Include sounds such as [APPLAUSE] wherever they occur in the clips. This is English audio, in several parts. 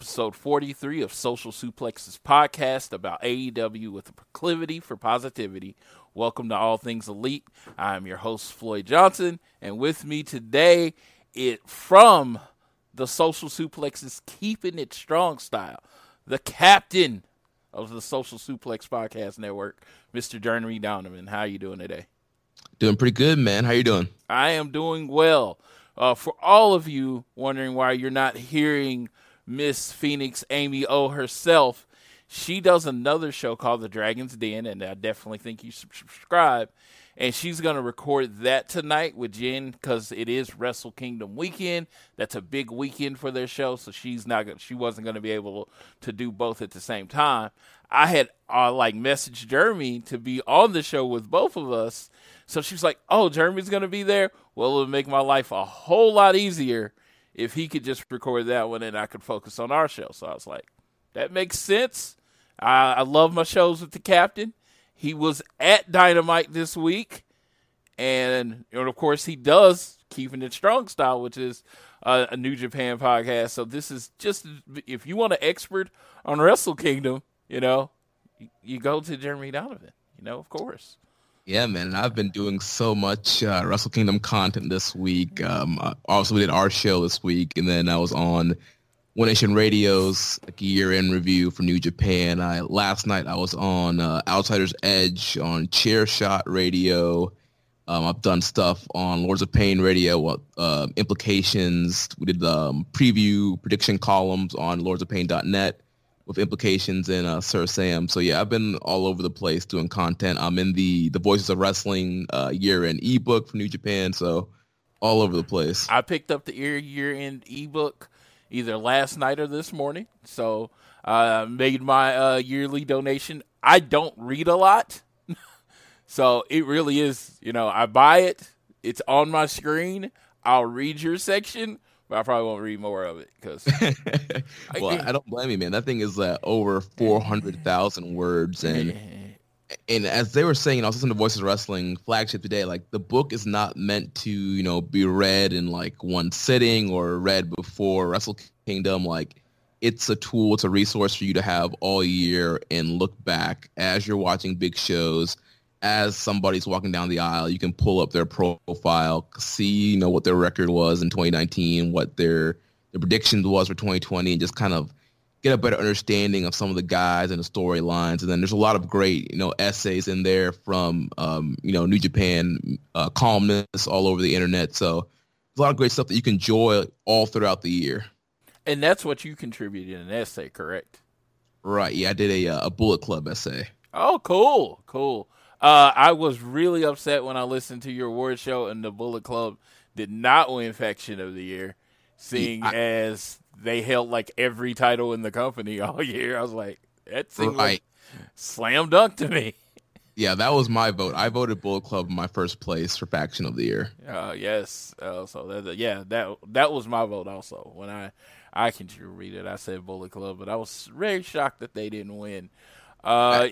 Episode 43 of Social Suplexes podcast about AEW with a proclivity for positivity. Welcome to All Things Elite. I'm your host, Floyd Johnson, and with me today, it from the Social Suplexes Keeping It Strong style, the captain of the Social Suplex Podcast Network, Mr. Jeremy Donovan. How are you doing today? Doing pretty good, man. How are you doing? I am doing well. Uh, for all of you wondering why you're not hearing Miss Phoenix Amy O herself, she does another show called The Dragon's Den, and I definitely think you should subscribe. And she's going to record that tonight with Jen because it is Wrestle Kingdom weekend. That's a big weekend for their show, so she's not gonna, she wasn't going to be able to do both at the same time. I had uh, like messaged Jeremy to be on the show with both of us. So she was like, "Oh, Jeremy's going to be there. Well, it'll make my life a whole lot easier if he could just record that one and I could focus on our show." So I was like, "That makes sense." I, I love my shows with the captain. He was at Dynamite this week, and, and of course he does keeping it strong style, which is a New Japan podcast. So this is just if you want an expert on Wrestle Kingdom, you know, you, you go to Jeremy Donovan. You know, of course. Yeah, man. I've been doing so much uh, Wrestle Kingdom content this week. Um, also, we did our show this week, and then I was on One Nation Radio's like year-end review for New Japan. I last night I was on uh, Outsiders Edge on Chair Shot Radio. Um, I've done stuff on Lords of Pain Radio, uh, implications. We did um, preview prediction columns on lordsofpain.net with implications and uh, Sir Sam. So yeah, I've been all over the place doing content. I'm in the the Voices of Wrestling uh, year-end ebook for New Japan, so all over the place. I picked up the year year end ebook either last night or this morning. So I uh, made my uh, yearly donation. I don't read a lot. [LAUGHS] so it really is, you know, I buy it. It's on my screen. I'll read your section, but I probably won't read more of it because [LAUGHS] well, I don't blame you, man. That thing is uh, over four hundred thousand words, and and as they were saying, I was listening to Voices Wrestling flagship today. Like the book is not meant to, you know, be read in like one sitting or read before Wrestle Kingdom. Like it's a tool, it's a resource for you to have all year and look back as you're watching big shows. As somebody's walking down the aisle, you can pull up their profile, see, you know, what their record was in 2019, what their their predictions was for 2020, and just kind of get a better understanding of some of the guys and the storylines. And then there's a lot of great, you know, essays in there from, um, you know, New Japan uh, columnists all over the internet. So there's a lot of great stuff that you can enjoy all throughout the year. And that's what you contributed in an essay, correct? Right. Yeah, I did a uh, a Bullet Club essay. Oh, cool, cool. Uh, I was really upset when I listened to your award show and the Bullet Club did not win Faction of the Year, seeing I- as they held like every title in the company [LAUGHS] all year. I was like, that seemed Right. like slam dunk to me. Yeah, that was my vote. I voted Bullet Club in my first place for faction of the year. Uh, yes. Uh, so that, yeah, that that was my vote also. When I I can read it, I said Bullet Club, but I was very shocked that they didn't win. Uh,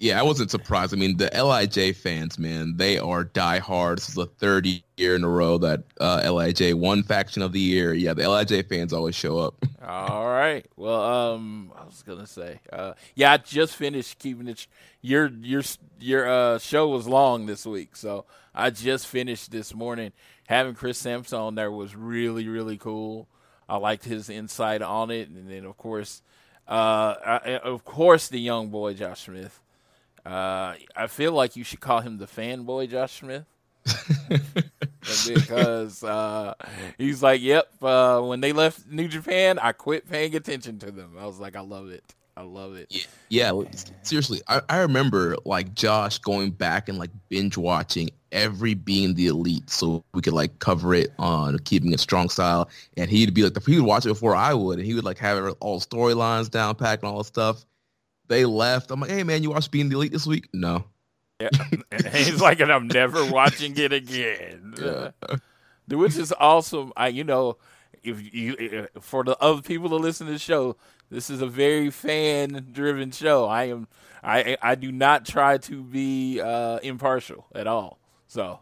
yeah, I wasn't surprised. I mean, the Lij fans, man, they are diehard. This is the third year in a row that uh, Lij won faction of the year. Yeah, the Lij fans always show up. [LAUGHS] All right. Well, um, I was gonna say, uh, yeah, I just finished keeping it. Your your your uh show was long this week, so I just finished this morning. Having Chris Sampson on there was really really cool. I liked his insight on it, and then of course, uh, I, of course, the young boy Josh Smith. Uh, I feel like you should call him the fanboy Josh Smith. [LAUGHS] because uh, he's like, "Yep." Uh, when they left New Japan, I quit paying attention to them. I was like, "I love it. I love it." Yeah, yeah seriously, I, I remember like Josh going back and like binge watching every being the elite, so we could like cover it on keeping it strong style. And he'd be like, he would watch it before I would, and he would like have all storylines down packed and all the stuff. They left. I'm like, hey man, you watched Being the Elite this week? No. Yeah. [LAUGHS] he's like, and I'm never watching it again. [LAUGHS] Yeah. Which is awesome. I, you know, if you for the other people to listen to the show, this is a very fan driven show. I am, I, I do not try to be uh, impartial at all. So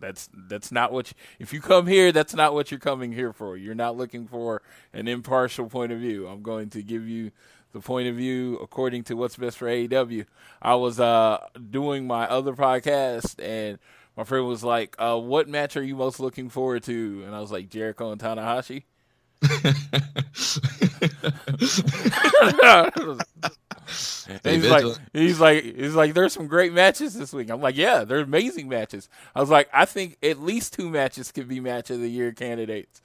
that's that's not what you, if you come here that's not what you're coming here for you're not looking for an impartial point of view i'm going to give you the point of view according to what's best for AEW. I was uh, doing my other podcast and my friend was like, uh, "What match are you most looking forward to?" And I was like, "Jericho and Tanahashi." [LAUGHS] he's like, he's like, he's like, there's some great matches this week. I'm like, yeah, they're amazing matches. I was like, I think at least two matches could be match of the year candidates,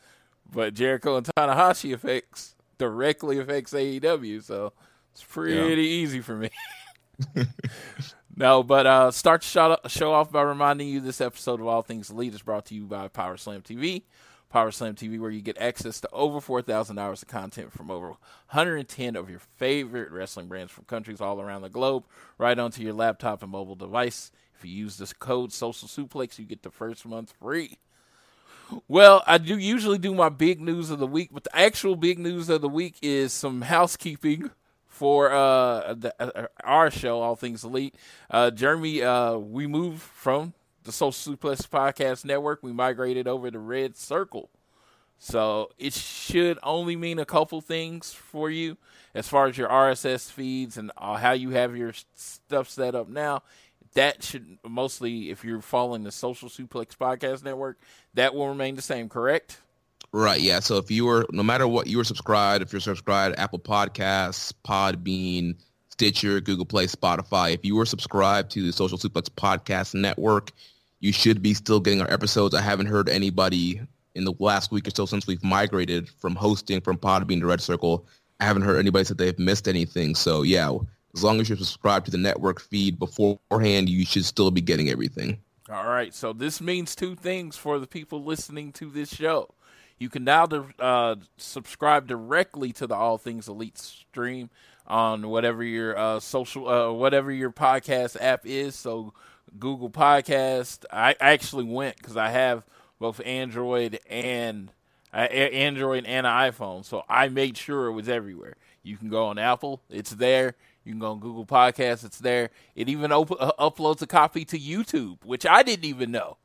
but Jericho and Tanahashi affects directly affects AEW, so it's pretty yeah. easy for me. [LAUGHS] no, but uh, start to show, show off by reminding you this episode of All Things Elite is brought to you by Power Slam TV. Power Slam TV, where you get access to over 4,000 hours of content from over 110 of your favorite wrestling brands from countries all around the globe, right onto your laptop and mobile device. If you use this code Social Suplex, you get the first month free. Well, I do usually do my big news of the week, but the actual big news of the week is some housekeeping for uh, the, uh, our show, All Things Elite. Uh, Jeremy, uh, we moved from the Social Suplex Podcast Network. We migrated over to Red Circle. So it should only mean a couple things for you as far as your RSS feeds and uh, how you have your stuff set up now that should mostly, if you're following the Social Suplex Podcast Network, that will remain the same, correct? Right. Yeah. So if you were, no matter what you were subscribed, if you're subscribed Apple Podcasts, Podbean, Stitcher, Google Play, Spotify, if you were subscribed to the Social Suplex Podcast Network, you should be still getting our episodes. I haven't heard anybody in the last week or so since we've migrated from hosting from Podbean to Red Circle. I haven't heard anybody say they've missed anything. So yeah, as long as you're subscribed to the network feed beforehand, you should still be getting everything. All right. So this means two things for the people listening to this show. You can now uh, subscribe directly to the All Things Elite stream on whatever your uh, social, uh, whatever your podcast app is. So Google Podcast. I actually went because I have both Android and uh, Android and an iPhone, so I made sure it was everywhere. You can go on Apple; it's there. You can go on Google Podcasts; it's there. It even op- uh, uploads a copy to YouTube, which I didn't even know.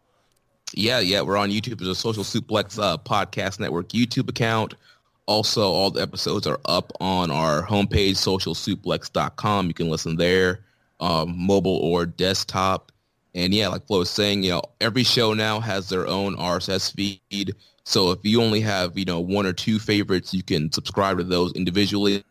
Yeah, yeah, we're on YouTube. There's a Social Suplex uh, Podcast Network YouTube account. Also, all the episodes are up on our homepage, socialsuplex.com. You can listen there, um, mobile or desktop. And yeah, like Flo was saying, you know, every show now has their own RSS feed. So if you only have, you know, one or two favorites, you can subscribe to those individually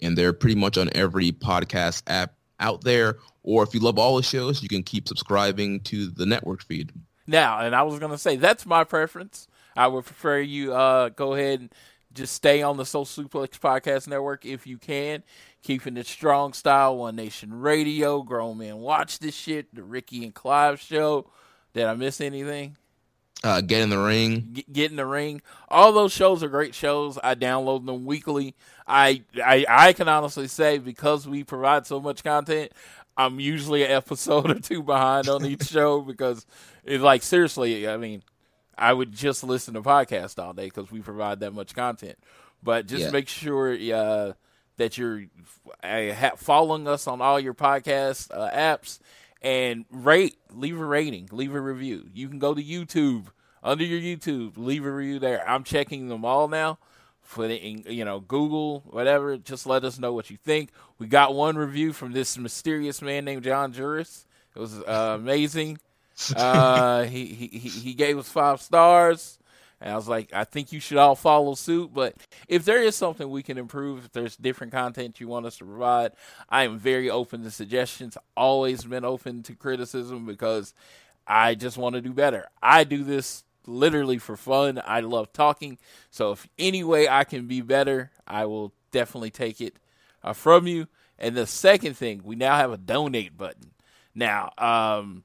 and they're pretty much on every podcast app out there. Or if you love all the shows, you can keep subscribing to the network feed. Now, and I was going to say that's my preference. I would prefer you uh, go ahead and just stay on the Social Suplex Podcast Network if you can, keeping it strong style. One Nation Radio, Grown Men Watch This Shit, the Ricky and Clive Show. Did I miss anything? Uh, get in the ring. Get, get in the ring. All those shows are great shows. I download them weekly. I, I I can honestly say because we provide so much content, I'm usually an [LAUGHS] episode or two behind on each [LAUGHS] show because it's like seriously. I mean, I would just listen to podcasts all day because we provide that much content. But just Yeah. make sure uh, that you're uh, following us on all your podcast uh, apps and rate, leave a rating, leave a review. You can go to YouTube under your YouTube, leave a review there. I'm checking them all now. For the, you know, Google, whatever, just let us know what you think. We got one review from this mysterious man named John Juris. It was uh, amazing. [LAUGHS] Uh, he, he he he gave us five stars, and I was like, I think you should all follow suit. But if there is something we can improve, if there's different content you want us to provide, I am very open to suggestions. Always been open to criticism because I just want to do better. I do this literally for fun. I love talking. So if any way I can be better, I will definitely take it uh, from you. And the second thing, we now have a donate button. Now, um,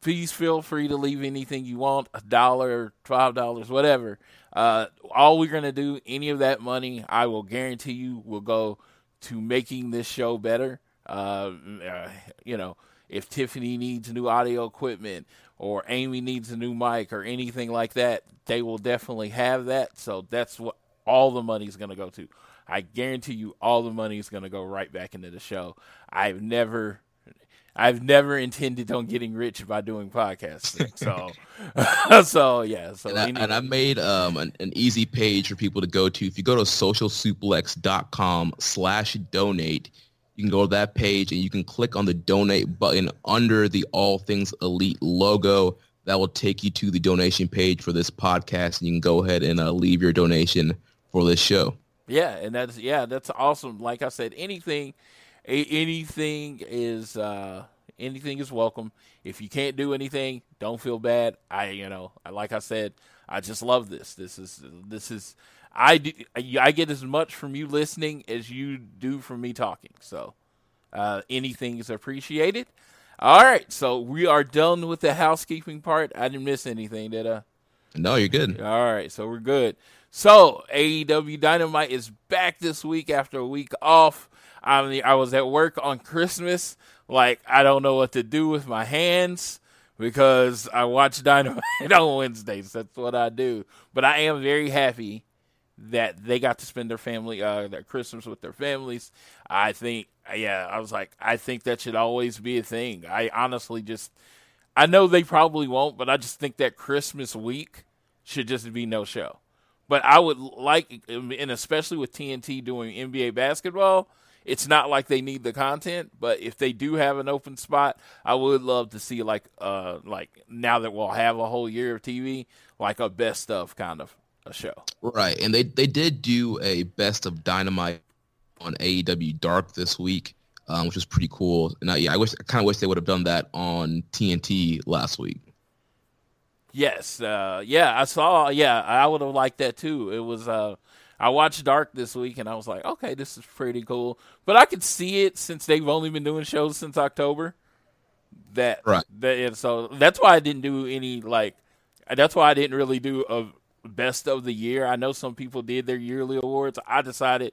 please feel free to leave anything you want a dollar five dollars whatever. Uh, all we're going to do any of that money i will guarantee you will go to making this show better. Uh, uh, you know if tiffany needs new audio equipment or amy needs a new mic or anything like that they will definitely have that. So that's what all the money is going to go to. I guarantee you all the money is going to go right back into the show. I've never I've never intended on getting rich by doing podcasting. [LAUGHS] So, [LAUGHS] so yeah. So And I, and I made um, an, an easy page for people to go to. If you go to socialsuplex.com slash donate, you can go to that page and you can click on the donate button under the All Things Elite logo. That will take you to the donation page for this podcast, and you can go ahead and uh, leave your donation for this show. yeah, and that's yeah, that's awesome. Like I said, anything, a, anything is uh, anything is welcome. If you can't do anything, don't feel bad. I you know, like I said, I just love this. This is this is. I, do, I get as much from you listening as you do from me talking. So uh, anything is appreciated. All right, so we are done with the housekeeping part. I didn't miss anything, did I? No, you're good. All right, so we're good. So AEW Dynamite is back this week after a week off. I mean, I was at work on Christmas, like I don't know what to do with my hands because I watch [LAUGHS] Dynamite on Wednesdays. That's what I do. But I am very happy that they got to spend their family uh their Christmas with their families. I think yeah, I was like I think that should always be a thing. I honestly just I know they probably won't, but I just think that Christmas week should just be no show. But I would like and especially with TNT doing NBA basketball, it's not like they need the content, but if they do have an open spot, I would love to see like uh like now that we'll have a whole year of TV, like a best of kind of a show. Right, and they they did do a best of Dynamite on AEW Dark this week, um, which was pretty cool. And I, yeah, I wish I kind of wish they would have done that on TNT last week. Yes, uh, yeah, I saw. Yeah, I would have liked that too. It was. Uh, I watched Dark this week, and I was like, okay, this is pretty cool. But I could see it since they've only been doing shows since October. That Right. That, and so that's why I didn't do any like. That's why I didn't really do a best of the year. I know some people did their yearly awards. I decided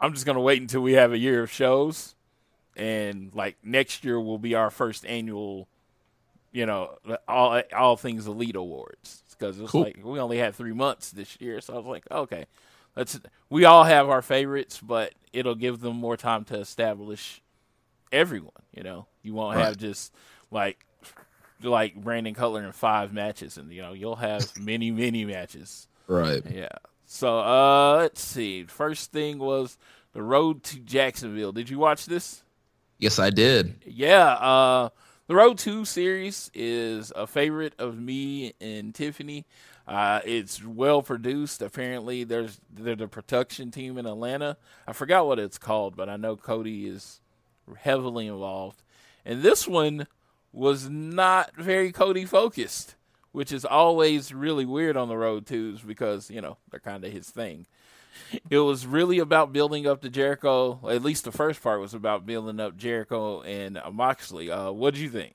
I'm just gonna wait until we have a year of shows, and like next year will be our first annual you know, all all things elite awards because it's Cool. like we only had three months this year, so I was like, okay, let's. We all have our favorites, but it'll give them more time to establish everyone. You know, you won't have just like like Brandon Cutler in five matches, and you know you'll have [LAUGHS] many many matches. Right. Yeah. So uh let's see. First thing was the road to Jacksonville. Did you watch this? Yes, I did. Yeah, uh, the Road to series is a favorite of me and Tiffany. Uh, it's well produced. Apparently, there's they're the production team in Atlanta. I forgot what it's called, but I know Cody is heavily involved. And this one was not very Cody focused, which is always really weird on the Road Twos because you know they're kind of his thing it was really about building up to Jericho. At least the first part was about building up Jericho and Moxley. Uh, what do you think?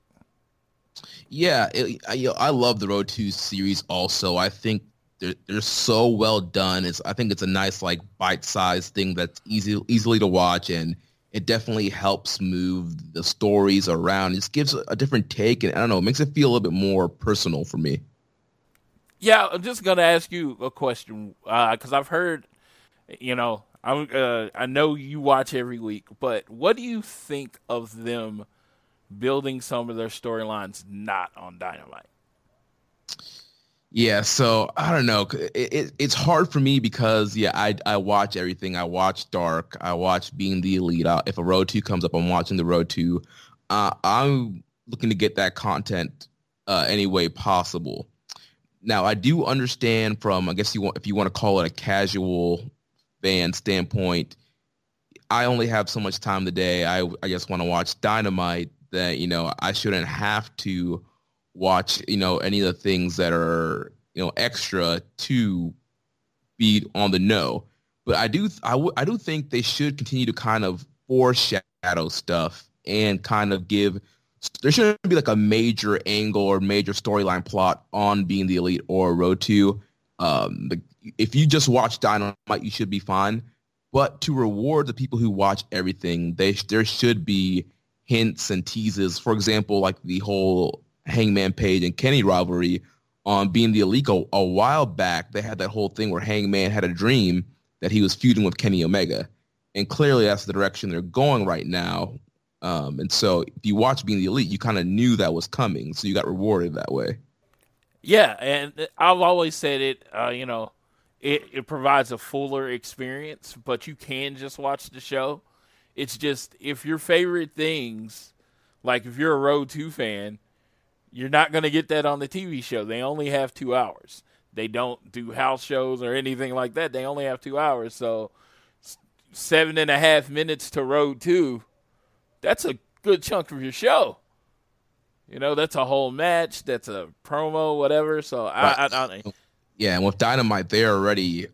Yeah, it, I, you know, I love the Road to series. Also, I think they're they're so well done. It's I think it's a nice like bite sized thing that's easy easily to watch and it definitely helps move the stories around. It just gives a, a different take, and I don't know, it makes it feel a little bit more personal for me. Yeah, I'm just gonna ask you a question because uh, I've heard, you know, I uh, I know you watch every week, but what do you think of them building some of their storylines not on Dynamite? Yeah, so I don't know. It, it, it's hard for me because yeah, I I watch everything. I watch Dark. I watch Being the Elite. I, if a Road to comes up, I'm watching the Road to. Uh, I'm looking to get that content uh, any way possible. Now, I do understand from I guess you want if you want to call it a casual fan standpoint. I only have so much time today. I I just want to watch Dynamite. That you know I shouldn't have to watch, you know, any of the things that are, you know, extra to be on the know. But I do, I, w- I do think they should continue to kind of foreshadow stuff and kind of give. There shouldn't be like a major angle or major storyline plot on being the elite or road to. Um, if you just watch Dynamite, you should be fine. But to reward the people who watch everything, they there should be hints and teases. For example, like the whole Hangman Page and Kenny rivalry on being the elite a, a while back. They had that whole thing where Hangman had a dream that he was feuding with Kenny Omega, and clearly that's the direction they're going right now. Um, and so if you watch Being the Elite, you kind of knew that was coming, so you got rewarded that way. Yeah, and I've always said it. Uh, you know, it, it provides a fuller experience, but you can just watch the show. It's just if your favorite things, like if you're a Road to fan, you're not going to get that on the TV show. They only have two hours. They don't do house shows or anything like that. They only have two hours. So seven and a half minutes to road two, that's a good chunk of your show. You know, that's a whole match. That's a promo, whatever. So I, I, I, yeah, and with Dynamite, they're already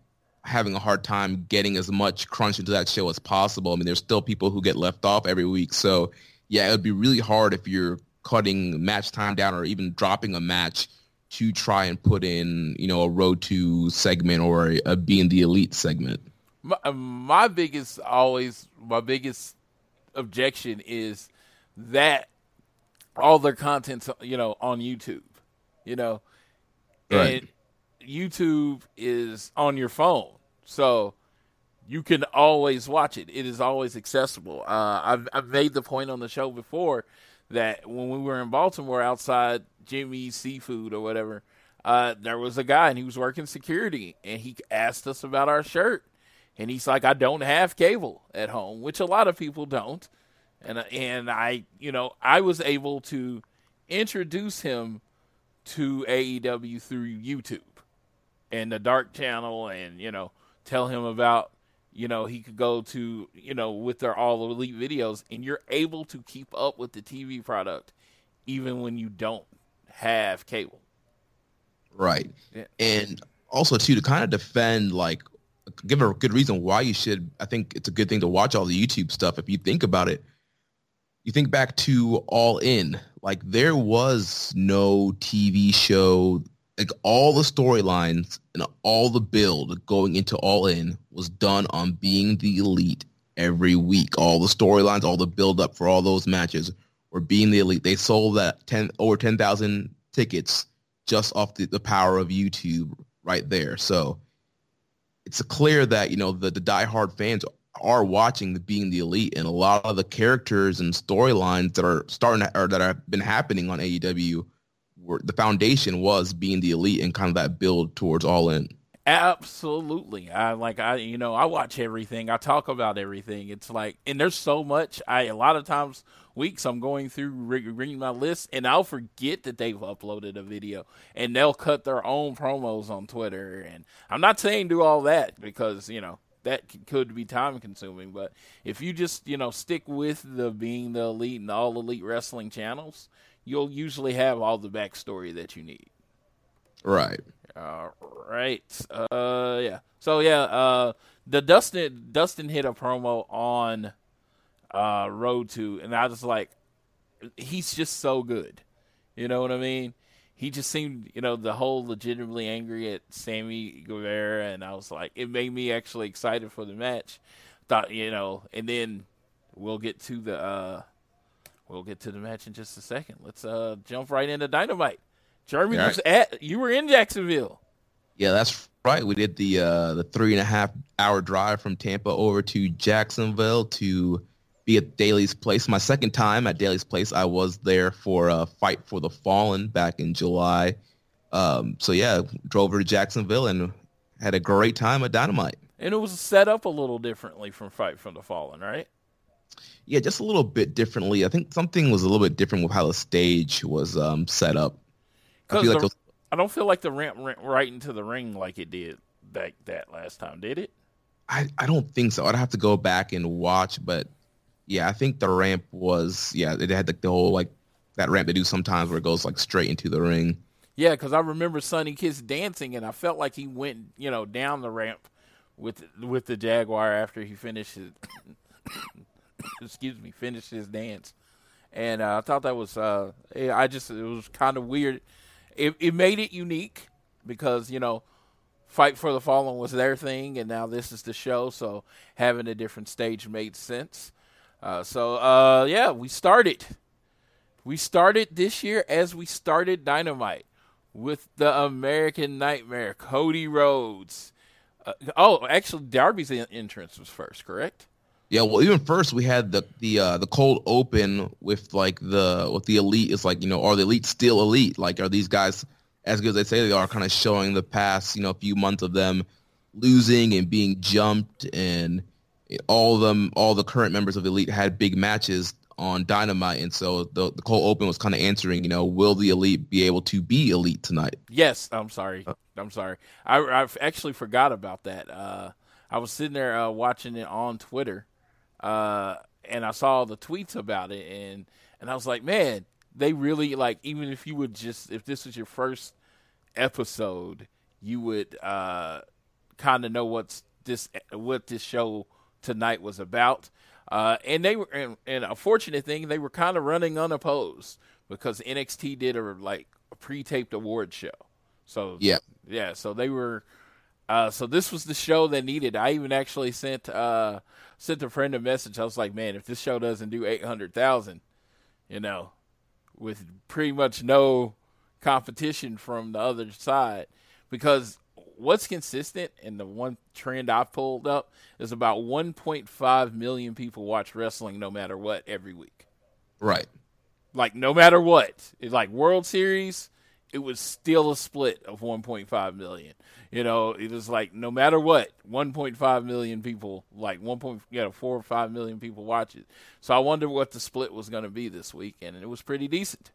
having a hard time getting as much crunch into that show as possible. I mean, there's still people who get left off every week. So yeah, it would be really hard if you're cutting match time down or even dropping a match to try and put in, you know, a road to segment or a, a being the elite segment. My, um, my biggest always my biggest objection is that all their content's you know on YouTube, you know, right. and YouTube is on your phone, so you can always watch it. It is always accessible. Uh, I've I've made the point on the show before that when we were in Baltimore outside Jimmy's Seafood or whatever, uh, there was a guy and he was working security and he asked us about our shirt. And he's like, I don't have cable at home, which a lot of people don't. And, and I, you know, I was able to introduce him to AEW through YouTube and the Dark Channel and, you know, tell him about you know, he could go to, you know, with their all elite videos and you're able to keep up with the TV product even when you don't have cable. Right. Yeah. And also too to kind of defend like give a good reason why you should I think it's a good thing to watch all the YouTube stuff if you think about it. You think back to All In, like there was no TV show like all the storylines and all the build going into All In was done on being the elite every week. All the storylines, all the build up for all those matches were being the elite. They sold that ten over ten thousand tickets just off the, the power of YouTube right there. So it's clear that you know the the diehard fans are watching the being the elite, and a lot of the characters and storylines that are starting to, or that have been happening on AEW were the foundation was being the elite and kind of that build towards all in. Absolutely. I like I you know, I watch everything. I talk about everything. It's like and there's so much I a lot of times weeks I'm going through reading my list and I'll forget that they've uploaded a video and they'll cut their own promos on Twitter and I'm not saying do all that because, you know, that could be time consuming, but if you just, you know, stick with the being the elite and all elite wrestling channels, you'll usually have all the backstory that you need. Right. All right. Uh, yeah. So yeah, uh, the Dustin Dustin hit a promo on uh Road to, and I was like, he's just so good. You know what I mean? He just seemed, you know, the whole legitimately angry at Sammy Guevara, and I was like, it made me actually excited for the match. Thought, you know, and then we'll get to the uh, we'll get to the match in just a second. Let's uh, jump right into Dynamite. Jeremy All was at you were in Jacksonville. Yeah, that's right. We did the uh, the three and a half hour drive from Tampa over to Jacksonville to be at Daily's Place. My second time at Daily's Place. I was there for a Fight for the Fallen back in July. Um, so yeah, drove over to Jacksonville and had a great time at Dynamite. And it was set up a little differently from Fight for the Fallen, right? Yeah, just a little bit differently. I think something was a little bit different with how the stage was um, set up. I feel like it was I don't feel like the ramp went right into the ring like it did back that last time, did it? I, I don't think so. I'd have to go back and watch, but yeah, I think the ramp was yeah, it had like the whole like that ramp they do sometimes where it goes like straight into the ring. Yeah, because I remember Sonny Kiss dancing, and I felt like he went, you know, down the ramp with with the Jaguar after he finished his, [LAUGHS] excuse me, finish his dance, and uh, I thought that was, uh, I just it was kind of weird. It it made it unique because you know, Fight for the Fallen was their thing, and now this is the show, so having a different stage made sense. Uh, so uh, yeah, we started. We started this year as we started Dynamite with the American Nightmare, Cody Rhodes. Uh, oh, actually, Darby's en- entrance was first, correct? Yeah, well, even first we had the the uh, the cold open with like the with the elite. It's like you know, are the elite still elite? Like, are these guys as good as they say they are? Kind of showing the past you know a few months of them losing and being jumped, and all of them, all the current members of the elite had big matches on Dynamite, and so the the cold open was kind of answering, you know, will the elite be able to be elite tonight? Yes, I'm sorry. I'm sorry. I I actually forgot about that. Uh, I was sitting there uh, watching it on Twitter, uh, and I saw the tweets about it, and and I was like, man, they really like. Even if you would just, if this was your first episode, you would uh, kind of know what's this what this show tonight was about. Uh, and they were, and, and a fortunate thing, they were kind of running unopposed because NXT did a like a pre-taped award show. So Yeah. yeah. So they were. Uh, so this was the show that needed. I even actually sent uh, sent a friend a message. I was like, man, if this show doesn't do eight hundred thousand, you know, with pretty much no competition from the other side, because what's consistent and the one trend I pulled up is about 1.5 million people watch wrestling no matter what every week. Right. Like no matter what, it's like World Series, it was still a split of 1.5 million. You know, it was like no matter what, 1.5 million people, like 1. Point, you know, four or five million people watch it. So I wonder what the split was going to be this weekend, and it was pretty decent.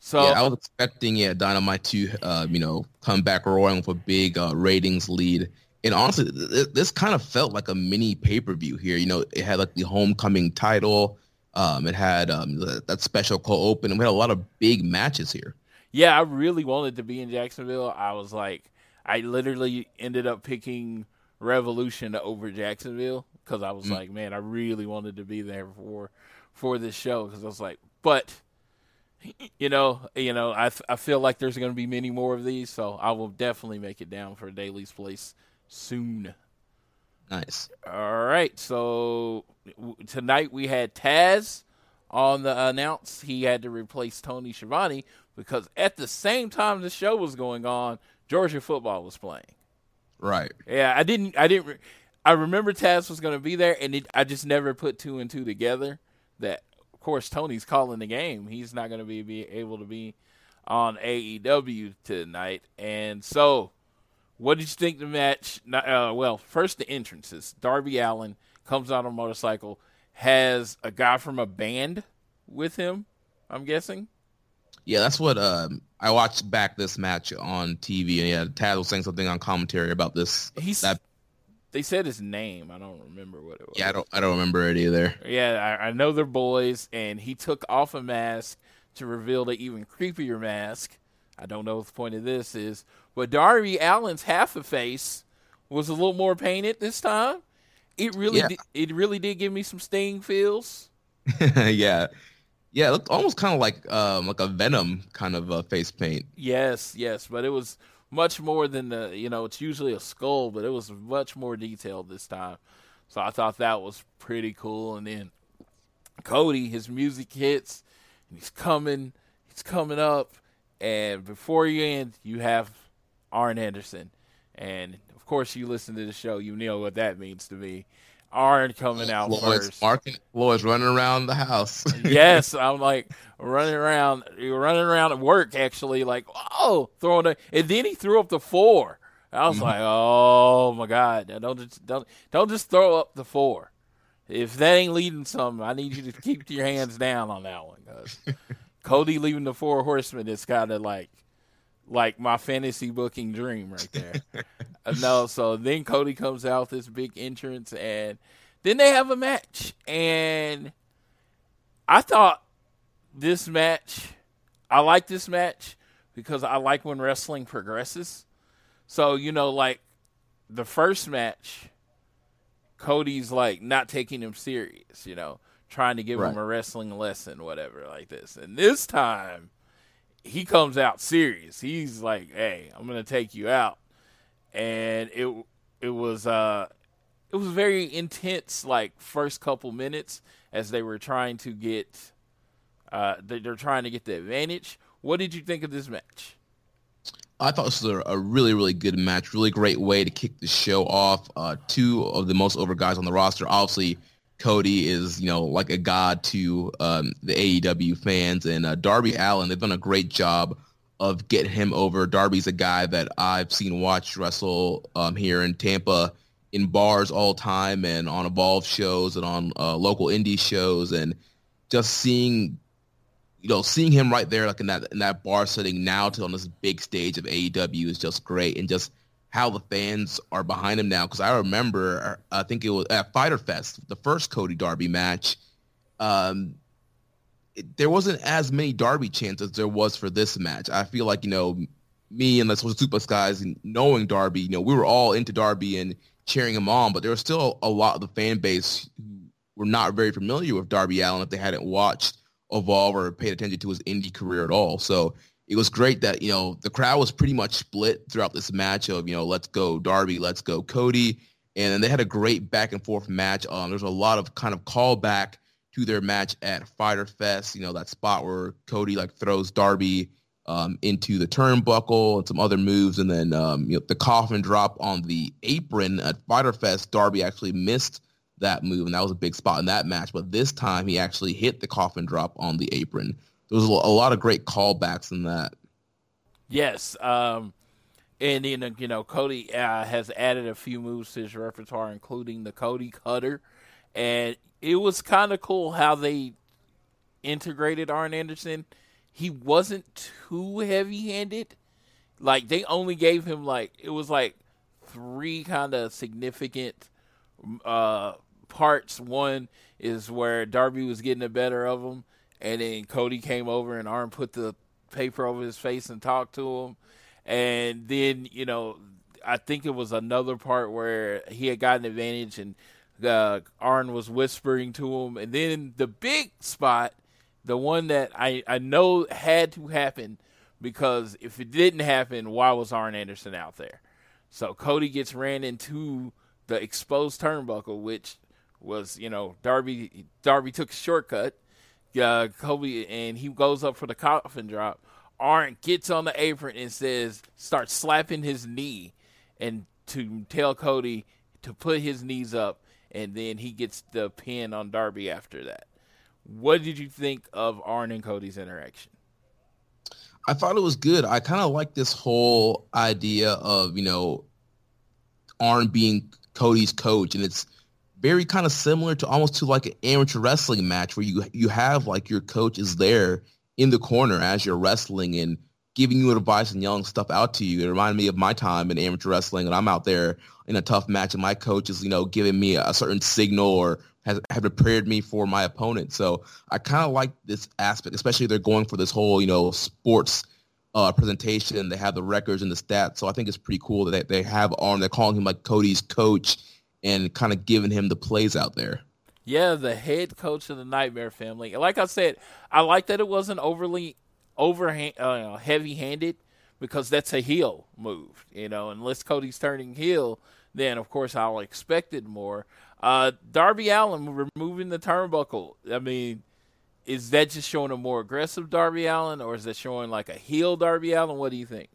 So yeah, I was expecting yeah Dynamite to uh, you know come back roaring with a big uh, ratings lead. And honestly, th- th- this kind of felt like a mini pay per view here. You know, it had like the homecoming title. Um, it had um, th- that special co-open, and we had a lot of big matches here. Yeah, I really wanted to be in Jacksonville. I was like, I literally ended up picking Revolution over Jacksonville because I was Mm. like, man, I really wanted to be there for for this show because I was like, but you know, you know, I, I feel like there's going to be many more of these, so I will definitely make it down for Daily's Place soon. Nice. All right, so w- tonight we had Taz on the announce. He had to replace Tony Schiavone because at the same time the show was going on, Georgia football was playing. Right. Yeah, I didn't. I didn't. Re- I remember Taz was going to be there, and it, I just never put two and two together. That of course Tony's calling the game. He's not going to be, be able to be on AEW tonight, and so what did you think the match? Uh, well, first the entrances. Darby Allin comes out on a motorcycle, has a guy from a band with him. I'm guessing. Yeah, that's what um, I watched back this match on TV, and yeah, Taz was saying something on commentary about this. He's. That They said his name. I don't remember what it was. yeah, I don't I don't remember it either. Yeah, I, I know they're boys, and he took off a mask to reveal the even creepier mask. I don't know what the point of this is, but Darby Allin's half a face was a little more painted this time. It really, Yeah. did, it really did give me some sting feels. [LAUGHS] yeah, yeah, it looked almost kind of like um like a Venom kind of uh, face paint. Yes, yes, but it was much more than the you know it's usually a skull, but it was much more detailed this time. So I thought that was pretty cool. And then Cody, his music hits, and he's coming, he's coming up, and before you end, you have Arn Anderson, and of course, you listen to the show, you know what that means to me. Arn coming out Floyd's first. marking, Floyd's running around the house. [LAUGHS] yes, I'm like running around, You're running around at work actually, like oh, throwing a, and then he threw up the four. I was mm-hmm. like, oh my god, don't just don't don't just throw up the four. If that ain't leading something, I need you to keep your hands down on that one. 'cause [LAUGHS] Cody leaving the four horsemen is kind of like like my fantasy booking dream right there. Uh, no, so then Cody comes out with this big entrance, and then they have a match, and I thought this match, I like this match because I like when wrestling progresses. So you know, like the first match, Cody's like not taking him serious, you know, trying to give him a wrestling lesson, whatever, like this. And this time, he comes out serious. He's like, "Hey, I'm gonna take you out," and it it was uh it was very intense. Like first couple minutes as they were trying to get uh they- they're trying to get the advantage. What did you think of this match? I thought this was a, a really, really good match. Really great way to kick the show off. Uh, two of the most over guys on the roster. Obviously, Cody is, you know, like a god to um, the AEW fans. And uh, Darby Allin, they've done a great job of getting him over. Darby's a guy that I've seen watch wrestle um, here in Tampa in bars all time and on Evolve shows and on uh, local indie shows. And just seeing you know, seeing him right there, like in that in that bar setting now to on this big stage of AEW is just great, and just how the fans are behind him now. Because I remember, I think it was at Fyter Fest, the first Cody Darby match. Um, it, there wasn't as many Darby chants as there was for this match. I feel like you know, me and the Suplex guys, knowing Darby, you know, we were all into Darby and cheering him on, but there was still a lot of the fan base who were not very familiar with Darby Allin if they hadn't watched Evolve or paid attention to his indie career at all. So it was great that, you know, the crowd was pretty much split throughout this match of, you know, let's go Darby, let's go Cody. And then they had a great back and forth match. Um, there's a lot of kind of callback to their match at Fyter Fest, you know, that spot where Cody like throws Darby um, into the turnbuckle and some other moves. And then um, you know, the coffin drop on the apron at Fyter Fest, Darby actually missed that move, and that was a big spot in that match. But this time, he actually hit the coffin drop on the apron. There was a lot of great callbacks in that. Yes, um, and then you know Cody uh, has added a few moves to his repertoire, including the Cody Cutter, and it was kind of cool how they integrated Arn Anderson. He wasn't too heavy-handed. Like they only gave him like it was like three kind of significant uh, parts. One is where Darby was getting the better of him, and then Cody came over and Arn put the paper over his face and talked to him. And then, you know, I think it was another part where he had gotten advantage and uh, Arn was whispering to him. And then the big spot, the one that I, I know had to happen because if it didn't happen, why was Arn Anderson out there? So Cody gets ran into the exposed turnbuckle, which was, you know, Darby Darby took a shortcut. Uh, Kobe and he goes up for the coffin drop. Arn gets on the apron and says, starts slapping his knee, and to tell Cody to put his knees up, and then he gets the pin on Darby after that. What did you think of Arn and Cody's interaction? I thought it was good. I kind of like this whole idea of you know Arn being Cody's coach, and it's very kind of similar to almost to like an amateur wrestling match where you you have like your coach is there in the corner as you're wrestling and giving you advice and yelling stuff out to you. It reminded me of my time in amateur wrestling, and I'm out there in a tough match, and my coach is you know giving me a certain signal or has have prepared me for my opponent. So I kind of like this aspect, especially they're going for this whole you know sports uh, presentation. They have the records and the stats, so I think it's pretty cool that they have on, They're calling him like Cody's coach and kind of giving him the plays out there. Yeah, the head coach of the Nightmare Family. Like I said, I like that it wasn't overly overhand, uh, heavy-handed because that's a heel move. You know, unless Cody's turning heel, then of course I'll expect it more. Uh, Darby Allin removing the turnbuckle. I mean, is that just showing a more aggressive Darby Allin, or is that showing like a heel Darby Allin? What do you think?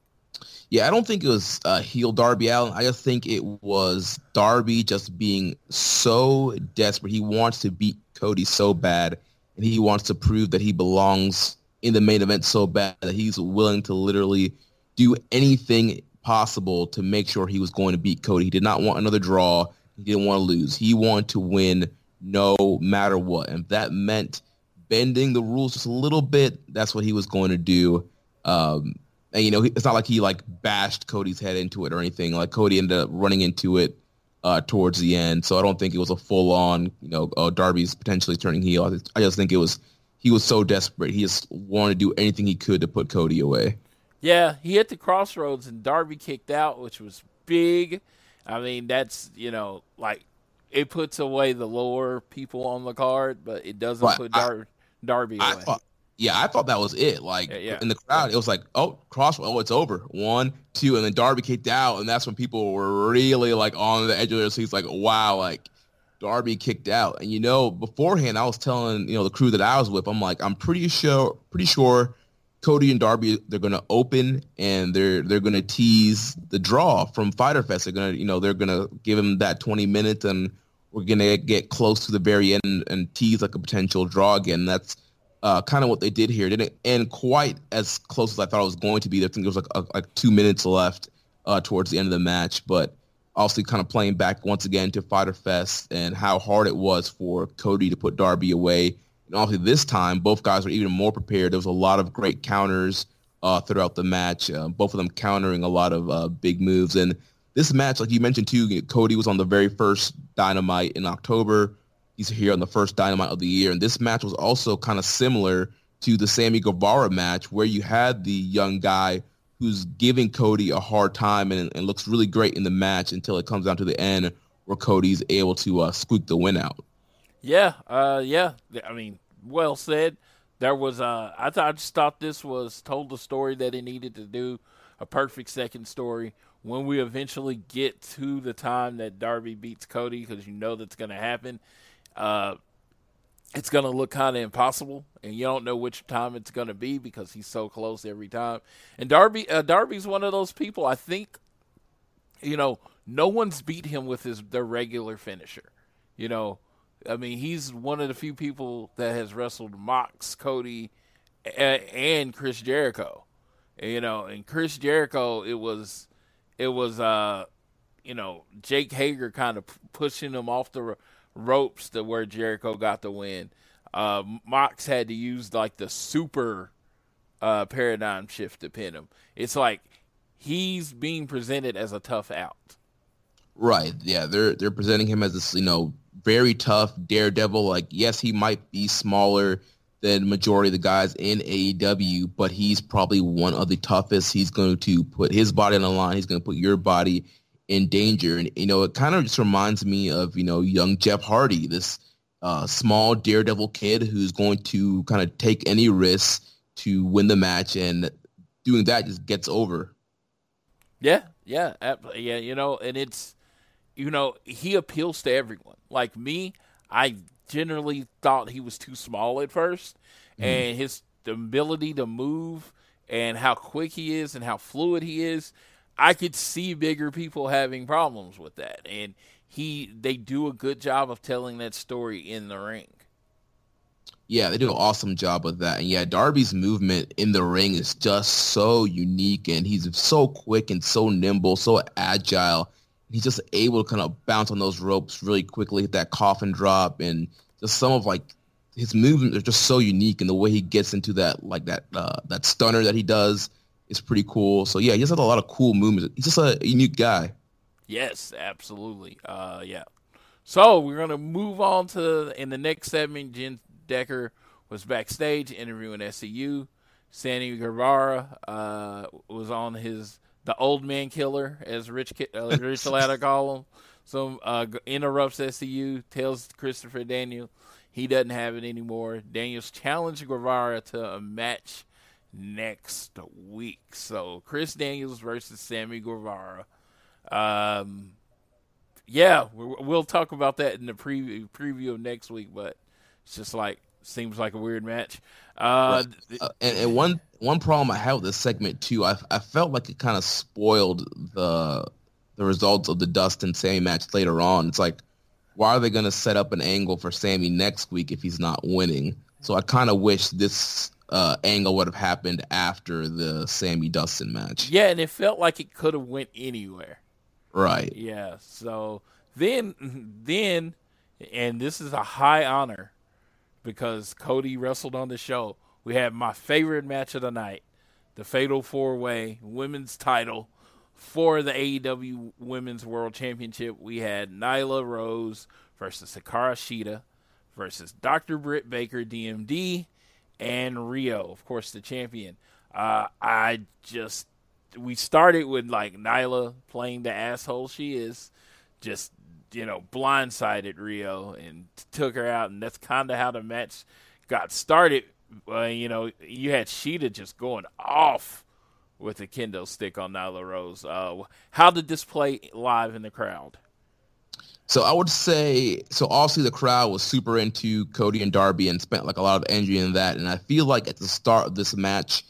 Yeah, I don't think it was uh, heel Darby Allin. I just think it was Darby just being so desperate. He wants to beat Cody so bad, and he wants to prove that he belongs in the main event so bad that he's willing to literally do anything possible to make sure he was going to beat Cody. He did not want another draw. He didn't want to lose. He wanted to win no matter what. And that meant bending the rules just a little bit, that's what he was going to do. Um, and you know, it's not like he like bashed Cody's head into it or anything. Like Cody ended up running into it uh, towards the end, so I don't think it was a full on. You know, uh, Darby's potentially turning heel. I just think it was he was so desperate. He just wanted to do anything he could to put Cody away. Yeah, he hit the crossroads and Darby kicked out, which was big. I mean, that's you know, like it puts away the lower people on the card, but it doesn't but put Dar- I, Darby I away. Thought, yeah, I thought that was it. Like yeah, yeah. in the crowd, it was like, oh, cross, oh, it's over. One, two, and then Darby kicked out, and that's when people were really like on the edge of their seats, like, wow, like Darby kicked out. And you know, beforehand, I was telling you know the crew that I was with, I'm like, I'm pretty sure, pretty sure. Cody and Darby, they're gonna open and they're they're gonna tease the draw from Fyter Fest. They're gonna, you know, they're gonna give him that 20 minutes, and we're gonna get close to the very end and tease like a potential draw again. That's uh, kind of what they did here. Didn't end quite as close as I thought it was going to be. I think there was like a, like two minutes left uh, towards the end of the match, but obviously kind of playing back once again to Fyter Fest and how hard it was for Cody to put Darby away. And obviously this time, both guys were even more prepared. There was a lot of great counters uh, throughout the match, uh, both of them countering a lot of uh, big moves. And this match, like you mentioned too, Cody was on the very first Dynamite in October. He's here on the first Dynamite of the year, and this match was also kind of similar to the Sammy Guevara match, where you had the young guy who's giving Cody a hard time and, and looks really great in the match until it comes down to the end where Cody's able to uh, squeak the win out. Yeah, uh, yeah. I mean, well said. There was, uh, I, thought, I just thought this was told the story that it needed to do, a perfect second story. When we eventually get to the time that Darby beats Cody, because you know that's going to happen, uh, it's going to look kind of impossible, and you don't know which time it's going to be because he's so close every time. And Darby, uh, Darby's one of those people. I think, you know, no one's beat him with his their regular finisher. You know, I mean, he's one of the few people that has wrestled Mox, Cody, and Chris Jericho. You know, and Chris Jericho, it was, it was, uh, you know, Jake Hager kind of pushing him off the ropes to where Jericho got the win. Uh, Mox had to use like the super uh, paradigm shift to pin him. It's like he's being presented as a tough out. Right. Yeah. They're they're presenting him as this, you know, very tough daredevil. Like, yes, he might be smaller than majority of the guys in AEW, but he's probably one of the toughest. He's going to put his body on the line. He's going to put your body in danger. And, you know, it kind of just reminds me of, you know, young Jeff Hardy, this uh, small daredevil kid who's going to kind of take any risk to win the match. And doing that just gets over. Yeah, yeah, yeah. You know, and it's, you know, he appeals to everyone. Like me, I generally thought he was too small at 1st mm-hmm. and his ability to move and how quick he is and how fluid he is I could see bigger people having problems with that, and he they do a good job of telling that story in the ring. Yeah, they do an awesome job with that. And yeah, Darby's movement in the ring is just so unique and he's so quick and so nimble, so agile. He's just able to kind of bounce on those ropes really quickly, hit that coffin drop and just some of like his movements are just so unique and the way he gets into that like that uh, that stunner that he does is pretty cool. So yeah, he has a lot of cool movements. He's just a unique guy. Yes, absolutely. Uh, yeah. So we're gonna move on to in the next segment. Jen Decker was backstage interviewing SCU. Sammy Guevara uh, was on his the old man killer, as Rich uh, Rich [LAUGHS] Latta call him. So uh, interrupts SCU, tells Christopher Daniel he doesn't have it anymore. Daniels challenged Guevara to a match next week. So Chris Daniels versus Sammy Guevara. Um, yeah, we- we'll talk about that in the preview preview of next week. But it's just like seems like a weird match. Uh, Uh, and, and one one problem I had with this segment too, I I felt like it kind of spoiled the the results of the Dustin Sammy match later on. It's like, why are they going to set up an angle for Sammy next week if he's not winning? So I kind of wish this uh, angle would have happened after the Sammy Dustin match. yeah, and it felt like it could have went anywhere. Right. Yeah. So then, then, and this is a high honor because Cody wrestled on the show. We had my favorite match of the night, the Fatal Four Way Women's Title for the AEW Women's World Championship. We had Nyla Rose versus Hikaru Shida versus Dr. Britt Baker, DMD, and Riho, of course, the champion. Uh, I just we started with like Nyla playing the asshole she is, just you know blindsided Riho and took her out, and that's kind of how the match got started. Uh, you know, you had Shida just going off with the kendo stick on Nyla Rose. Uh, how did this play live in the crowd? So I would say, so obviously the crowd was super into Cody and Darby and spent like a lot of energy in that. And I feel like at the start of this match,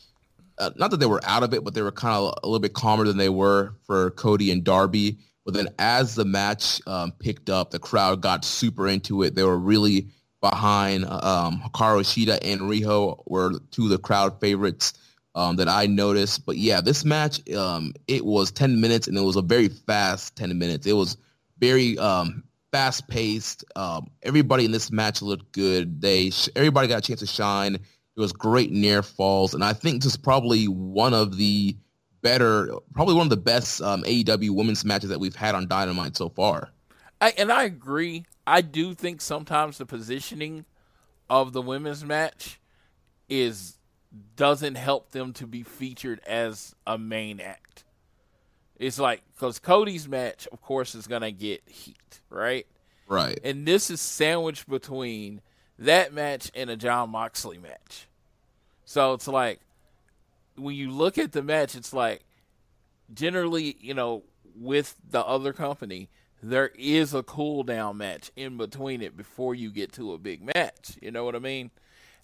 uh, not that they were out of it, but they were kind of a little bit calmer than they were for Cody and Darby. But then as the match um, picked up, the crowd got super into it. They were really behind um, Hikaru Shida and Riho were two of the crowd favorites um, that I noticed. But yeah, this match, um, it was 10 minutes and it was a very fast 10 minutes. It was very um, fast paced. Um, everybody in this match looked good. They everybody got a chance to shine. It was great near falls, and I think this is probably one of the better, probably one of the best um, AEW women's matches that we've had on Dynamite so far. I, and I agree. I do think sometimes the positioning of the women's match is doesn't help them to be featured as a main act. It's like because Cody's match, of course, is gonna get heat, right? Right. And this is sandwiched between that match and a Jon Moxley match. So it's like when you look at the match, it's like generally, you know, with the other company, there is a cool down match in between it before you get to a big match. You know what I mean?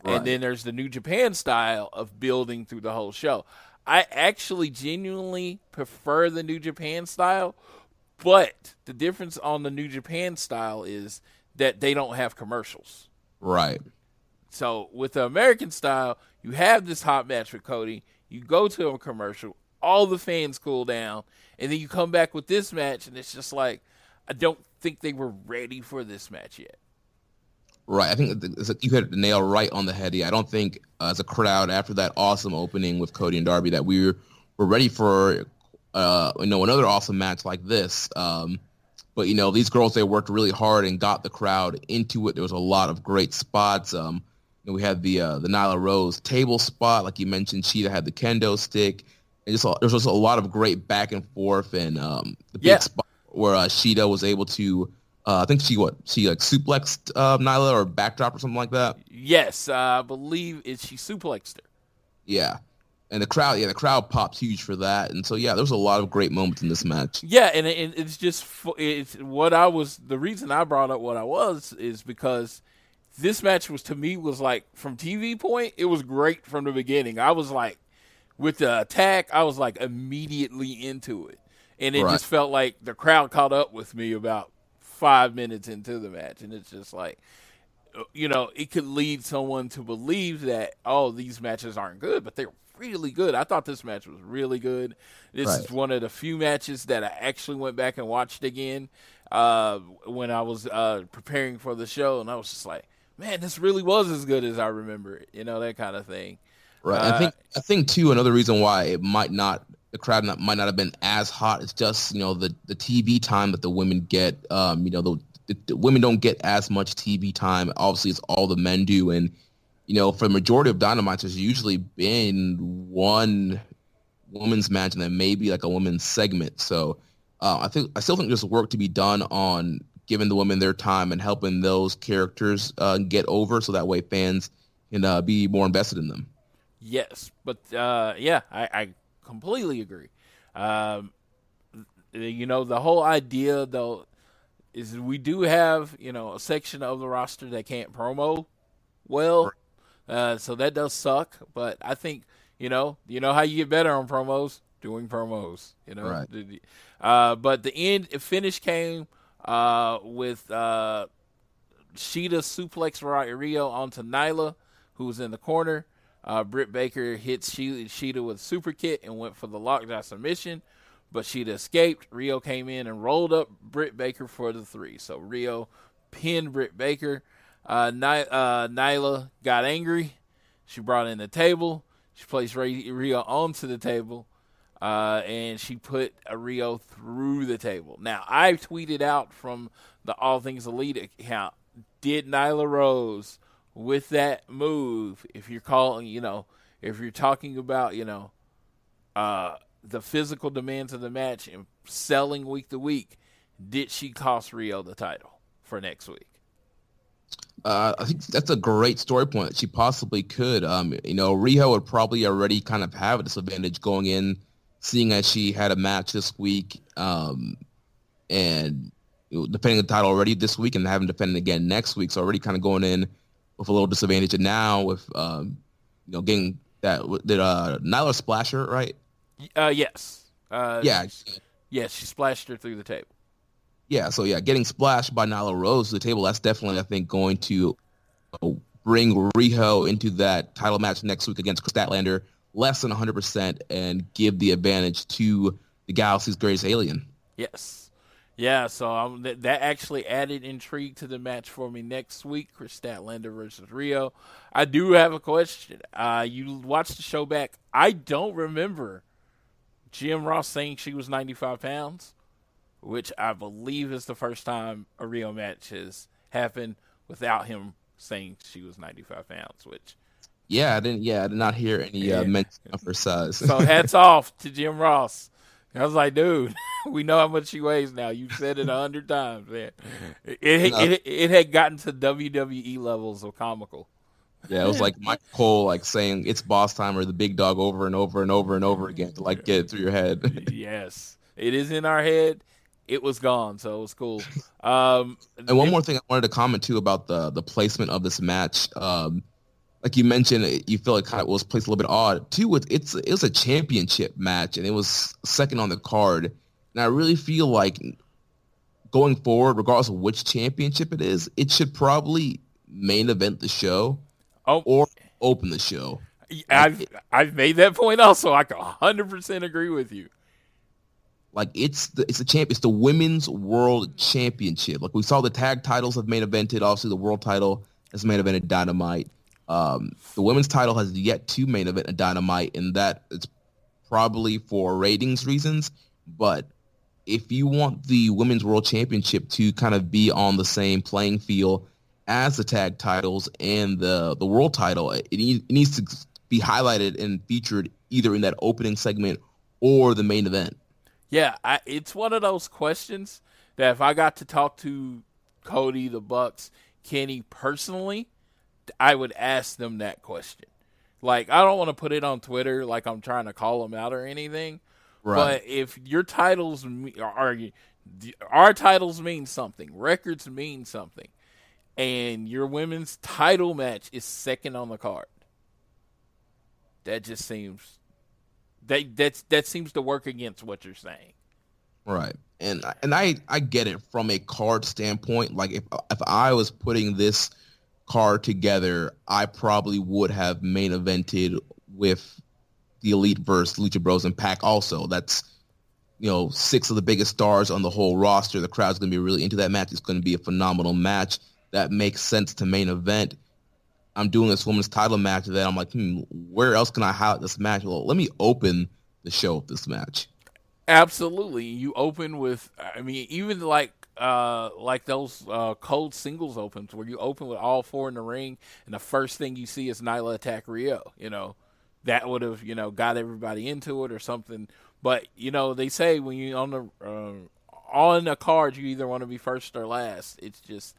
Right. And then there's the New Japan style of building through the whole show. I actually genuinely prefer the New Japan style, but the difference on the New Japan style is that they don't have commercials. Right. So with the American style, you have this hot match with Cody. You go to a commercial, all the fans cool down, and then you come back with this match, and it's just like I don't think they were ready for this match yet. Right. I think you hit the nail right on the head. Yeah, I don't think uh, as a crowd after that awesome opening with Cody and Darby that we were, were ready for uh, you know another awesome match like this. Um, but you know these girls they worked really hard and got the crowd into it. There was a lot of great spots. Um, you know, we had the uh, the Nyla Rose table spot, like you mentioned. Shida had the kendo stick. And just was just a lot of great back and forth and um, the big Yeah. spot where uh, Shida was able to. Uh, I think she what she like suplexed uh, Nyla or backdrop or something like that. Yes, uh, I believe it. She suplexed her. Yeah, and the crowd, yeah, the crowd pops huge for that, and so yeah, there was a lot of great moments in this match. Yeah, and it, it's just it's what I was. The reason I brought up what I was is because this match was to me was like from TV point, it was great from the beginning. I was like with the attack, I was like immediately into it, and it Right. just felt like the crowd caught up with me about five minutes into the match, and it's just like you know, it could lead someone to believe that oh, these matches aren't good, but they're really good. I thought this match was really good. This Right. is one of the few matches that I actually went back and watched again uh, when I was uh, preparing for the show, and I was just like, man, this really was as good as I remember it. You know, that kind of thing. Right. Uh, I think I think too another reason why it might not the crowd not, might not have been as hot It's just you know the the TV time that the women get. Um, you know the, the, the women don't get as much TV time. Obviously, it's all the men do, and you know for the majority of Dynamites, there's usually been one women's match and then maybe like a women's segment. So uh, I think I still think there's work to be done on giving the women their time and helping those characters uh, get over, so that way fans can uh, be more invested in them. Yes, but uh, yeah, I, I completely agree. Um, you know, the whole idea though is we do have you know a section of the roster that can't promo well, uh, so that does suck. But I think you know you know how you get better on promos doing promos. You know, Right. uh, but the end finish came uh, with uh, Shida suplex Riho onto Nyla, who was in the corner. Uh, Britt Baker hit She- Shida with a super kick and went for the lockdown submission, but Shida escaped. Riho came in and rolled up Britt Baker for the three. So Riho pinned Britt Baker. Uh, Ny- uh, Nyla got angry. She brought in the table. She placed Ray- Riho onto the table, uh, and she put Riho through the table. Now, I tweeted out from the All Things Elite account, did Nyla Rose with that move, if you're calling, you know, if you're talking about, you know, uh, the physical demands of the match and selling week to week, did she cost Riho the title for next week? Uh, I think that's a great story point. She possibly could. Um, you know, Riho would probably already kind of have a disadvantage going in, seeing as she had a match this week, um, and know, defending the title already this week and having to defend again next week. So already kind of going in with a little disadvantage. And now with um, you know getting that did uh, Nyla splash her right? Uh, yes. Uh, yeah, Yes, she splashed her through the table. Yeah, so yeah, getting splashed by Nyla Rose to the table, that's definitely, I think, going to uh, bring Riho into that title match next week against Statlander less than 100% and give the advantage to the Galaxy's greatest alien. Yes. Yeah, so um, th- that actually added intrigue to the match for me next week, Kris Statlander versus Riho. I do have a question. Uh, you watched the show back. I don't remember Jim Ross saying she was 95 pounds, which I believe is the first time a Riho match has happened without him saying she was 95 pounds, which Yeah, I didn't. Yeah, I did not hear any uh, Yeah. mention of her size. So [LAUGHS] hats off to Jim Ross. I was like, dude, [LAUGHS] we know how much she weighs now. You've said it a hundred times, man. It, it, No. it it had gotten to WWE levels of comical. yeah, it was like Mike Cole like saying it's boss time or the big dog over and over and over and over again to like get it through your head. [LAUGHS] yes, it is in our head. It was gone, so it was cool. Um, And one more thing I wanted to comment too about the the placement of this match. Um, like you mentioned, you feel like it kind of was placed a little bit odd. Two, it, it's it was a championship match, and it was second on the card. And I really feel like going forward, regardless of which championship it is, it should probably main event the show Oh, or open the show. I've I've made that point also. I can hundred percent agree with you. Like it's the it's the champ it's the women's world championship. Like we saw the tag titles have main evented. Obviously, the world title has main evented Dynamite. Um, the women's title has yet to main event a Dynamite, and that it's probably for ratings reasons. But if you want the women's world championship to kind of be on the same playing field as the tag titles and the the world title, it, it needs to be highlighted and featured either in that opening segment or the main event. Yeah, I, it's one of those questions that if I got to talk to Cody, the Bucks, Kenny personally, I would ask them that question. Like, I don't want to put it on Twitter like I'm trying to call them out or anything. Right. But if your titles are our titles mean something, records mean something, and your women's title match is second on the card, that just seems that that's that seems to work against what you're saying. Right. And and I I get it from a card standpoint. Like if if I was putting this card together, I probably would have main evented with the Elite versus Lucha Bros and Pac also. That's you know, six of the biggest stars on the whole roster. The crowd's going to be really into that match. It's going to be a phenomenal match. That makes sense to main event. I'm doing this women's title match that I'm like, hmm, where else can I highlight this match? Well, let me open the show with this match. Absolutely. You open with I mean even like uh like those uh cold singles opens where you open with all four in the ring and the first thing you see is Nyla attack Riho, you know. That would have, you know, got everybody into it or something. But, you know, they say when you on the uh, on a card you either want to be first or last. It's just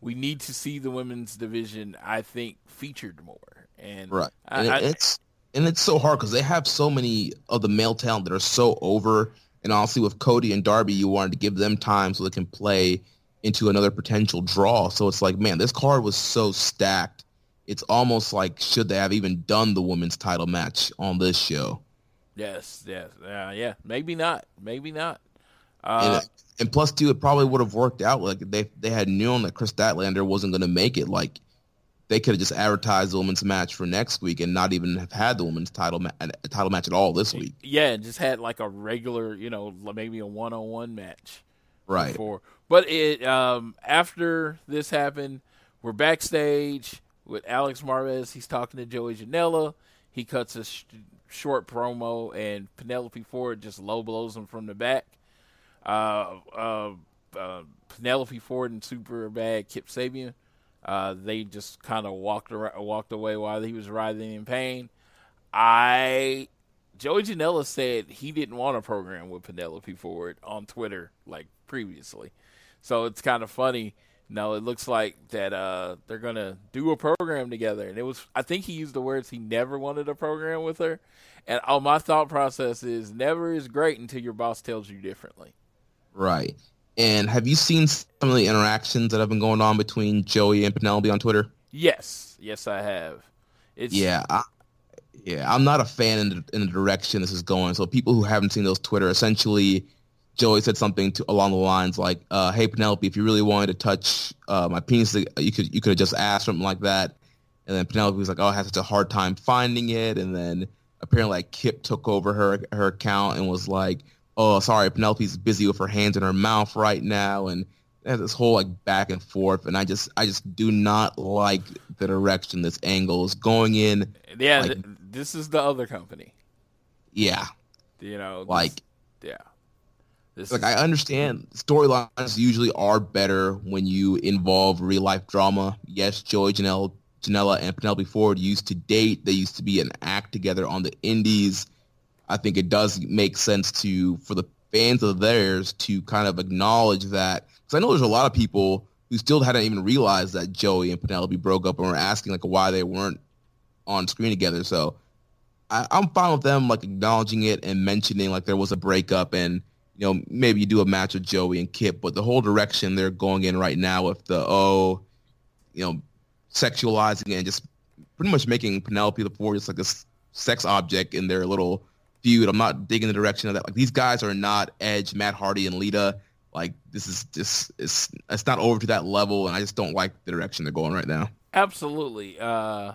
we need to see the women's division I think featured more. And Right. I- And I- it's and it's so hard because they have so many of the male talent that are so over. And honestly, with Cody and Darby, you wanted to give them time so they can play into another potential draw. So it's like, man, this card was so stacked. It's almost like should they have even done the women's title match on this show? Yes, yes, uh, yeah. Maybe not. Maybe not. Uh, and, and, plus, too, it probably would have worked out. Like they they had known that Kris Statlander wasn't going to make it. Like they could have just advertised the women's match for next week and not even have had the women's title ma- title match at all this week. Yeah, just had like a regular, you know, maybe a one on one match. Right. Before. But it um, after this happened, we're backstage with Alex Marvez. He's talking to Joey Janela. He cuts a sh- short promo, and Penelope Ford just low blows him from the back. Uh, uh, uh, Penelope Ford and super bad Kip Sabian. Uh, they just kind of walked around, walked away while he was writhing in pain. I Joey Janela said he didn't want a program with Penelope Ford on Twitter like previously. So it's kind of funny. No, it looks like that uh, they're gonna do a program together, and it was. I think he used the words he never wanted a program with her, and all my thought process is never is great until your boss tells you differently. Right. And have you seen some of the interactions that have been going on between Joey and Penelope on Twitter? Yes, yes, I have. It's yeah, I, yeah. I'm not a fan in the, in the direction this is going. So people who haven't seen those Twitter, essentially, Joey said something to, along the lines like, uh, "Hey Penelope, if you really wanted to touch uh, my penis, you could you could have just asked something like that." And then Penelope was like, "Oh, I had such a hard time finding it." And then apparently, like Kip took over her her account and was like, "Oh, sorry, Penelope's busy with her hands in her mouth right now." And has this whole like back and forth, and I just I just do not like the direction this angle is going in. Yeah, like, th- this is the other company. Yeah, you know, like this, yeah. This like is... I understand storylines usually are better when you involve real life drama. Yes, Joey Janela, Janela and Penelope Ford used to date. They used to be an act together on the Indies. I think it does make sense to for the fans of theirs to kind of acknowledge that because I know there's a lot of people who still hadn't even realized that Joey and Penelope broke up and were asking like why they weren't on screen together. So I, I'm fine with them like acknowledging it and mentioning like there was a breakup and you know, maybe you do a match with Joey and Kip, but the whole direction they're going in right now with the oh, you know, sexualizing and just pretty much making Penelope the Ford just like a sex object in their little feud. I'm not digging the direction of that. Like these guys are not Edge, Matt Hardy, and Lita. Like this is just it's it's not over to that level, and I just don't like the direction they're going right now. Absolutely. Uh,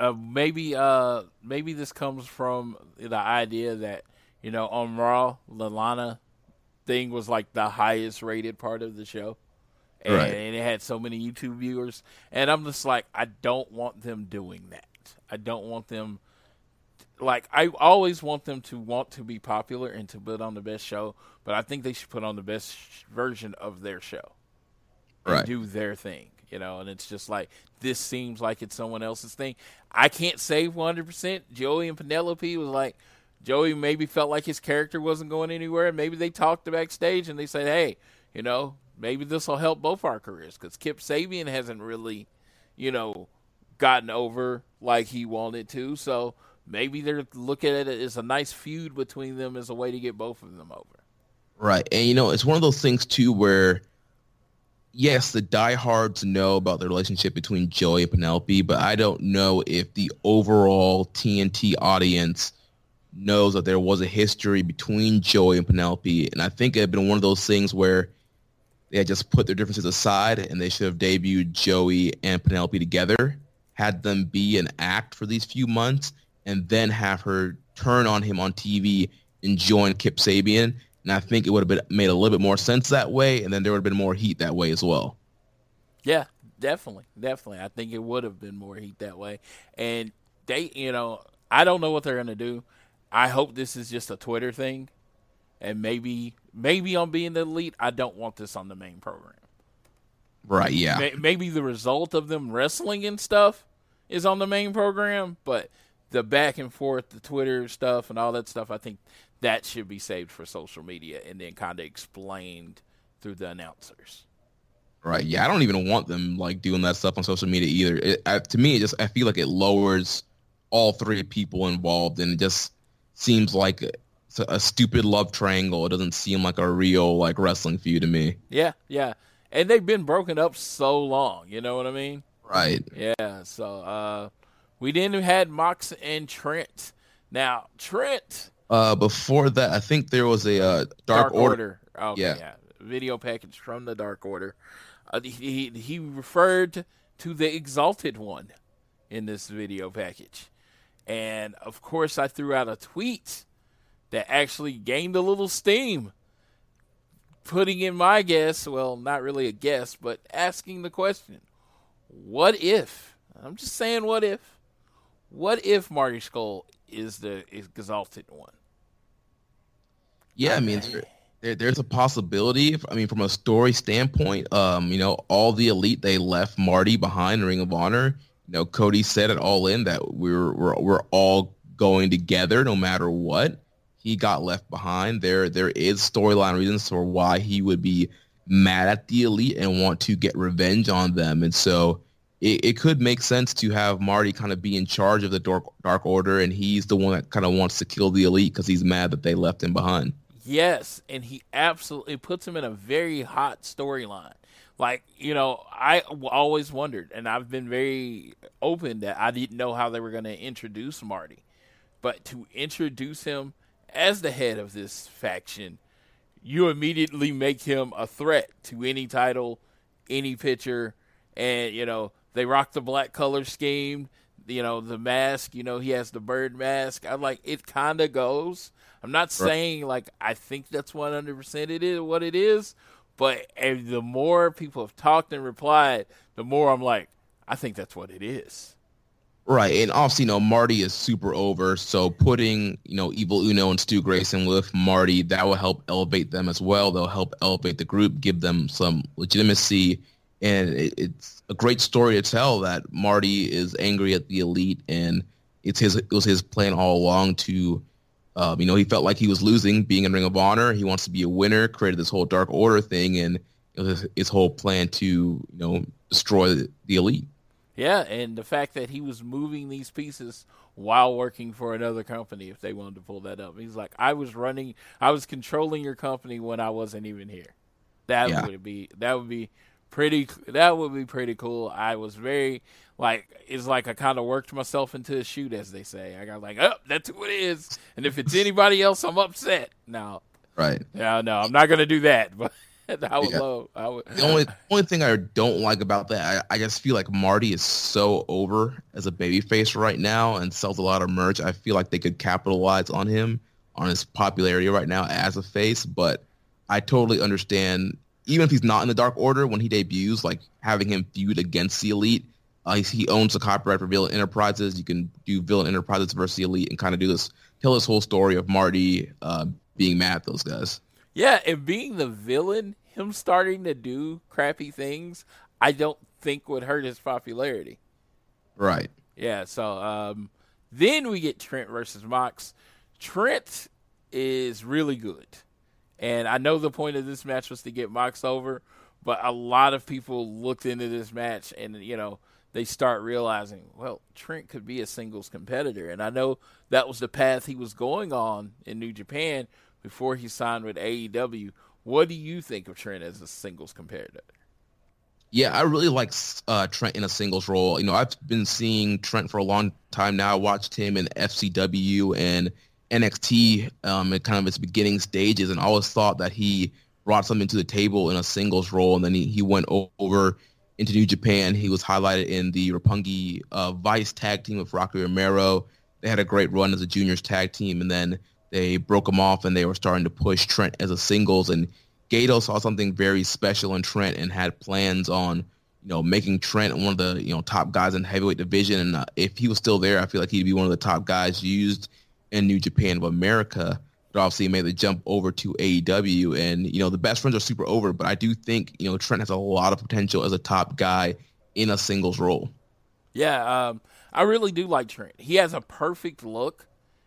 uh, maybe uh, maybe this comes from the idea that you know, on Raw, the Lana thing was like the highest rated part of the show. And, right. and it had so many YouTube viewers. And I'm just like, I don't want them doing that. I don't want them like I always want them to want to be popular and to put on the best show, but I think they should put on the best version of their show. Right. do their thing, you know, and it's just like this seems like it's someone else's thing. I can't say 100%. Joey and Penelope was like, Joey maybe felt like his character wasn't going anywhere, and maybe they talked backstage and they said, "Hey, you know, maybe this will help both our careers." Because Kip Sabian hasn't really, you know, gotten over like he wanted to. So maybe they're looking at it as a nice feud between them as a way to get both of them over. Right, and you know, it's one of those things too where. Yes, the diehards know about the relationship between Joey and Penelope, but I don't know if the overall TNT audience knows that there was a history between Joey and Penelope, and I think it had been one of those things where they had just put their differences aside and they should have debuted Joey and Penelope together, had them be an act for these few months, and then have her turn on him on TV and join Kip Sabian. And I think it would have been made a little bit more sense that way, and then there would have been more heat that way as well. Yeah, definitely, definitely. I think it would have been more heat that way. And they, you know, I don't know what they're gonna do. I hope this is just a Twitter thing, and maybe maybe on being the elite, I don't want this on the main program. Right. Yeah. Maybe the result of them wrestling and stuff is on the main program, but the back and forth, the Twitter stuff, and all that stuff, I think that should be saved for social media and then kind of explained through the announcers. Right. Yeah. I don't even want them like doing that stuff on social media either. It, I, to me, it just I feel like it lowers all three people involved, and it just seems like a, a stupid love triangle. It doesn't seem like a real like wrestling feud to me. Yeah, yeah. And they've been broken up so long, you know what I mean? Right. Yeah, so uh we then had Mox and Trent. Now, Trent Uh, before that, I think there was a uh, Dark, Order. Okay, Yeah. yeah. Video package from the Dark Order. Uh, he, he he referred to the Exalted One in this video package, and of course, I threw out a tweet that actually gained a little steam, putting in my guess. Well, not really a guess, but asking the question: What if? I'm just saying, what if? What if Marty Scurll is the Exalted One? Yeah, I mean, there, there, there's a possibility. I mean, from a story standpoint, um, you know, all the elite they left Marty behind in Ring of Honor. You know, Cody said it all in that we're we're we're all going together no matter what. He got left behind. There there is storyline reasons for why he would be mad at the elite and want to get revenge on them, and so. It, it could make sense to have Marty kind of be in charge of the Dark, Dark Order, and he's the one that kind of wants to kill the elite because he's mad that they left him behind. Yes, and he absolutely puts him in a very hot storyline. Like, you know, I always wondered, and I've been very open that I didn't know how they were going to introduce Marty. But to introduce him as the head of this faction, you immediately make him a threat to any title, any pitcher, and, you know, they rock the black color scheme. You know, the mask, you know, he has the bird mask. I'm like, it kind of goes. I'm not saying like I think that's 100% it is what it is, but and the more people have talked and replied, the more I'm like, I think that's what it is. Right, and obviously, you know, Marty is super over. So putting, you know, Evil Uno and Stu Grayson with Marty, that will help elevate them as well. They'll help elevate the group, give them some legitimacy, and it, it's a great story to tell that Marty is angry at the elite, and it's his it was his plan all along to, um, you know, he felt like he was losing being in Ring of Honor. He wants to be a winner. Created this whole Dark Order thing, and it was his, whole plan to, you know, destroy the, the elite. Yeah, and the fact that he was moving these pieces while working for another company, if they wanted to pull that up, he's like, I was running, I was controlling your company when I wasn't even here. That Yeah. would be that would be pretty. That would be pretty cool. I was very like it's like I kind of worked myself into a shoot, as they say. I got like, oh, that's who it is, and if it's anybody else, I'm upset. No, Right. no, no, I'm not gonna do that. [LAUGHS] But I would Yeah. love. I would. The only only thing I don't like about that, I, I just feel like Marty is so over as a babyface right now and sells a lot of merch. I feel like they could capitalize on him on his popularity right now as a face. But I totally understand, even if he's not in the Dark Order when he debuts, like having him feud against the Elite. Uh, he owns the copyright for Villain Enterprises. You can do Villain Enterprises versus the Elite and kind of do this, tell this whole story of Marty uh, being mad at those guys. Yeah, and being the villain, him starting to do crappy things, I don't think would hurt his popularity. Right. Yeah, so um, then we get Trent versus Mox. Trent is really good. And I know the point of this match was to get Mox over, but a lot of people looked into this match and, you know, they start realizing, well, Trent could be a singles competitor. And I know that was the path he was going on in New Japan before he signed with AEW. What do you think of Trent as a singles competitor? Yeah, I really like uh, Trent in a singles role. You know, I've been seeing Trent for a long time now. I watched him in FCW and NXT um, at kind of its beginning stages, and I always thought that he brought something to the table in a singles role. And then he, he went over into New Japan. He was highlighted in the Roppongi uh, Vice tag team with Rocky Romero. They had a great run as a juniors tag team, and then they broke him off, and they were starting to push Trent as a singles. And Gedo saw something very special in Trent and had plans on, you know, making Trent one of the you know top guys in heavyweight division. And uh, if he was still there, I feel like he'd be one of the top guys used in New Japan of America. But obviously, made the jump over to AEW, and you know the best friends are super over. But I do think you know Trent has a lot of potential as a top guy in a singles role. Yeah, um, I really do like Trent. He has a perfect look,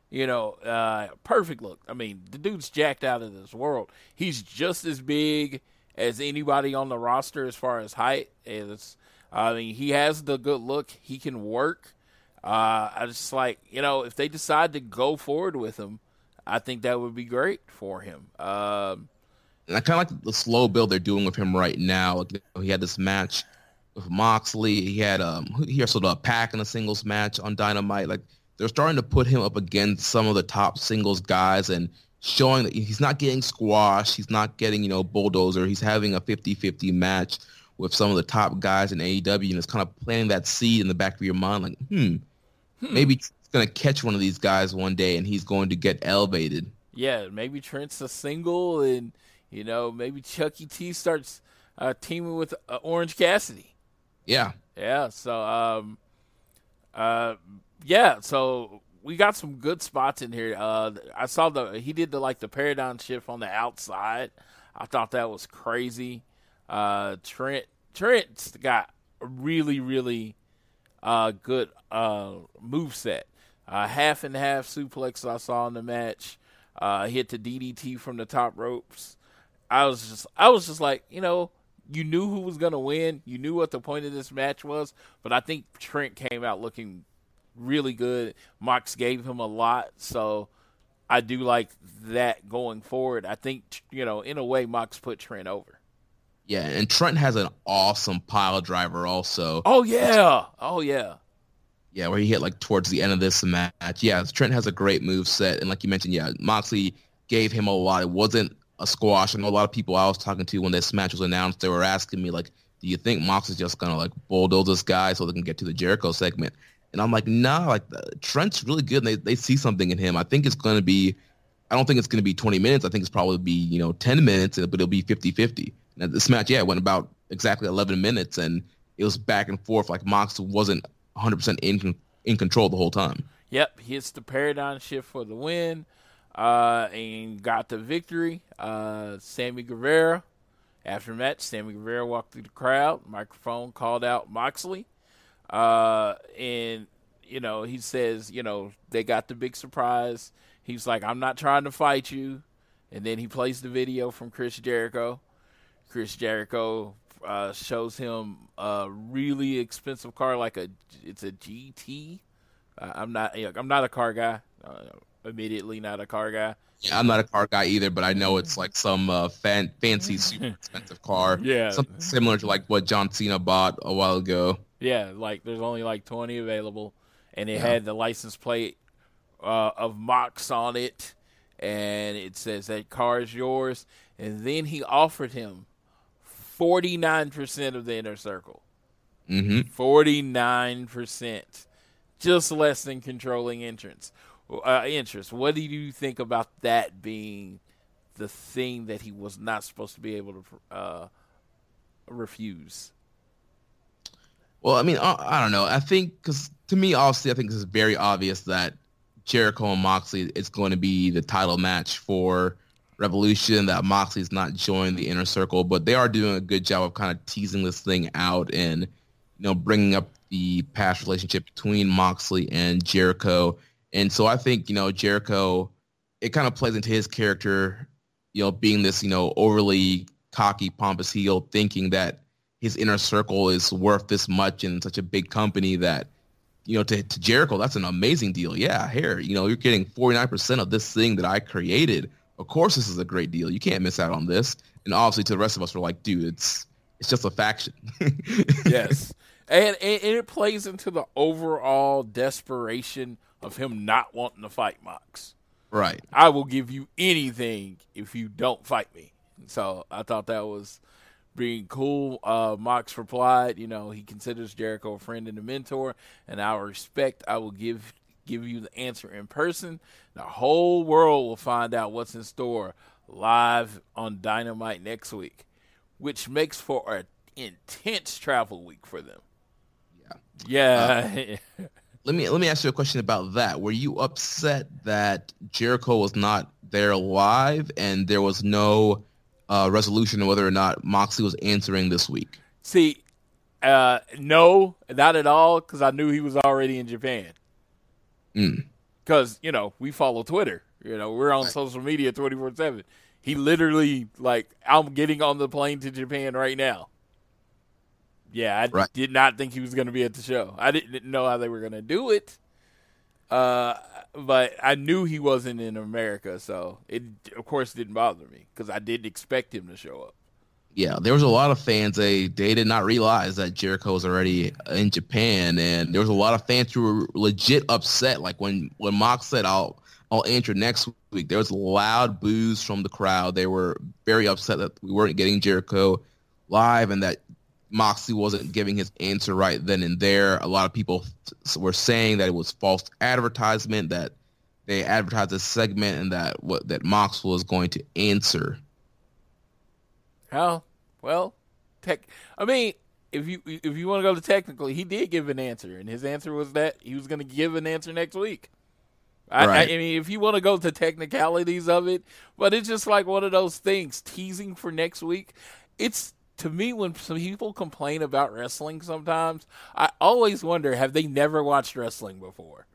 you know, uh, perfect look. I mean, the dude's jacked out of this world. He's just as big as anybody on the roster as far as height. Is I mean, he has the good look. He can work. Uh, I just like you know, if they decide to go forward with him, I think that would be great for him. Um, and I kind of like the slow build they're doing with him right now. He had this match with Moxley. He had um he also a pack in a singles match on Dynamite. Like they're starting to put him up against some of the top singles guys and showing that he's not getting squashed. He's not getting, you know, bulldozer. He's having a 50-50 match with some of the top guys in AEW and it's kind of planting that seed in the back of your mind like, hmm, hmm. maybe he's going to catch one of these guys one day and he's going to get elevated. Yeah, maybe Trent's a single and, you know, maybe Chucky T starts uh, teaming with uh, Orange Cassidy. Yeah. Yeah, so um uh yeah, so we got some good spots in here. Uh, I saw the he did the like the paradigm shift on the outside. I thought that was crazy. Uh, Trent Trent's got really really uh, good uh, move set. Uh, half and half suplex I saw in the match. Uh, hit the DDT from the top ropes. I was just I was just like you know you knew who was gonna win. You knew what the point of this match was, but I think Trent came out looking really good. Mox gave him a lot, so I do like that going forward. I think you know, in a way, Mox put Trent over. Yeah, and Trent has an awesome pile driver also. Oh yeah, oh yeah, yeah. Where he hit like towards the end of this match. Yeah, Trent has a great move set, and like you mentioned, yeah, Moxley gave him a lot. It wasn't a squash. I know a lot of people I was talking to when this match was announced, they were asking me like, "Do you think Mox is just gonna like bulldoze this guy so they can get to the Jericho segment?" And I'm like, nah, like uh, Trent's really good. And they, they see something in him. I think it's going to be, I don't think it's going to be 20 minutes. I think it's probably be, you know, 10 minutes, but it'll be 50-50. And this match, yeah, went about exactly 11 minutes and it was back and forth. Like Mox wasn't 100% in, in control the whole time. Yep. Hits the paradigm shift for the win uh, and got the victory. Uh, Sammy Guevara, after match, Sammy Guevara walked through the crowd. Microphone called out Moxley. Uh, and you know, he says, you know, they got the big surprise. He's like, I'm not trying to fight you. And then he plays the video from Chris Jericho. Chris Jericho uh, shows him a really expensive car, like a it's a GT. Uh, I'm not I'm not a car guy. Uh, immediately not a car guy. Yeah, I'm not a car guy either, but I know it's like some uh, fan, fancy, super [LAUGHS] expensive car. Yeah, something similar to like what John Cena bought a while ago. Yeah, like there's only like 20 available, and it yeah. had the license plate uh, of Mox on it, and it says that car is yours. And then he offered him 49% of the inner circle. Mm-hmm. 49%, just less than controlling entrance. Uh, interest. What do you think about that being the thing that he was not supposed to be able to uh, refuse? Well, I mean, I, I don't know. I think because to me, obviously, I think this is very obvious that Jericho and Moxley is going to be the title match for Revolution. That Moxley's not joining the inner circle, but they are doing a good job of kind of teasing this thing out and you know bringing up the past relationship between Moxley and Jericho. And so I think you know Jericho, it kind of plays into his character, you know, being this you know overly cocky, pompous heel, thinking that his inner circle is worth this much in such a big company that you know to, to Jericho that's an amazing deal. Yeah, here you know you're getting 49% of this thing that I created. Of course, this is a great deal. You can't miss out on this. And obviously, to the rest of us, we're like, dude, it's it's just a faction. [LAUGHS] yes, and, and and it plays into the overall desperation of him not wanting to fight Mox. Right. I will give you anything if you don't fight me. So I thought that was being cool. Uh, Mox replied, you know, he considers Jericho a friend and a mentor, and I respect. I will give give you the answer in person. The whole world will find out what's in store live on Dynamite next week, which makes for an intense travel week for them. Yeah. Yeah. Uh, [LAUGHS] let me let me ask you a question about that. Were you upset that Jericho was not there live and there was no uh, resolution of whether or not Moxley was answering this week? See, uh, no, not at all, because I knew he was already in Japan. Because mm. you know we follow Twitter. You know we're on social media twenty four seven. He literally like I'm getting on the plane to Japan right now. Yeah, I right. did not think he was going to be at the show. I didn't know how they were going to do it. Uh, but I knew he wasn't in America, so it of course didn't bother me because I didn't expect him to show up. Yeah, there was a lot of fans. They they did not realize that Jericho was already in Japan, and there was a lot of fans who were legit upset. Like when when Mox said, "I'll I'll enter next week," there was loud boos from the crowd. They were very upset that we weren't getting Jericho live, and that Moxley wasn't giving his answer right then and there. A lot of people were saying that it was false advertisement, that they advertised a segment, and that what that Mox was going to answer. How? Well, tech. I mean, if you if you want to go to technically, he did give an answer, and his answer was that he was going to give an answer next week. I, Right. I, I mean, if you want to go to technicalities of it, but it's just like one of those things teasing for next week. It's to me when some people complain about wrestling. Sometimes I always wonder: have they never watched wrestling before?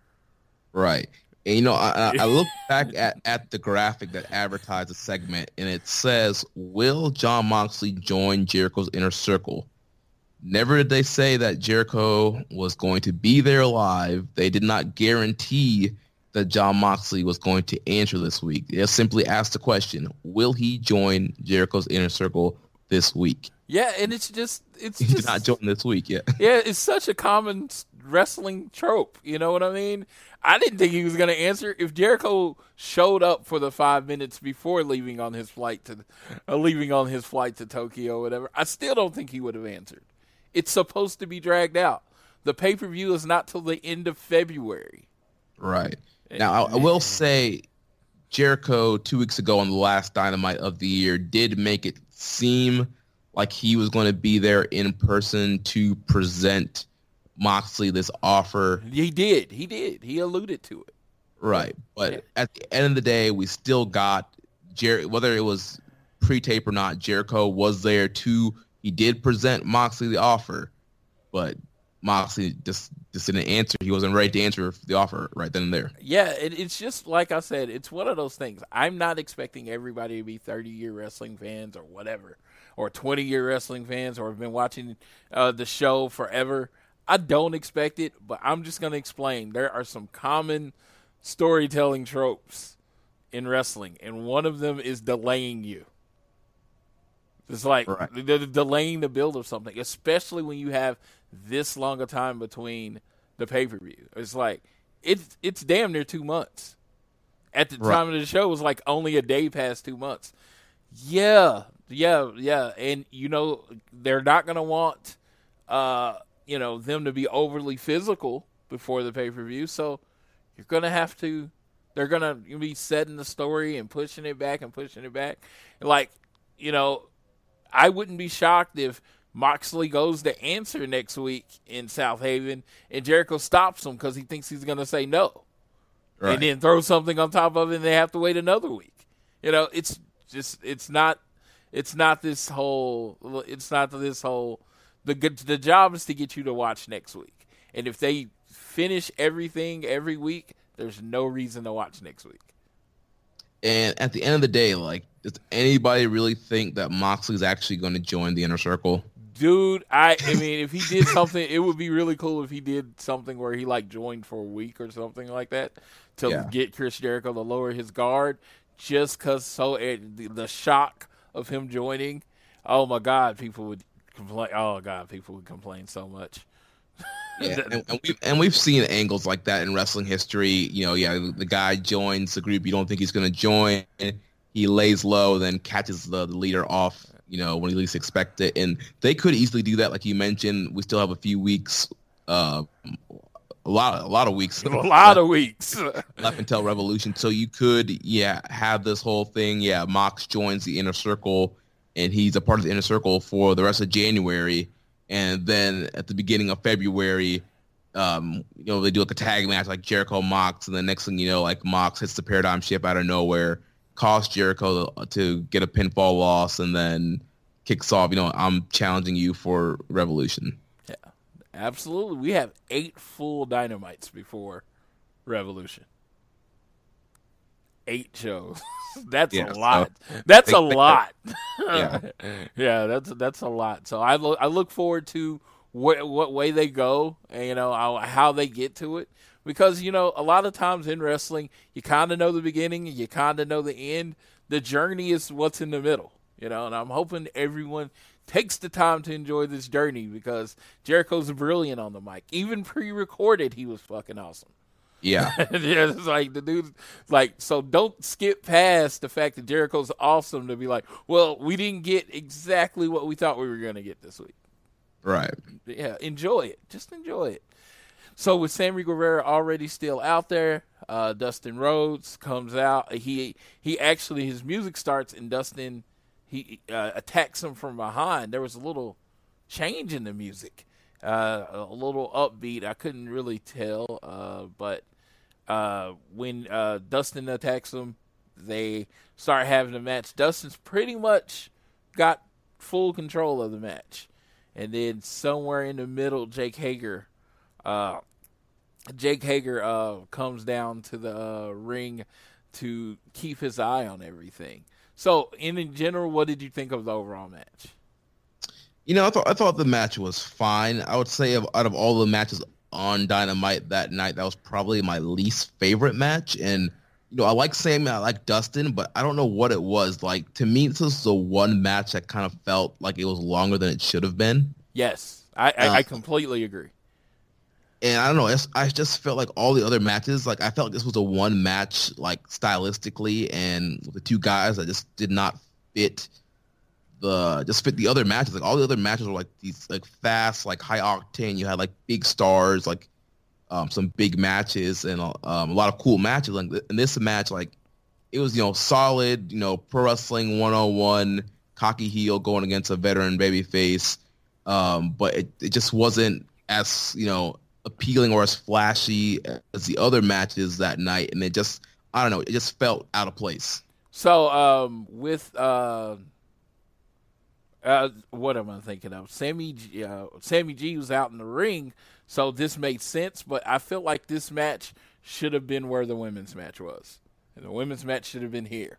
Right. And you know, I, I look [LAUGHS] back at, at the graphic that advertised the segment, and it says, "Will Jon Moxley join Jericho's inner circle?" Never did they say that Jericho was going to be there live. They did not guarantee that Jon Moxley was going to answer this week. They simply asked the question, "Will he join Jericho's inner circle this week?" Yeah, and it's just it's He just did not join this week yet. Yeah, it's such a common wrestling trope. You know what I mean? I didn't think he was going to answer. If Jericho showed up for the five minutes before leaving on his flight to, uh, leaving on his flight to Tokyo, or whatever, I still don't think he would have answered. It's supposed to be dragged out. The pay per view is not till the end of February. Right. Now, I, I will say Jericho two weeks ago on the last Dynamite of the year did make it seem like he was going to be there in person to present Moxley this offer. He did. He did. He alluded to it. Right. But at the end of the day, we still got Jer- whether it was pre-tape or not, Jericho was there too. He did present Moxley the offer, but Moxley just, just didn't answer. He wasn't ready to answer the offer right then and there. Yeah, it, it's just like I said, it's one of those things. I'm not expecting everybody to be 30 year wrestling fans or whatever, or 20 year wrestling fans, or have been watching uh, the show forever. I don't expect it, but I'm just going to explain. There are some common storytelling tropes in wrestling, and one of them is delaying you. It's like Right. the, the- delaying the build of something, especially when you have this long a time between the pay per view. It's like it's it's damn near two months. At the Right. time of the show, it was like only a day past two months. Yeah, yeah, yeah, and you know they're not gonna want, uh, you know, them to be overly physical before the pay per view. So you're gonna have to. They're gonna be setting the story and pushing it back and pushing it back. Like, you know, I wouldn't be shocked if Moxley goes to answer next week in Southaven and Jericho stops him because he thinks he's going to say no. Right. And then throw something on top of it and they have to wait another week. You know, it's just, it's not, it's not this whole, it's not this whole, the, good- the job is to get you to watch next week. And if they finish everything every week, there's no reason to watch next week. And at the end of the day, like, does anybody really think that Moxley's actually going to join the inner circle? Dude, I I [LAUGHS] mean, if he did something, it would be really cool if he did something where he like joined for a week or something like that to Yeah. get Chris Jericho to lower his guard, just because so it, the shock of him joining. Oh my God, people would complain. Oh God, people would complain so much. Yeah, [LAUGHS] and, and, we've, and we've seen angles like that in wrestling history. You know, yeah, the guy joins the group you don't think he's going to join. He lays low, then catches the, the leader off. You know, when you least expect it, and they could easily do that. Like you mentioned, we still have a few weeks, uh, a lot, a lot of weeks, [LAUGHS] A lot of weeks. [LAUGHS] left until Revolution. So you could, yeah, have this whole thing. Yeah, Mox joins the inner circle, and he's a part of the inner circle for the rest of January. And then at the beginning of February, um, you know, they do like a tag match like Jericho Mox, and the next thing you know, like Mox hits the paradigm shift out of nowhere, costs Jericho to, to get a pinfall loss, and then kicks off. You know, I'm challenging you for Revolution. Yeah, absolutely, we have eight full dynamites before Revolution. Eight shows. [LAUGHS] That's Yeah, a so lot. [LAUGHS] That's a lot. [LAUGHS] Yeah. yeah, that's that's a lot. So I look I look forward to what what way they go, and, you know how, how they get to it. because you know a lot of times in wrestling you kind of know the beginning and you kind of know the end. The journey is what's in the middle, you know. And I'm hoping everyone takes the time to enjoy this journey because Jericho's brilliant on the mic. Even pre-recorded, he was fucking awesome. Yeah. [LAUGHS] yeah, it's like the dude, like, so don't skip past the fact that Jericho's awesome to be like, well, we didn't get exactly what we thought we were going to get this week. Right. Yeah, enjoy it. Just enjoy it. So with Sammy Guevara already still out there, uh, Dustin Rhodes comes out. He he actually his music starts and Dustin he uh, attacks him from behind. There was a little change in the music, uh, a little upbeat. I couldn't really tell, uh, but uh, when uh, Dustin attacks them, they start having a match. Dustin's pretty much got full control of the match, and then somewhere in the middle, Jake Hager. Uh, Jake Hager uh, comes down to the ring to keep his eye on everything. So, in general, what did you think of the overall match? You know, I thought I thought the match was fine. I would say of, out of all the matches on Dynamite that night, that was probably my least favorite match. And you know, I like Sammy, I like Dustin, but I don't know what it was. Like to me, this was the one match that kind of felt like it was longer than it should have been. Yes, I, I, Uh, I completely agree. and I don't know. I just felt like all the other matches, like I felt like this was a one match, like stylistically, and the two guys that just did not fit the just fit the other matches. Like all the other matches were like these like fast, like high octane. You had like big stars, like um, some big matches, and um, a lot of cool matches. Like in this match, like it was you know solid, you know pro wrestling 101, cocky heel going against a veteran babyface. Um, but it, it just wasn't as you know appealing or as flashy as the other matches that night, and it just I don't know, it just felt out of place. So, um, with uh, uh, what am I thinking of? Sammy, G- uh, Sammy G was out in the ring, so this made sense. But I feel like this match should have been where the women's match was, and the women's match should have been here.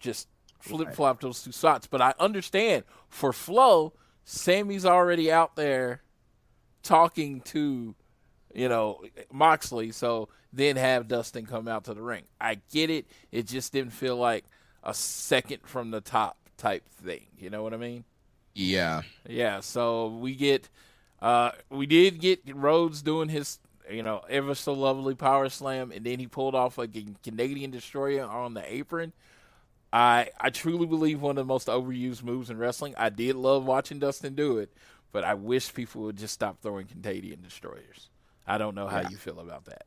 Just flip flop those two spots. But I understand for flow, Sammy's already out there talking to, you know, Moxley. So then have Dustin come out to the ring. I get it. It just didn't feel like a second from the top type thing. You know what I mean? Yeah, Yeah. So we get, uh, we did get Rhodes doing his, you know, ever so lovely power slam, and then he pulled off a Canadian destroyer on the apron. I I truly believe one of the most overused moves in wrestling. I did love watching Dustin do it, but I wish people would just stop throwing Canadian destroyers. I don't know how Yeah. you feel about that.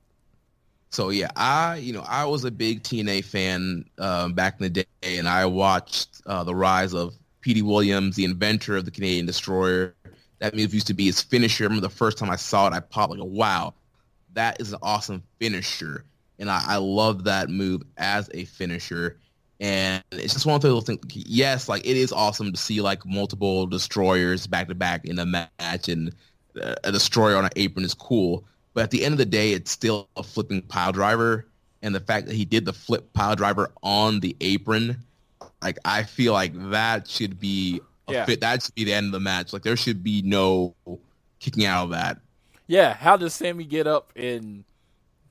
So yeah, I you know I was a big TNA fan um, back in the day, and I watched uh, the rise of Petey Williams, the inventor of the Canadian Destroyer. That move used to be his finisher. I remember the first time I saw it, I popped like, "Wow, that is an awesome finisher!" And I, I love that move as a finisher. And it's just one of those things. Yes, like it is awesome to see like multiple destroyers back to back in a match, and uh, a destroyer on an apron is cool. But at the end of the day, it's still a flipping pile driver, and the fact that he did the flip pile driver on the apron, like I feel like that should be a Yeah. fit. That should be the end of the match. Like there should be no kicking out of that. Yeah, how does Sammy get up and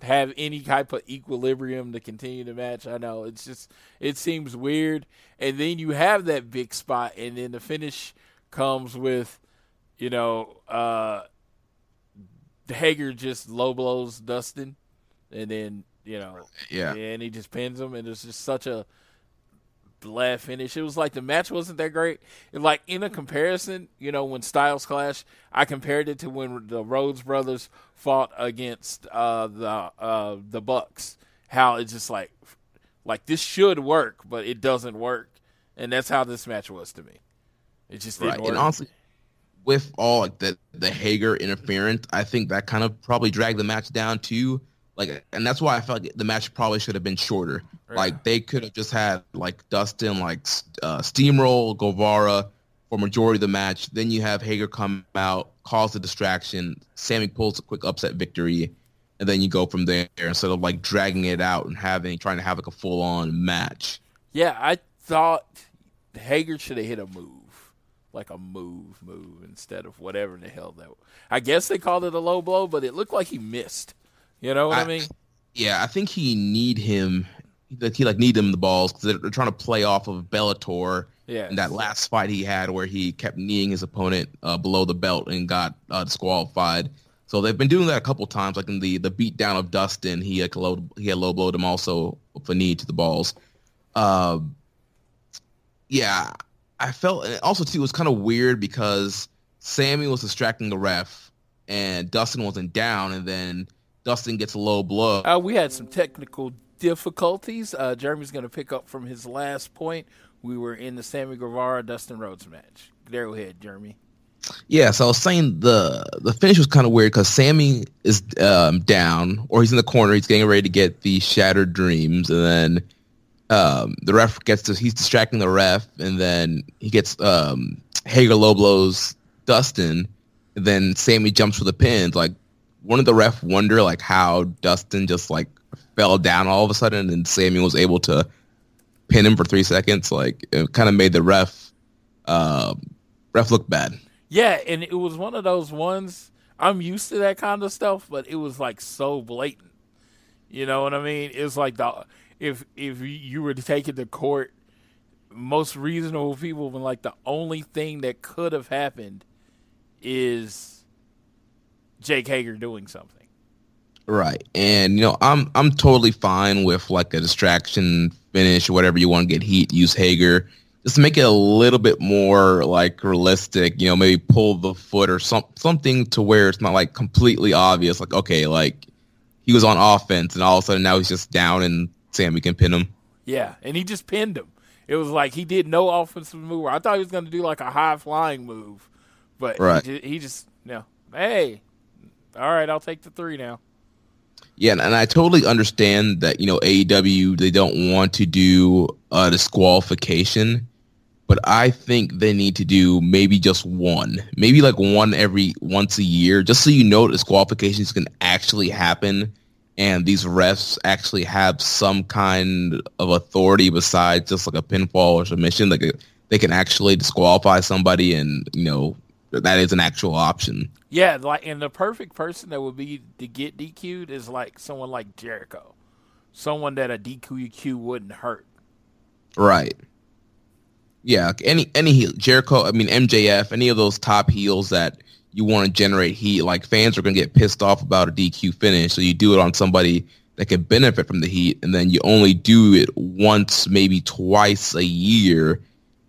have any type of equilibrium to continue the match? I know it's just it seems weird. And then you have that big spot, and then the finish comes with, you know, uh, Hager just low blows Dustin, and then you know, Yeah. and he just pins him, and it's just such a blah finish. It was like the match wasn't that great. It, like in a comparison, you know, when Styles Clash, I compared it to when the Rhodes brothers fought against uh, the uh, the Bucks. How it's just like like this should work, but it doesn't work, and that's how this match was to me. It just didn't Right. work. And honestly, with all like the the Hager interference, I think that kind of probably dragged the match down too. Like, and that's why I felt like the match probably should have been shorter. Like they could have just had like Dustin like uh, steamroll Guevara for majority of the match. Then you have Hager come out, cause the distraction. Sammy pulls a quick upset victory, and then you go from there instead of like dragging it out and having trying to have like a full on match. Yeah, I thought Hager should have hit a move, like a move, move instead of whatever the hell that. I guess they called it a low blow, but it looked like he missed. You know what I, I mean? Yeah, I think he need him. Like he like need him the balls because they're, they're, trying to play off of Bellator. Yeah. In that last fight he had where he kept kneeing his opponent uh, below the belt and got uh, disqualified. So they've been doing that a couple times, like in the the beat down of Dustin, he like low, he had low blowed him also for knee to the balls. Uh, yeah, I felt and also too it was kind of weird because Sammy was distracting the ref and Dustin wasn't down, and then Dustin gets a low blow. Uh, we had some technical difficulties. Uh, Jeremy's going to pick up from his last point. We were in the Sammy Guevara Dustin Rhodes match. There, go ahead, Jeremy. Yeah, so I was saying the the finish was kind of weird because Sammy is um, down, or he's in the corner. He's getting ready to get the shattered dreams, and then um, the ref gets to he's distracting the ref, and then he gets um, Hager low blows Dustin, and then Sammy jumps for the pins. Like, one of the ref wonder like how Dustin just like fell down all of a sudden, and Sammy was able to pin him for three seconds. Like, it kind of made the ref uh, ref look bad. Yeah, and it was one of those ones. I'm used to that kind of stuff, but it was like so blatant. You know what I mean? It's like the if if you were to take it to court, most reasonable people been like the only thing that could have happened is Jake Hager doing something. Right. And you know, I'm I'm totally fine with like a distraction finish whatever you want to get heat, use Hager just make it a little bit more like realistic. You know, maybe pull the foot or some something to where it's not like completely obvious. Like okay, like he was on offense and all of a sudden now he's just down and Sammy can pin him. Yeah, and he just pinned him. It was like he did no offensive move. I thought he was going to do like a high flying move, but right. he, just, he just you know, hey, all right, I'll take the three now. Yeah, and I totally understand that you know AEW they don't want to do a disqualification but I think they need to do maybe just one, maybe like one every once a year, just so you know disqualifications can actually happen, and these refs actually have some kind of authority besides just like a pinfall or submission. Like uh, they can actually disqualify somebody, and you know that is an actual option. Yeah, like and the perfect person that would be to get DQ'd is like someone like Jericho, someone that a DQ wouldn't hurt. Right. Yeah, any any heel, Jericho. I mean MJF. Any of those top heels that you want to generate heat. Like fans are gonna get pissed off about a DQ finish, so you do it on somebody that can benefit from the heat, and then you only do it once, maybe twice a year,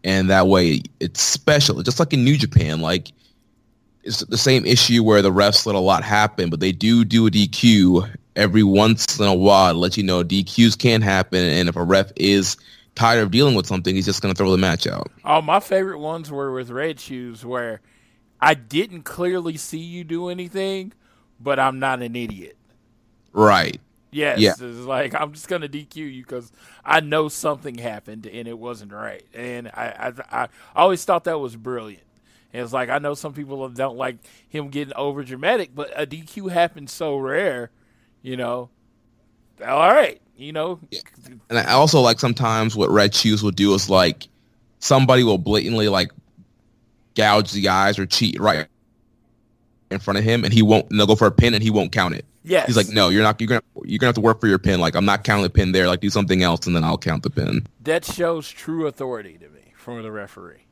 and that way it's special. Just like in New Japan, like it's the same issue where the refs let a lot happen, but they do do a DQ every once in a while to let you know DQs can happen, and if a ref is tired of dealing with something, he's just going to throw the match out. Oh, my favorite ones were with Red Shoes, where I didn't clearly see you do anything, but I'm not an idiot. Right. Yes, yeah. it's like I'm just gonna DQ you because I know something happened and it wasn't right, and I, I I always thought that was brilliant. And it's like I know some people don't like him getting over dramatic, but a DQ happens so rare, you know. All right, you know. Yeah. And I also like sometimes what Red Shoes will do is like somebody will blatantly like gouge the eyes or cheat right in front of him, and he won't. And they'll go for a pin, and he won't count it. Yeah, He's like, no, you're not. You're gonna you're gonna have to work for your pin. Like I'm not counting the pin there. Like do something else, and then I'll count the pin. That shows true authority to me from the referee.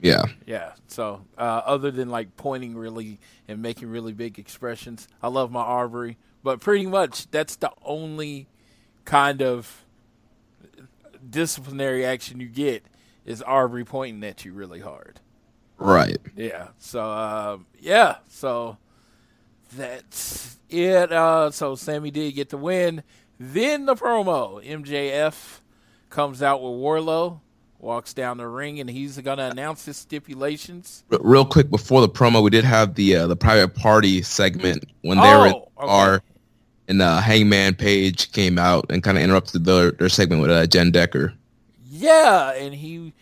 Yeah. Yeah. So uh, other than like pointing really and making really big expressions, I love my Aubrey, but pretty much that's the only kind of disciplinary action you get is Aubrey pointing at you really hard. Right. Yeah. So um, yeah. So that's it. Uh, so Sammy did get the win. Then the promo. MJF comes out with Wardlow, walks down the ring, and he's going to announce his stipulations. Real quick before the promo, we did have the uh, the private party segment when they oh, were okay. our and uh, Hangman Page came out and kind of interrupted their, their segment with uh, Jen Decker. Yeah, and he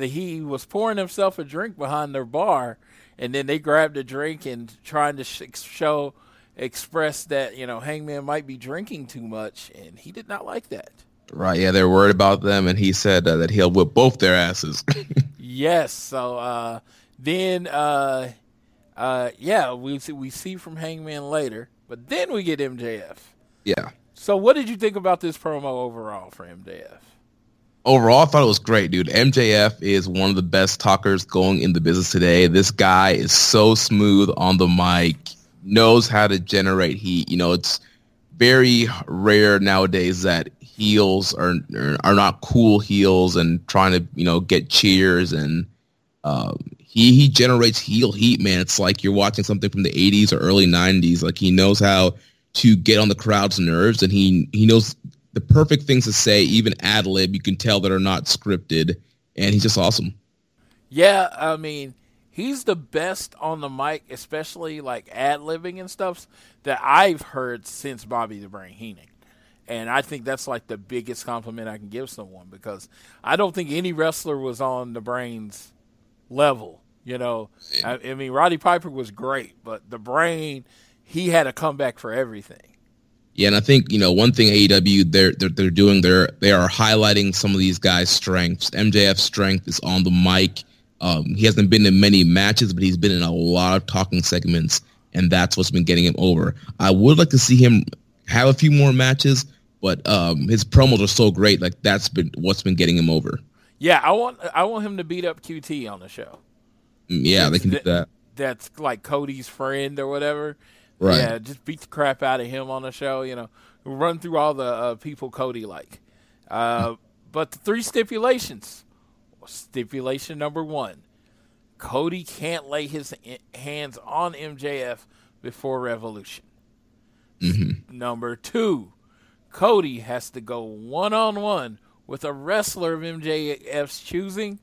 he was pouring himself a drink behind their bar, and then they grabbed a drink and trying to show express that you know Hangman might be drinking too much, and he did not like that. Right? Yeah, they're worried about them, and he said uh, that he'll whip both their asses. [LAUGHS] yes. So uh, then, uh, uh, yeah, we we see from Hangman later but then we get MJF. Yeah. So, what did you think about this promo overall for MJF? Overall, I thought it was great, dude. MJF is one of the best talkers going in the business today. This guy is so smooth on the mic, knows how to generate heat. You know, it's very rare nowadays that heels are are not cool heels and trying to you know get cheers and um, he he generates heel heat, man. It's like you're watching something from the 80s or early 90s. Like he knows how to get on the crowd's nerves, and he he knows the perfect things to say, even ad lib. You can tell that are not scripted, and he's just awesome. Yeah, I mean, he's the best on the mic, especially like ad libbing and stuff that I've heard since Bobby the Brain Heenan. And I think that's like the biggest compliment I can give someone because I don't think any wrestler was on the Brain's level. You know, I, I mean, Roddy Piper was great, but the Brain, he had a comeback for everything. Yeah, and I think you know one thing AEW they're they're, they're doing they're they are highlighting some of these guys' strengths. MJF's strength is on the mic. Um, he hasn't been in many matches, but he's been in a lot of talking segments, and that's what's been getting him over. I would like to see him have a few more matches, but um, his promos are so great. Like that's been what's been getting him over. Yeah, I want I want him to beat up QT on the show. Mm, Yeah, they can do That- that. That's like Cody's friend or whatever. Right. Yeah, just beat the crap out of him on the show. You know, run through all the uh, people Cody like. Uh, but the three stipulations. Stipulation number one: Cody can't lay his hands on MJF before Revolution. Number two: Cody has to go one on one with a wrestler of MJF's choosing.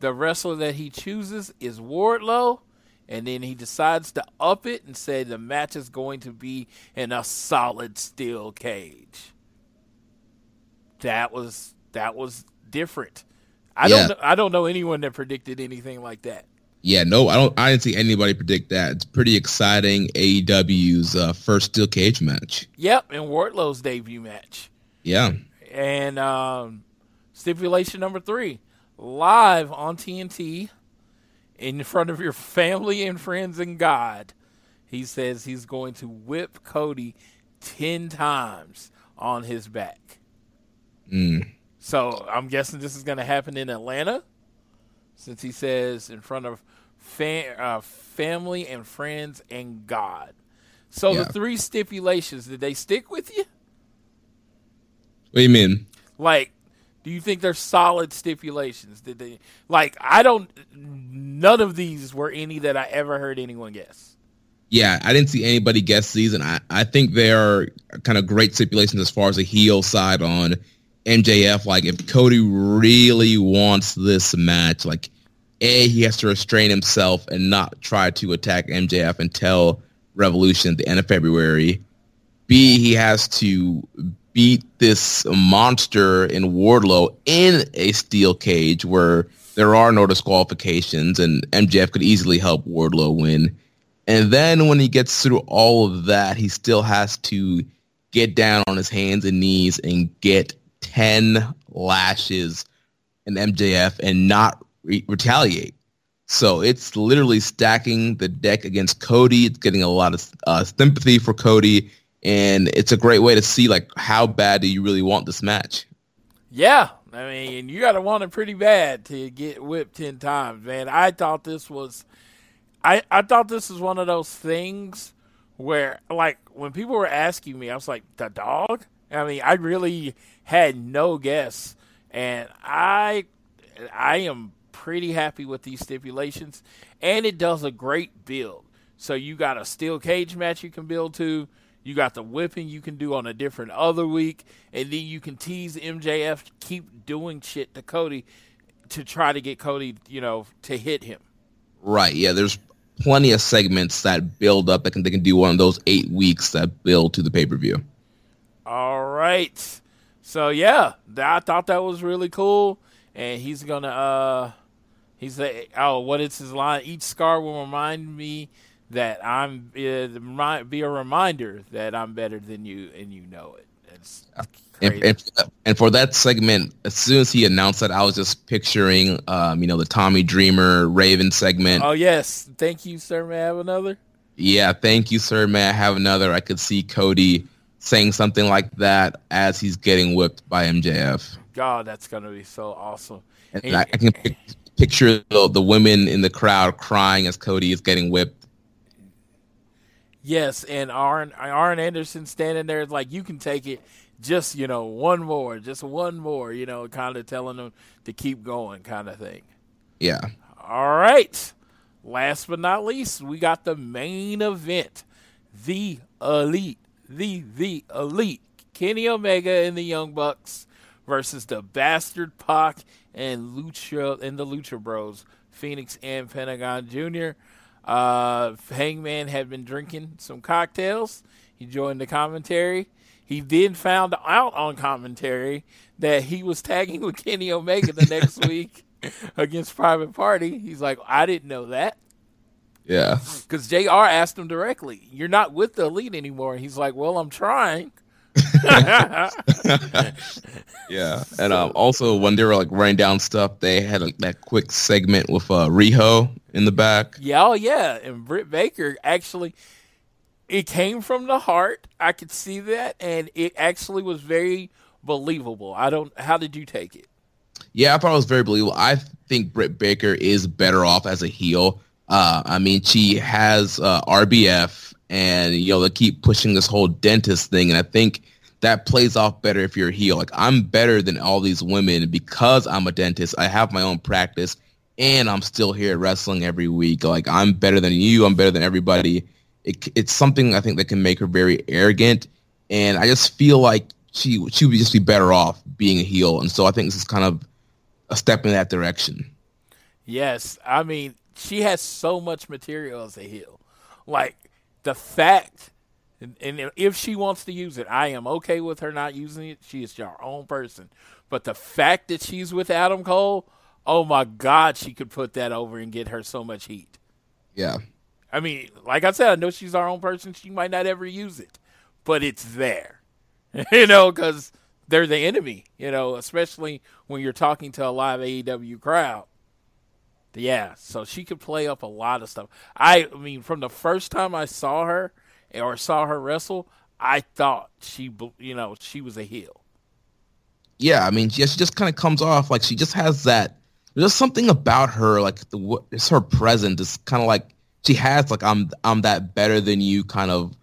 The wrestler that he chooses is Wardlow, and then he decides to up it and say the match is going to be in a solid steel cage. That was that was different. I Yeah. don't I don't know anyone that predicted anything like that. Yeah, no, I don't. I didn't see anybody predict that. It's pretty exciting. AEW's uh, first steel cage match. Yep, and Wardlow's debut match. Yeah, And um, stipulation number three live on TNT in front of your family and friends and God. He says he's going to whip Cody 10 times on his back. Mm. So I'm guessing this is going to happen in Atlanta since he says in front of uh, family and friends and God. So Yeah. the three stipulations, did they stick with you? what do you mean? Like, do you think they're solid stipulations? Did they like? I don't. None of these were any that I ever heard anyone guess. Yeah, I didn't see anybody guess these, and I, I think they are kind of great stipulations as far as the heel side on MJF. Like, if Cody really wants this match, like, A, he has to restrain himself and not try to attack MJF until Revolution at the end of February. B, he has to beat this monster in Wardlow in a steel cage where there are no disqualifications, and MJF could easily help Wardlow win. And then when he gets through all of that, he still has to get down on his hands and knees and get 10 lashes in MJF and not re- retaliate. So it's literally stacking the deck against Cody. It's getting a lot of uh, sympathy for Cody, and it's a great way to see like how bad do you really want this match. Yeah, I mean, you got to want it pretty bad to get whipped ten times, man. I thought this was, I I thought this was one of those things where, like, when people were asking me, I was like, the dog. I mean, I really had no guess, and I I am pretty happy with these stipulations, and it does a great build. So you got a steel cage match you can build to. You got the whipping you can do on a different other week, and then you can tease MJF, keep doing shit to Cody to try to get Cody, you know, to hit him. Right. Yeah. There's plenty of segments that build up that can they can do one of those eight weeks that build to the pay per view. All right. So yeah, I thought that was really cool, and he's gonna uh, he's a, oh, what is his line? Each scar will remind me that I'm uh, be a reminder that I'm better than you, and you know it. It's And, crazy. and, and for that segment, as soon as he announced that, I was just picturing, um, you know, the Tommy Dreamer Raven segment. oh yes, thank you, sir. May I have another? Yeah, thank you, sir. May I have another? I could see Cody saying something like that as he's getting whipped by MJF. God, that's gonna be so awesome. And And- I, I can pic- picture the, the women in the crowd crying as Cody is getting whipped. Yes, and Arn Arn Anderson standing there like you can take it, just you know one more, just one more, you know, kind of telling them to keep going, kind of thing. Yeah. All right. Last but not least, we got the main event. The Elite. The the Elite. Kenny Omega and the Young Bucks versus the Bastard Pac and Lucha and the Lucha Bros, Fenix and Pentagon Jr. Uh, Hangman had been drinking some cocktails. He joined the commentary. He then found out on commentary that he was tagging [LAUGHS] with Kenny Omega the next [LAUGHS] week against Private Party. He's like, I didn't know that. Yeah. Because JR asked him directly, You're not with the elite anymore. And he's like, Well, I'm trying. [LAUGHS] Yeah. And um, also, when they were like writing down stuff, they had like, that quick segment with uh, Riho in the back. Yeah, oh yeah. And Britt Baker actually it came from the heart. I could see that and it actually was very believable. I don't how did you take it? Yeah, I thought it was very believable. I think Britt Baker is better off as a heel. Uh, I mean, she has uh, RBF, and you know they keep pushing this whole dentist thing, and I think that plays off better if you're a heel. Like I'm better than all these women because I'm a dentist. I have my own practice, and I'm still here wrestling every week. Like I'm better than you. I'm better than everybody. It, it's something I think that can make her very arrogant, and I just feel like she she would just be better off being a heel. And so I think this is kind of a step in that direction. Yes, I mean she has so much material as a heel. Like the fact, and, and if she wants to use it, I am okay with her not using it. She is your own person. But the fact that she's with Adam Cole, oh my God, she could put that over and get her so much heat. Yeah. I mean, like I said, I know she's our own person. She might not ever use it, but it's there, [LAUGHS] you know, because they're the enemy, you know, especially when you're talking to a live AEW crowd. Yeah, so she could play up a lot of stuff. I, I mean, from the first time I saw her or saw her wrestle, I thought she, you know, she was a heel. Yeah, I mean, yeah, she just kind of comes off like she just has that. There's just something about her, like the it's her presence. It's kind of like she has like I'm I'm that better than you kind of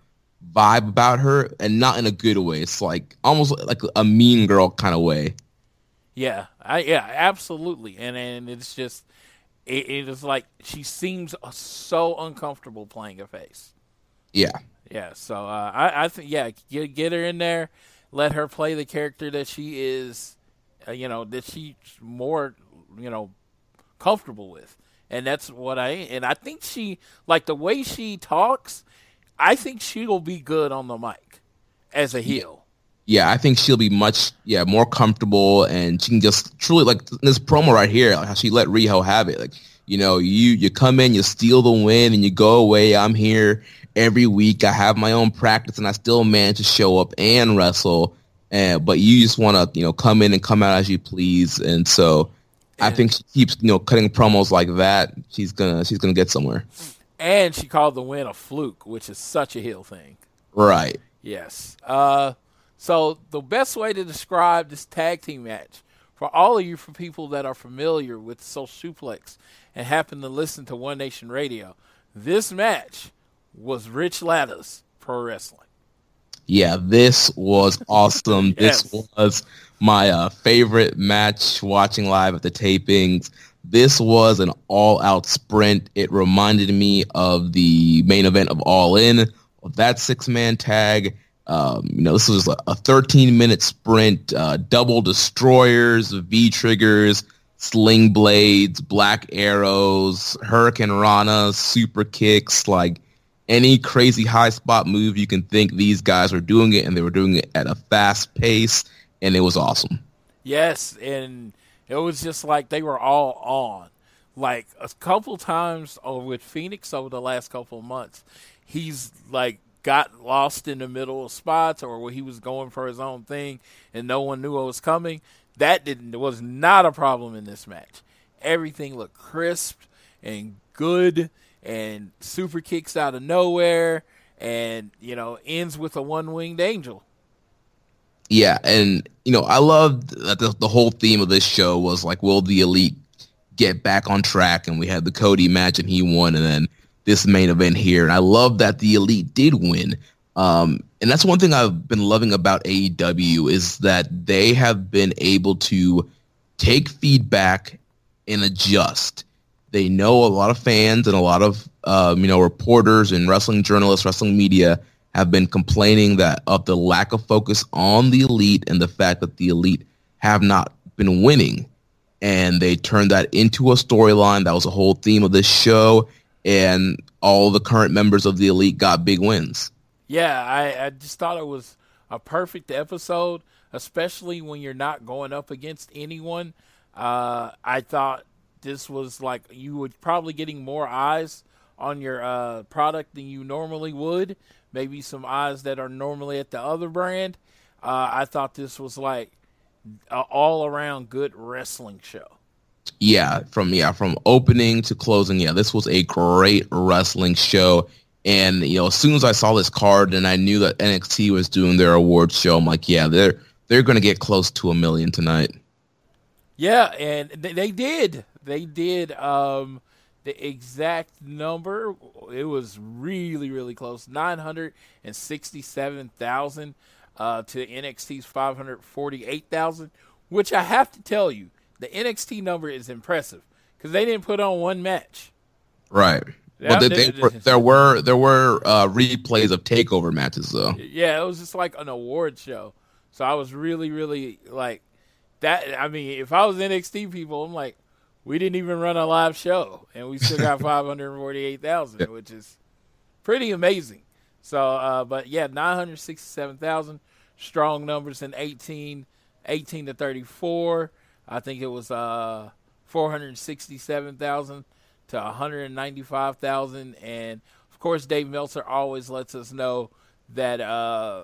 vibe about her, and not in a good way. It's like almost like a mean girl kind of way. Yeah, I yeah, absolutely. And and it's just it, it is like she seems so uncomfortable playing a face. Yeah, Yeah, so uh, I I think yeah, get get her in there, let her play the character that she is, uh, you know, that she's more you know comfortable with, and that's what I and I think she like the way she talks. I think she will be good on the mic as a heel. Yeah. I think she'll be much yeah more comfortable, and she can just truly like this promo right here, like how she let Riho have it. Like you know, you you come in, you steal the win, and you go away. I'm here every week. I have my own practice, and I still manage to show up and wrestle. And but you just want to you know come in and come out as you please, and so I think she keeps you know cutting promos like that. She's gonna she's gonna get somewhere. And she called the win a fluke, which is such a heel thing. Right. Yes. Uh, so the best way to describe this tag team match for all of you, for people that are familiar with Social Suplex and happen to listen to One Nation Radio, this match was Rich Latta's pro wrestling. Yeah, this was [LAUGHS] awesome. Yes. This was my uh, favorite match watching live at the tapings. This was an all-out sprint. It reminded me of the main event of All In, of that six-man tag. Um, you know, this was a 13-minute sprint, uh, double destroyers, V triggers, sling blades, black arrows, hurricane rana, super kicks, like any crazy high spot move you can think these guys were doing it and they were doing it at a fast pace and it was awesome Yes, and it was just like they were all on. Like a couple times over with Fenix over the last couple months, he's like got lost in the middle of spots or where he was going for his own thing and no one knew what was coming. That didn't was not a problem in this match. Everything looked crisp and good and super kicks out of nowhere, and you know ends with a one winged angel. Yeah, and you know I loved that the, the whole theme of this show was like, will the elite get back on track? And we had the Cody match, and he won, and then this main event here, and I love that the elite did win. Um, and that's one thing I've been loving about AEW is that they have been able to take feedback and adjust. They know a lot of fans and a lot of um, you know reporters and wrestling journalists, wrestling media have been complaining that of the lack of focus on the elite and the fact that the elite have not been winning. And they turned that into a storyline. That was the whole theme of this show. And all the current members of the elite got big wins. Yeah, I, I just thought it was a perfect episode, especially when you're not going up against anyone. Uh, I thought this was like you were probably getting more eyes on your uh, product than you normally would. Maybe some eyes that are normally at the other brand. Uh, I thought this was like all around good wrestling show. Yeah, from yeah, from opening to closing, yeah, this was a great wrestling show. And you know, as soon as I saw this card and I knew that NXT was doing their awards show, I'm like, yeah, they're they're going to get close to a million tonight. Yeah, and they, they did. They did. Um, the exact number it was really really close 967,000 uh, to NXT's 548,000 which I have to tell you the NXT number is impressive cuz they didn't put on one match right well, they, they there were there were uh, replays of takeover matches though. Yeah, it was just like an award show. So I was really, really like that. I mean, if I was NXT people, I'm like, we didn't even run a live show, and we still got [LAUGHS] five hundred forty-eight thousand, which is pretty amazing. So, uh, but yeah, nine hundred sixty-seven thousand strong numbers in 18, 18 to thirty-four. I think it was uh, four hundred sixty-seven thousand to 195,000. And of course, Dave Meltzer always lets us know that uh,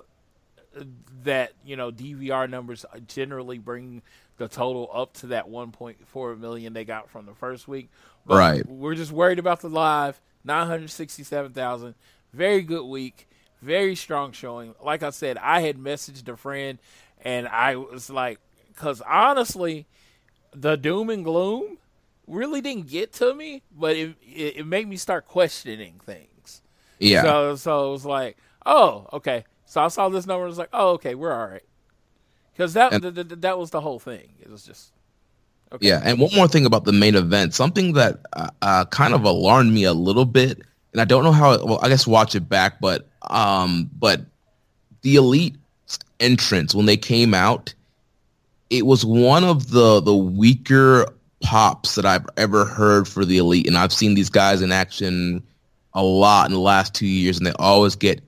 that you know DVR numbers generally bring the total up to that 1.4 million they got from the first week. But right. We're just worried about the live 967,000. Very good week. Very strong showing. Like I said, I had messaged a friend and I was like, because honestly, the doom and gloom really didn't get to me, but it, it, it made me start questioning things. Yeah. So so it was like, oh, okay. So I saw this number. and was like, oh, okay, we're all right. Because that and, that was the whole thing. It was just. Okay. Yeah, and one more thing about the main event, something that uh, uh, kind of alarmed me a little bit, and I don't know how. well, I guess watch it back, but um, but the elite entrance when they came out, it was one of the the weaker pops that I've ever heard for the elite. And I've seen these guys in action a lot in the last two years, and they always get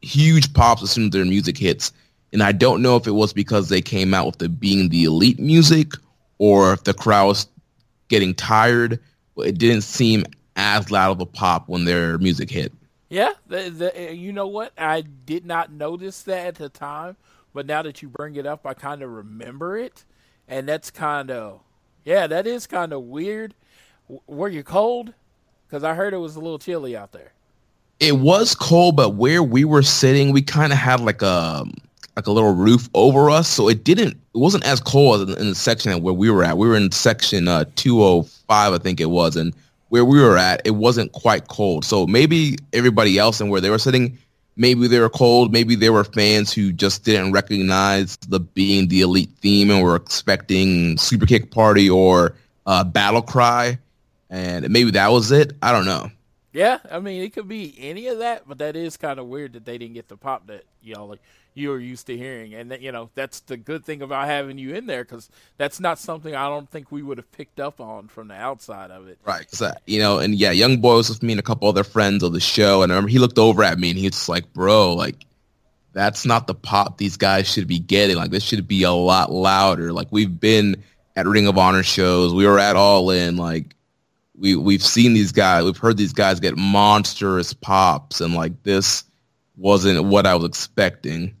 huge pops as soon as their music hits. And I don't know if it was because they came out with the being the elite music or if the crowd was getting tired. But it didn't seem as loud of a pop when their music hit. Yeah, the, the, you know what? I did not notice that at the time, but now that you bring it up, I kind of remember it, and that's kind of yeah, that is kind of weird. W- were you cold? Because I heard it was a little chilly out there. It was cold, but where we were sitting, we kind of had like a like a little roof over us, so it didn't. It wasn't as cold in, in the section where we were at. We were in section uh, 205, I think it was, and where we were at, it wasn't quite cold. So maybe everybody else and where they were sitting, maybe they were cold. Maybe there were fans who just didn't recognize the being the elite theme and were expecting super kick party or uh, battle cry, and maybe that was it. I don't know. Yeah, I mean it could be any of that, but that is kind of weird that they didn't get the pop that know like you were used to hearing, and that, you know that's the good thing about having you in there because that's not something I don't think we would have picked up on from the outside of it. Right, because uh, you know, and yeah, Young Boy was with me and a couple other friends of the show, and I remember he looked over at me and he was like, "Bro, like." That's not the pop these guys should be getting. Like this should be a lot louder. Like we've been at Ring of Honor shows. We were at All In. Like we we've seen these guys, we've heard these guys get monstrous pops, and like this wasn't what I was expecting.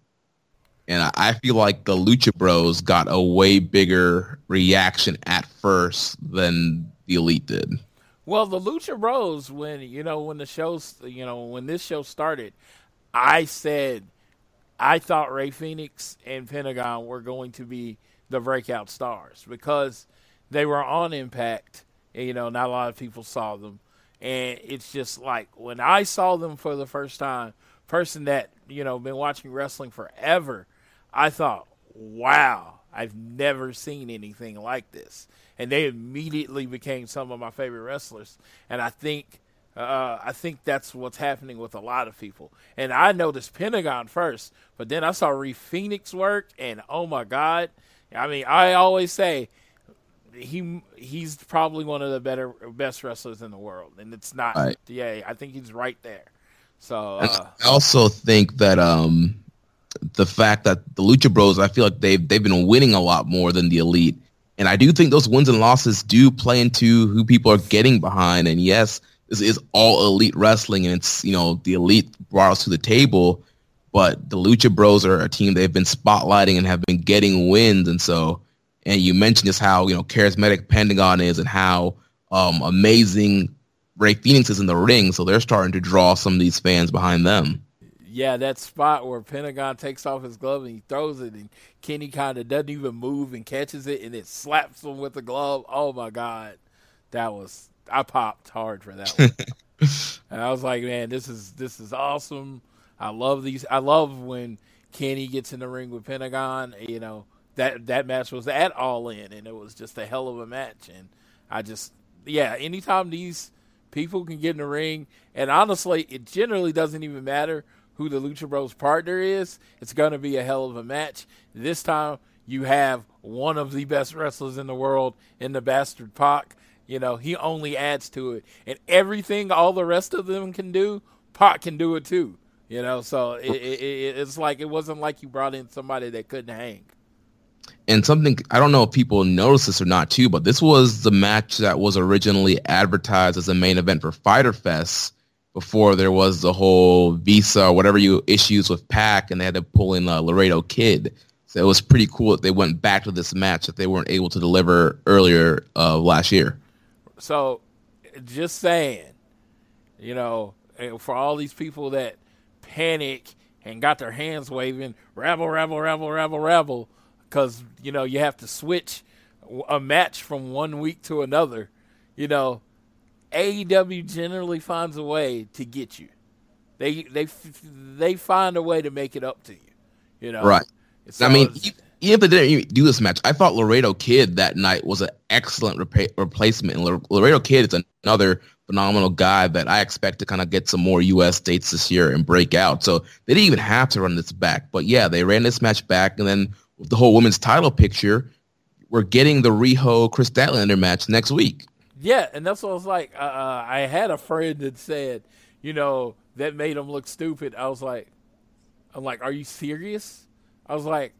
And I feel like the Lucha Bros got a way bigger reaction at first than the Elite did. Well, the Lucha Bros, when you know when the shows, you know when this show started, I said I thought Rey Fenix and Pentagon were going to be the breakout stars because they were on Impact. And, you know, not a lot of people saw them, and it's just like when I saw them for the first time, person that you know been watching wrestling forever, I thought, wow, I've never seen anything like this and they immediately became some of my favorite wrestlers. And I think uh, I think that's what's happening with a lot of people. And I noticed Pentagon first, but then I saw Rey Fenix work, and oh my god! I mean, I always say he he's probably one of the better best wrestlers in the world, and it's not. Right. Yeah, I think he's right there. So uh, I also think that um the fact that the Lucha Bros, I feel like they've they've been winning a lot more than the Elite. And I do think those wins and losses do play into who people are getting behind. And yes, this is all elite wrestling, and it's you know the elite brought us to the table. But the Lucha Bros are a team they've been spotlighting and have been getting wins, and so and you mentioned just how you know charismatic Pentagon is and how um, amazing Rey Fenix is in the ring. So they're starting to draw some of these fans behind them yeah, that spot where Pentagon takes off his glove and he throws it, and Kenny kind of doesn't even move and catches it, and it slaps him with the glove. Oh my god, that was I popped hard for that one. [LAUGHS] and I was like, man, this is this is awesome. I love these. I love when Kenny gets in the ring with Pentagon. You know that that match was at All In, and it was just a hell of a match. And I just, yeah, anytime these people can get in the ring, and honestly, it generally doesn't even matter who the Lucha Bros partner is, it's going to be a hell of a match. This time you have one of the best wrestlers in the world in the Bastard Pac. You know, he only adds to it. And everything all the rest of them can do, Pac can do it too. You know, so it, it, it's like it wasn't like you brought in somebody that couldn't hang. And something I don't know if people notice this or not too, but this was the match that was originally advertised as a main event for Fyter Fest before there was the whole visa or whatever you issues with PAC, and they had to pull in uh, Laredo Kid. So it was pretty cool that they went back to this match that they weren't able to deliver earlier uh, last year. So, just saying, you know, eh, for all these people that panic and got their hands waving, rabble, rabble, rabble, rabble, rabble, because you know you have to switch a match from one week to another. You know, AEW generally finds a way to get you. They they they find a way to make it up to you. You know, right? So I mean, even if they didn't do this match, I thought Laredo Kid that night was an excellent repa- replacement. And Laredo Kid is another phenomenal guy that I expect to kind of get some more U.S. dates this year and break out. So they didn't even have to run this back, but yeah, they ran this match back, and then with the whole women's title picture, we're getting the Riho Kris Statlander match next week. Yeah, and that's what I was like. Uh, uh, I had a friend that said, you know, that made him look stupid. I was like, I'm like, are you serious? I was like,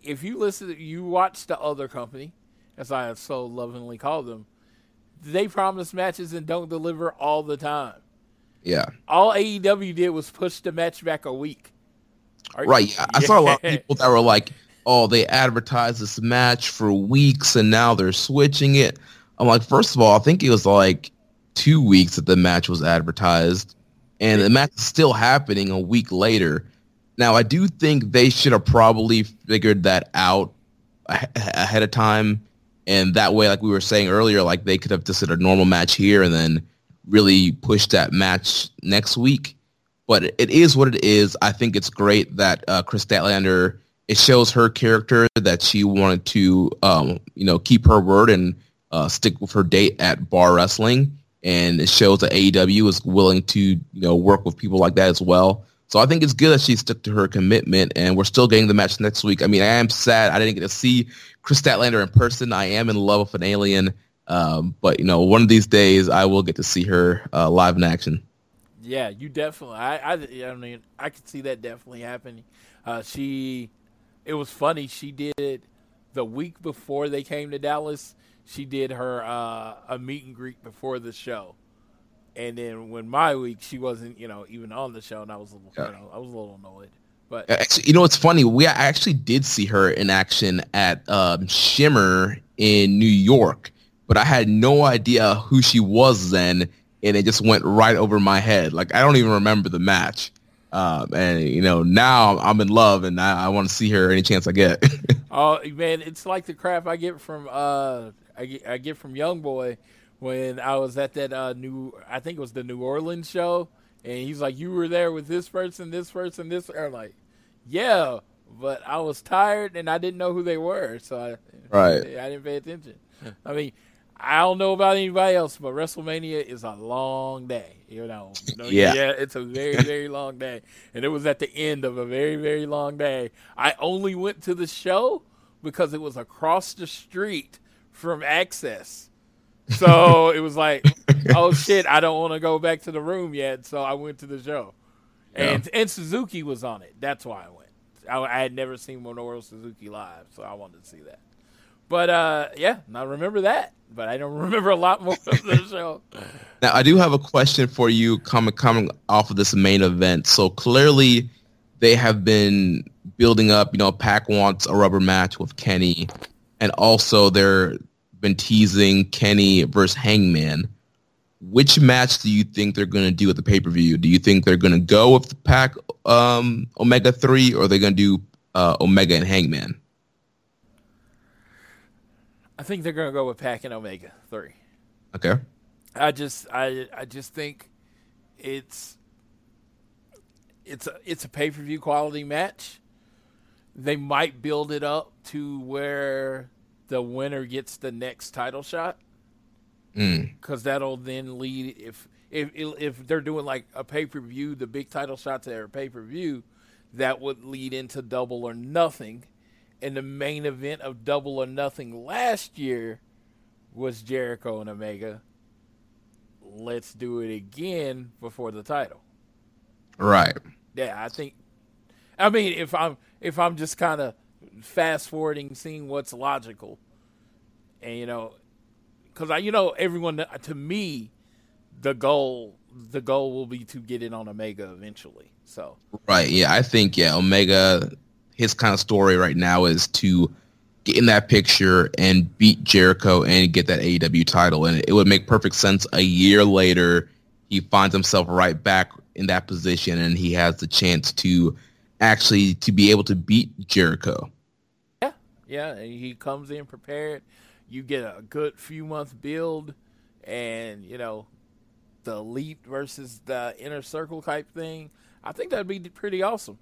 if you listen, you watch the other company, as I have so lovingly called them, they promise matches and don't deliver all the time. Yeah. All AEW did was push the match back a week. Are right. You, I saw a lot of [LAUGHS] people that were like, oh, they advertised this match for weeks and now they're switching it. I'm like, first of all, I think it was like two weeks that the match was advertised, and the match is still happening a week later. Now, I do think they should have probably figured that out ahead of time, and that way, like we were saying earlier, like they could have just did a normal match here and then really pushed that match next week. But it is what it is. I think it's great that uh, Kris Statlander. It shows her character that she wanted to, um, you know, keep her word and uh, stick with her date at Bar Wrestling, and it shows that AEW is willing to you know work with people like that as well. So I think it's good that she stuck to her commitment, and we're still getting the match next week. I mean, I am sad I didn't get to see Kris Statlander in person. I am in love with an alien, um, but you know, one of these days I will get to see her uh, live in action. Yeah, you definitely. I, I, I mean, I could see that definitely happening. Uh, she, it was funny. She did the week before they came to Dallas she did her uh, a meet and greet before the show, and then when my week she wasn't you know even on the show, and I was a little, yeah. you know I was a little annoyed. But actually, you know it's funny? We actually did see her in action at um, Shimmer in New York. but I had no idea who she was then, and it just went right over my head. Like I don't even remember the match. Um, and you know now I'm in love, and I, I want to see her any chance I get. [LAUGHS] oh man, it's like the crap I get from uh I get, I get from Young Boy when I was at that uh new I think it was the New Orleans show, and he's like, "You were there with this person, this person, this." I'm like, "Yeah," but I was tired and I didn't know who they were, so I right I didn't pay attention. I mean, I don't know about anybody else, but WrestleMania is a long day. You know, yeah. yeah, it's a very very long day, and it was at the end of a very very long day. I only went to the show because it was across the street from Axxess, so [LAUGHS] it was like, oh shit, I don't want to go back to the room yet, so I went to the show, and yeah. and Suzuki was on it. That's why I went. I, I had never seen Minoru Suzuki live, so I wanted to see that. But uh, yeah, I remember that, but I don't [LAUGHS] remember a lot more of the show. Now I do have a question for you coming coming off of this main event. So clearly, they have been building up. You know, Pac wants a rubber match with Kenny, and also they're been teasing Kenny versus Hangman. Which match do you think they're going to do at the pay per view? Do you think they're going to go with the Pac um, Omega three, or are they going to do uh, Omega and Hangman? I think they're going to go with Pac and Omega three. Okay. I just I I just think it's it's a it's a pay per view quality match. They might build it up to where the winner gets the next title shot because mm. that'll then lead if if if they're doing like a pay per view, the big title shots at a pay per view, that would lead into double or nothing and the main event of Double or Nothing last year was Jericho and Omega. Let's do it again before the title. Right. Yeah, I think. I mean, if I'm if I'm just kind of fast forwarding, seeing what's logical, and you know, because I, you know, everyone to me, the goal the goal will be to get it on Omega eventually. So. Right. Yeah, I think yeah, Omega his kind of story right now is to get in that picture and beat Jericho and get that AEW title. And it would make perfect sense a year later, he finds himself right back in that position and he has the chance to actually to be able to beat Jericho. Yeah. He comes in prepared. You get a good few month build and, you know, the elite versus the inner circle type thing. I think that'd be pretty awesome.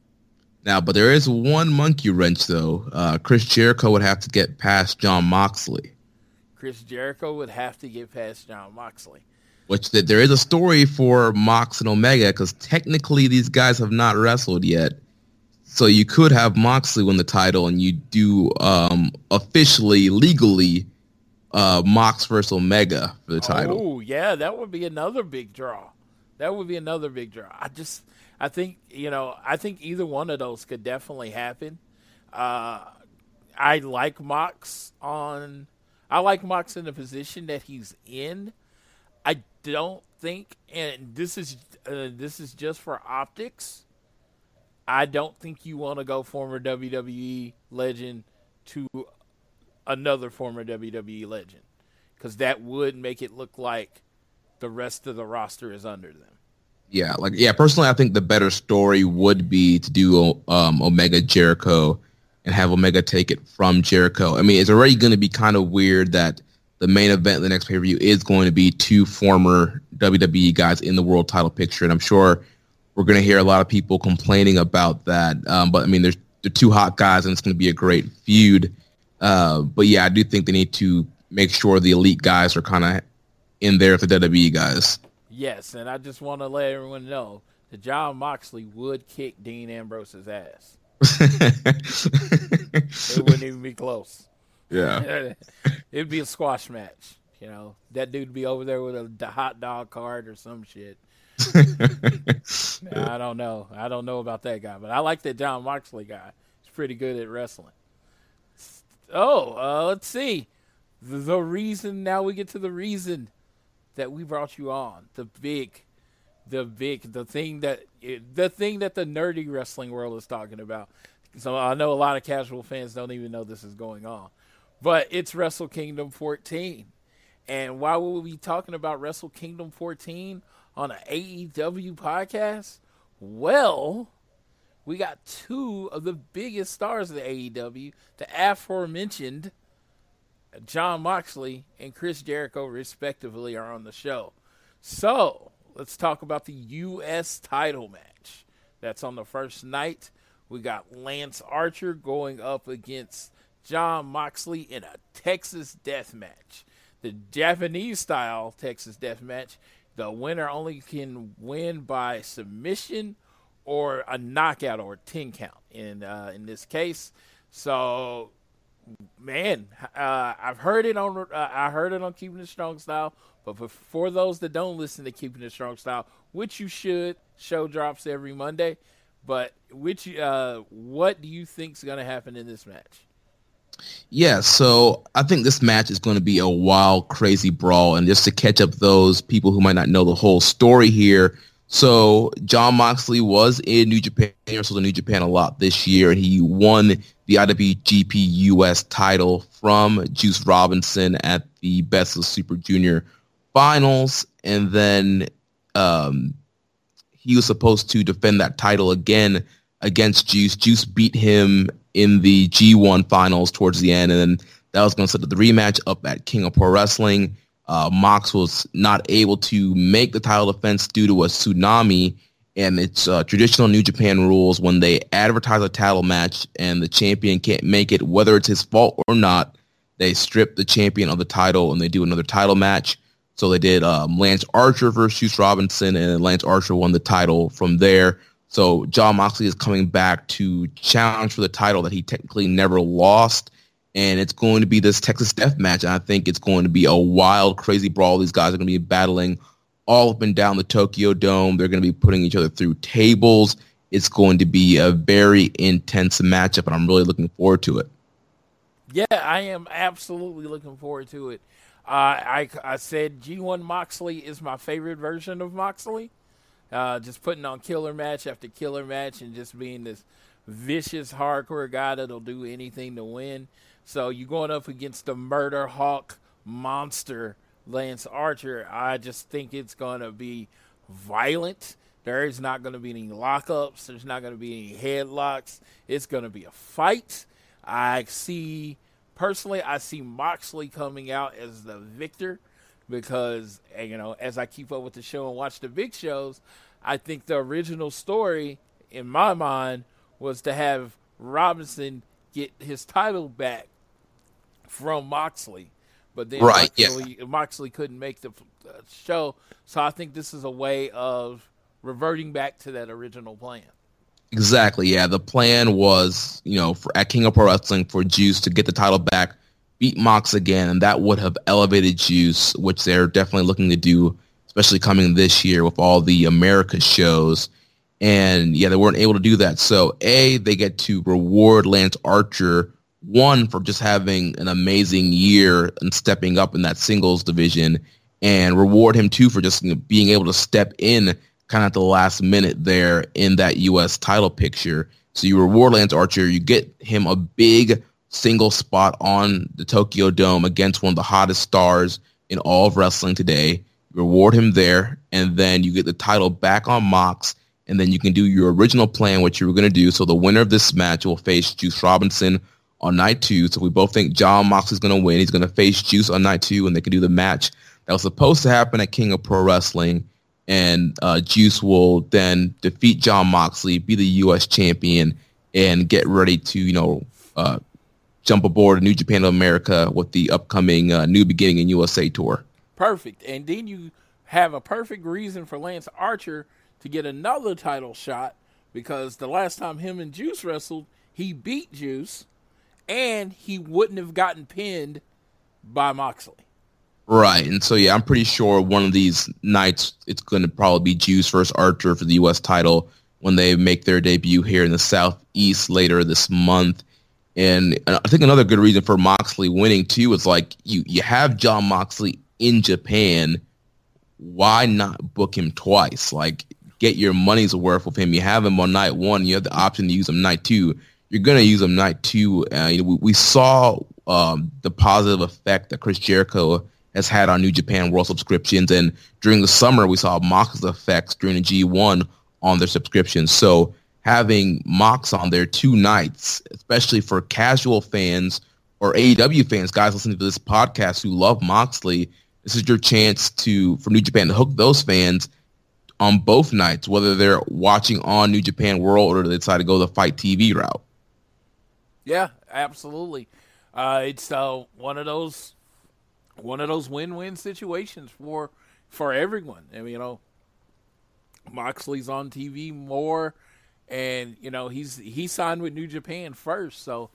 Now, but there is one monkey wrench though. Uh, Chris Jericho would have to get past Jon Moxley. Chris Jericho would have to get past Jon Moxley. Which there is a story for Mox and Omega because technically these guys have not wrestled yet. So you could have Moxley win the title and you do um, officially, legally, uh, Mox versus Omega for the title. Oh yeah, that would be another big draw. That would be another big draw. I just I think you know I think either one of those could definitely happen. Uh, I like Mox on. I like Mox in the position that he's in. I don't think, and this is uh, this is just for optics. I don't think you want to go former WWE legend to another former WWE legend because that would make it look like the rest of the roster is under them. Yeah, like yeah, personally, I think the better story would be to do um, Omega Jericho and have Omega take it from Jericho. I mean, it's already going to be kind of weird that the main event, the next pay per view, is going to be two former WWE guys in the world title picture, and I'm sure we're going to hear a lot of people complaining about that. Um, but I mean, there's the two hot guys, and it's going to be a great feud. Uh, but yeah, I do think they need to make sure the elite guys are kind of in there for the WWE guys. Yes, and I just want to let everyone know that Jon Moxley would kick Dean Ambrose's ass. [LAUGHS] it wouldn't even be close. Yeah. [LAUGHS] It'd be a squash match. You know, that dude'd be over there with a hot dog card or some shit. I don't know. I don't know about that guy, but I like that Jon Moxley guy. He's pretty good at wrestling. Oh, uh, let's see. The, the reason, now we get to the reason that we brought you on. The big, the big, the thing that the thing that the nerdy wrestling world is talking about. So I know a lot of casual fans don't even know this is going on, but it's Wrestle Kingdom 14, And why would we be talking about Wrestle Kingdom 14 on an AEW podcast? Well, we got two of the biggest stars of the AEW, the aforementioned Jon Moxley and Chris Jericho, respectively, are on the show. So let's talk about the U.S. title match. That's on the first night. We got Lance Archer going up against Jon Moxley in a Texas death match. The Japanese style Texas death match. The winner only can win by submission or a knockout or a 10 count in uh, in this case. So man, uh, I've heard it on uh, I heard it on Keeping It Strong Style, but for, for those that don't listen to Keeping It Strong Style, which you should, show drops every Monday. But which uh, what do you think is going to happen in this match? Yeah, so I think this match is going to be a wild, crazy brawl. And just to catch up those people who might not know the whole story here, so Jon Moxley was in New Japan, he wrestled in New Japan a lot this year, and he won the IWGP US title from Juice Robinson at the Best of Super Junior finals, and then um, he was supposed to defend that title again against Juice. Juice beat him in the G1 finals towards the end, and then that was going to set up the rematch up at King of Pro Wrestling. Uh, Mox was not able to make the title defense due to a tsunami, and it's uh, traditional New Japan rules when they advertise a title match and the champion can't make it, whether it's his fault or not, they strip the champion of the title and they do another title match. So they did um, Lance Archer versus Robinson, and Lance Archer won the title from there. So Jon Moxley is coming back to challenge for the title that he technically never lost and it's going to be this Texas Death Match. And I think it's going to be a wild, crazy brawl. These guys are going to be battling all up and down the Tokyo Dome. They're going to be putting each other through tables. It's going to be a very intense matchup, and I'm really looking forward to it. Yeah, I am absolutely looking forward to it. Uh, I I said G1 Moxley is my favorite version of Moxley. Uh, just putting on killer match after killer match and just being this vicious hardcore guy that'll do anything to win. So you're going up against the murder hawk monster, Lance Archer. I just think it's going to be violent. There is not going to be any lockups. There's not going to be any headlocks. It's going to be a fight. I see, personally, I see Moxley coming out as the victor because, you know, as I keep up with the show and watch the big shows, I think the original story, in my mind, was to have Robinson get his title back from Moxley, but then right, Moxley, yeah. Moxley couldn't make the show. So I think this is a way of reverting back to that original plan. Exactly. Yeah, the plan was, you know, for, at King of Pro Wrestling for Juice to get the title back, beat Mox again, and that would have elevated Juice, which they're definitely looking to do, especially coming this year with all the America shows. And yeah, they weren't able to do that. So a, they get to reward Lance Archer one for just having an amazing year and stepping up in that singles division and reward him too for just being able to step in kind of at the last minute there in that US title picture. So you reward Lance Archer, you get him a big single spot on the Tokyo Dome against one of the hottest stars in all of wrestling today. You reward him there, and then you get the title back on Mox, and then you can do your original plan, what you were going to do. So the winner of this match will face Juice Robinson on night two. So we both think John Mox is going to win. He's going to face Juice on night two, and they can do the match that was supposed to happen at King of Pro Wrestling. And uh, Juice will then defeat Jon Moxley, be the U.S. champion, and get ready to, you know, uh, jump aboard New Japan of America with the upcoming uh, New Beginning in USA tour. Perfect. And then you have a perfect reason for Lance Archer to get another title shot because the last time him and Juice wrestled, he beat Juice and he wouldn't have gotten pinned by Moxley. Right. And so, yeah, I'm pretty sure one of these nights it's going to probably be Juice versus Archer for the U.S. title when they make their debut here in the Southeast later this month. And I think another good reason for Moxley winning, too, is like you, you have Jon Moxley in Japan. Why not book him twice? Like, get your money's worth with him. You have him on night one. You have the option to use him night two you're to use him night two. Uh, you know, we, we saw um, the positive effect that Chris Jericho has had on New Japan World subscriptions. And during the summer, we saw Mox's effects during the G1 on their subscriptions. So having Mox on there two nights, especially for casual fans or AEW fans, guys listening to this podcast who love Moxley, this is your chance to for New Japan to hook those fans on both nights, whether they're watching on New Japan World or they decide to go the FITE TV route. Yeah, absolutely. Uh, it's uh, one of those one of those win-win situations for for everyone. I mean, you know, Moxley's on TV more, and you know he's he signed with New Japan first, so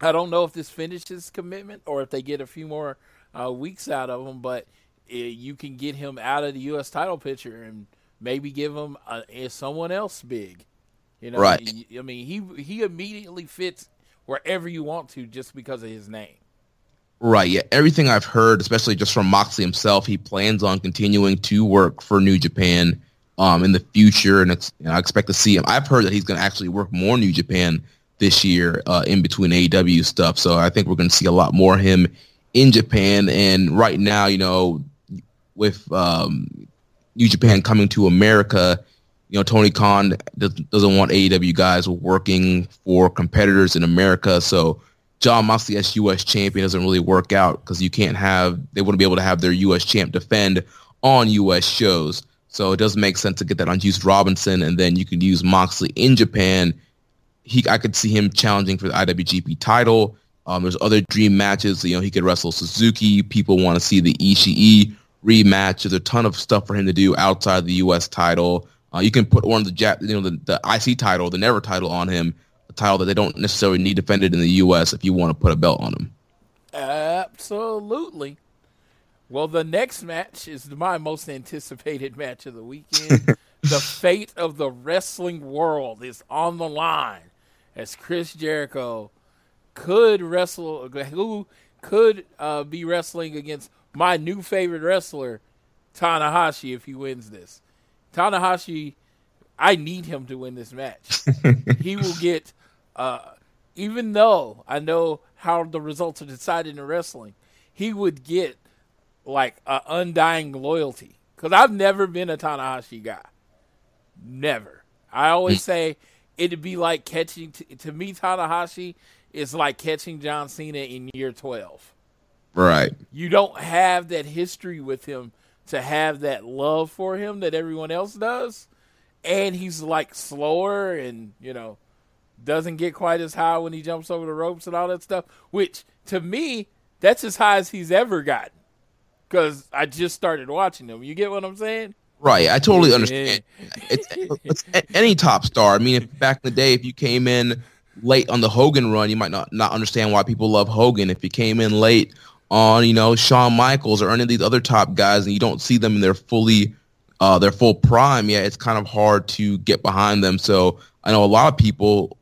I don't know if this finishes commitment or if they get a few more uh, weeks out of him, but it, you can get him out of the U.S. title picture and maybe give him a, someone else big. You know, right? I mean, he he immediately fits wherever you want to just because of his name. Right. Yeah. Everything I've heard, especially just from Moxley himself, he plans on continuing to work for New Japan um, in the future, and I expect to see him. I've heard that he's going to actually work more New Japan this year uh, in between AEW stuff. So I think we're going to see a lot more of him in Japan. And right now, you know, with um, New Japan coming to America, you know, Tony Khan doesn't want AEW guys working for competitors in America. So Jon Moxley as U.S. champion doesn't really work out because you can't have they wouldn't be able to have their U.S. champ defend on U.S. shows. So it doesn't make sense to get that on Juice Robinson, and then you can use Moxley in Japan. He, I could see him challenging for the IWGP title. Um, there's other dream matches. You know, he could wrestle Suzuki. People want to see the Ishii rematch. There's a ton of stuff for him to do outside the U.S. title. Uh, you can put one of the Jap- you know the, the IC title, the Never title on him a title that they don't necessarily need defended in the U.S. if you want to put a belt on him. Absolutely. Well, the next match is my most anticipated match of the weekend. [LAUGHS] the fate of the wrestling world is on the line as Chris Jericho could wrestle, who could uh, be wrestling against my new favorite wrestler, Tanahashi, if he wins this. Tanahashi, I need him to win this match. [LAUGHS] he will get uh, even though I know how the results are decided in wrestling, he would get like an undying loyalty. Because I've never been a Tanahashi guy. Never. I always hmm. say it'd be like catching, t- to me, Tanahashi is like catching John Cena in year 12. Right. You don't have that history with him to have that love for him that everyone else does. And he's like slower and, you know, doesn't get quite as high when he jumps over the ropes and all that stuff. Which to me, that's as high as he's ever gotten. Because I just started watching them. You get what I'm saying? Right, I totally understand. It's, it's, any top star. I mean, if back in the day, if you came in late on the Hogan run, you might not not understand why people love Hogan. If you came in late on, you know, Shawn Michaels or any of these other top guys, and you don't see them in their fully uh, their full prime, yeah, it's kind of hard to get behind them. So I know a lot of people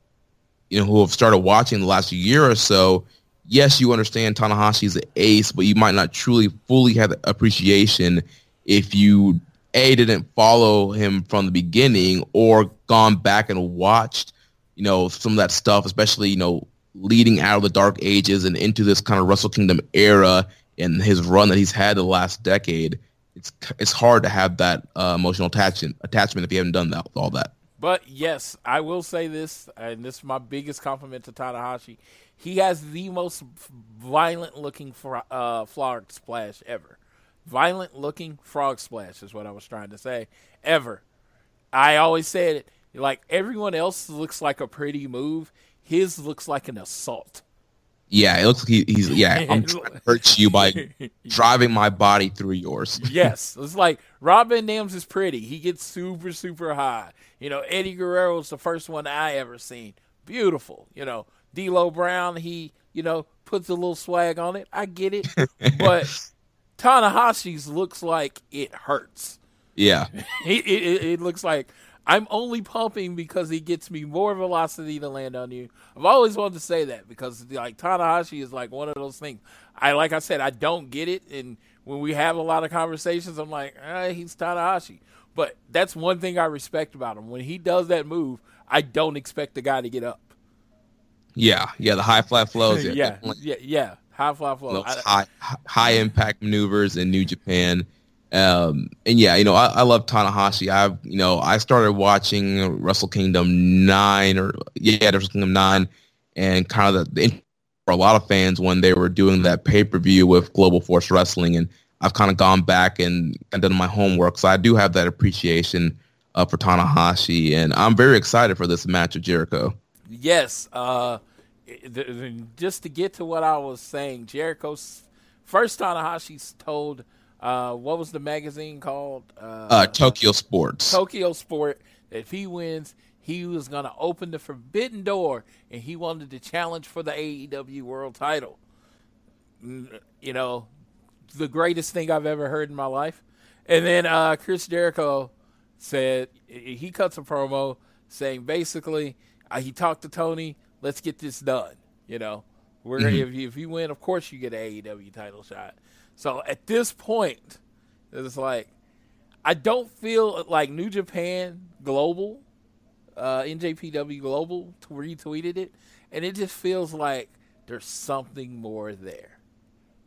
you know, who have started watching the last year or so, yes, you understand Tanahashi is an ace, but you might not truly fully have appreciation if you a didn't follow him from the beginning or gone back and watched, you know, some of that stuff, especially you know, leading out of the dark ages and into this kind of Wrestle Kingdom era and his run that he's had the last decade. It's it's hard to have that uh, emotional attachment attachment if you haven't done that all that. But yes, I will say this, and this is my biggest compliment to Tanahashi. He has the most violent looking uh, frog splash ever. Violent looking frog splash is what I was trying to say. Ever. I always said it. Like everyone else looks like a pretty move. His looks like an assault. Yeah, it looks like he, he's yeah. [LAUGHS] I'm trying to hurt you by driving my body through yours. [LAUGHS] yes, it's like Rob Van Dam's is pretty. He gets super super high. You know, Eddie Guerrero Guerrero's the first one I ever seen. Beautiful. You know, D'Lo Brown. He you know puts a little swag on it. I get it, [LAUGHS] but Tanahashi's looks like it hurts. Yeah, [LAUGHS] it, it, it looks like I'm only pumping because he gets me more velocity to land on you. I've always wanted to say that because like Tanahashi is like one of those things. I like I said, I don't get it, and when we have a lot of conversations, I'm like, eh, he's Tanahashi. But that's one thing I respect about him. When he does that move, I don't expect the guy to get up. Yeah, yeah, the high flat flows. [LAUGHS] Yeah, yeah, yeah, yeah. High fly flows. high high impact maneuvers in New Japan. Um, and yeah, you know, I, I love Tanahashi. I've, you know, I started watching Wrestle Kingdom nine or yeah, Wrestle Kingdom nine, and kind of the, the for a lot of fans when they were doing that pay per view with Global Force Wrestling, and I've kind of gone back and, and done my homework, so I do have that appreciation uh, for Tanahashi, and I'm very excited for this match with Jericho. Yes. Uh, just to get to what I was saying, Jericho's first Tanahashi's told. Uh, what was the magazine called? Uh, Tokyo Sports. Tokyo Sport. that If he wins, he was going to open the forbidden door, and he wanted to challenge for the AEW World Title. You know, the greatest thing I've ever heard in my life. And then uh, Chris Jericho said he cuts a promo saying basically he talked to Tony, let's get this done. You know, we're if you, if you win, of course you get an AEW title shot. So at this point, it's like I don't feel like New Japan Global, uh, NJPW Global t- retweeted it, and it just feels like there's something more there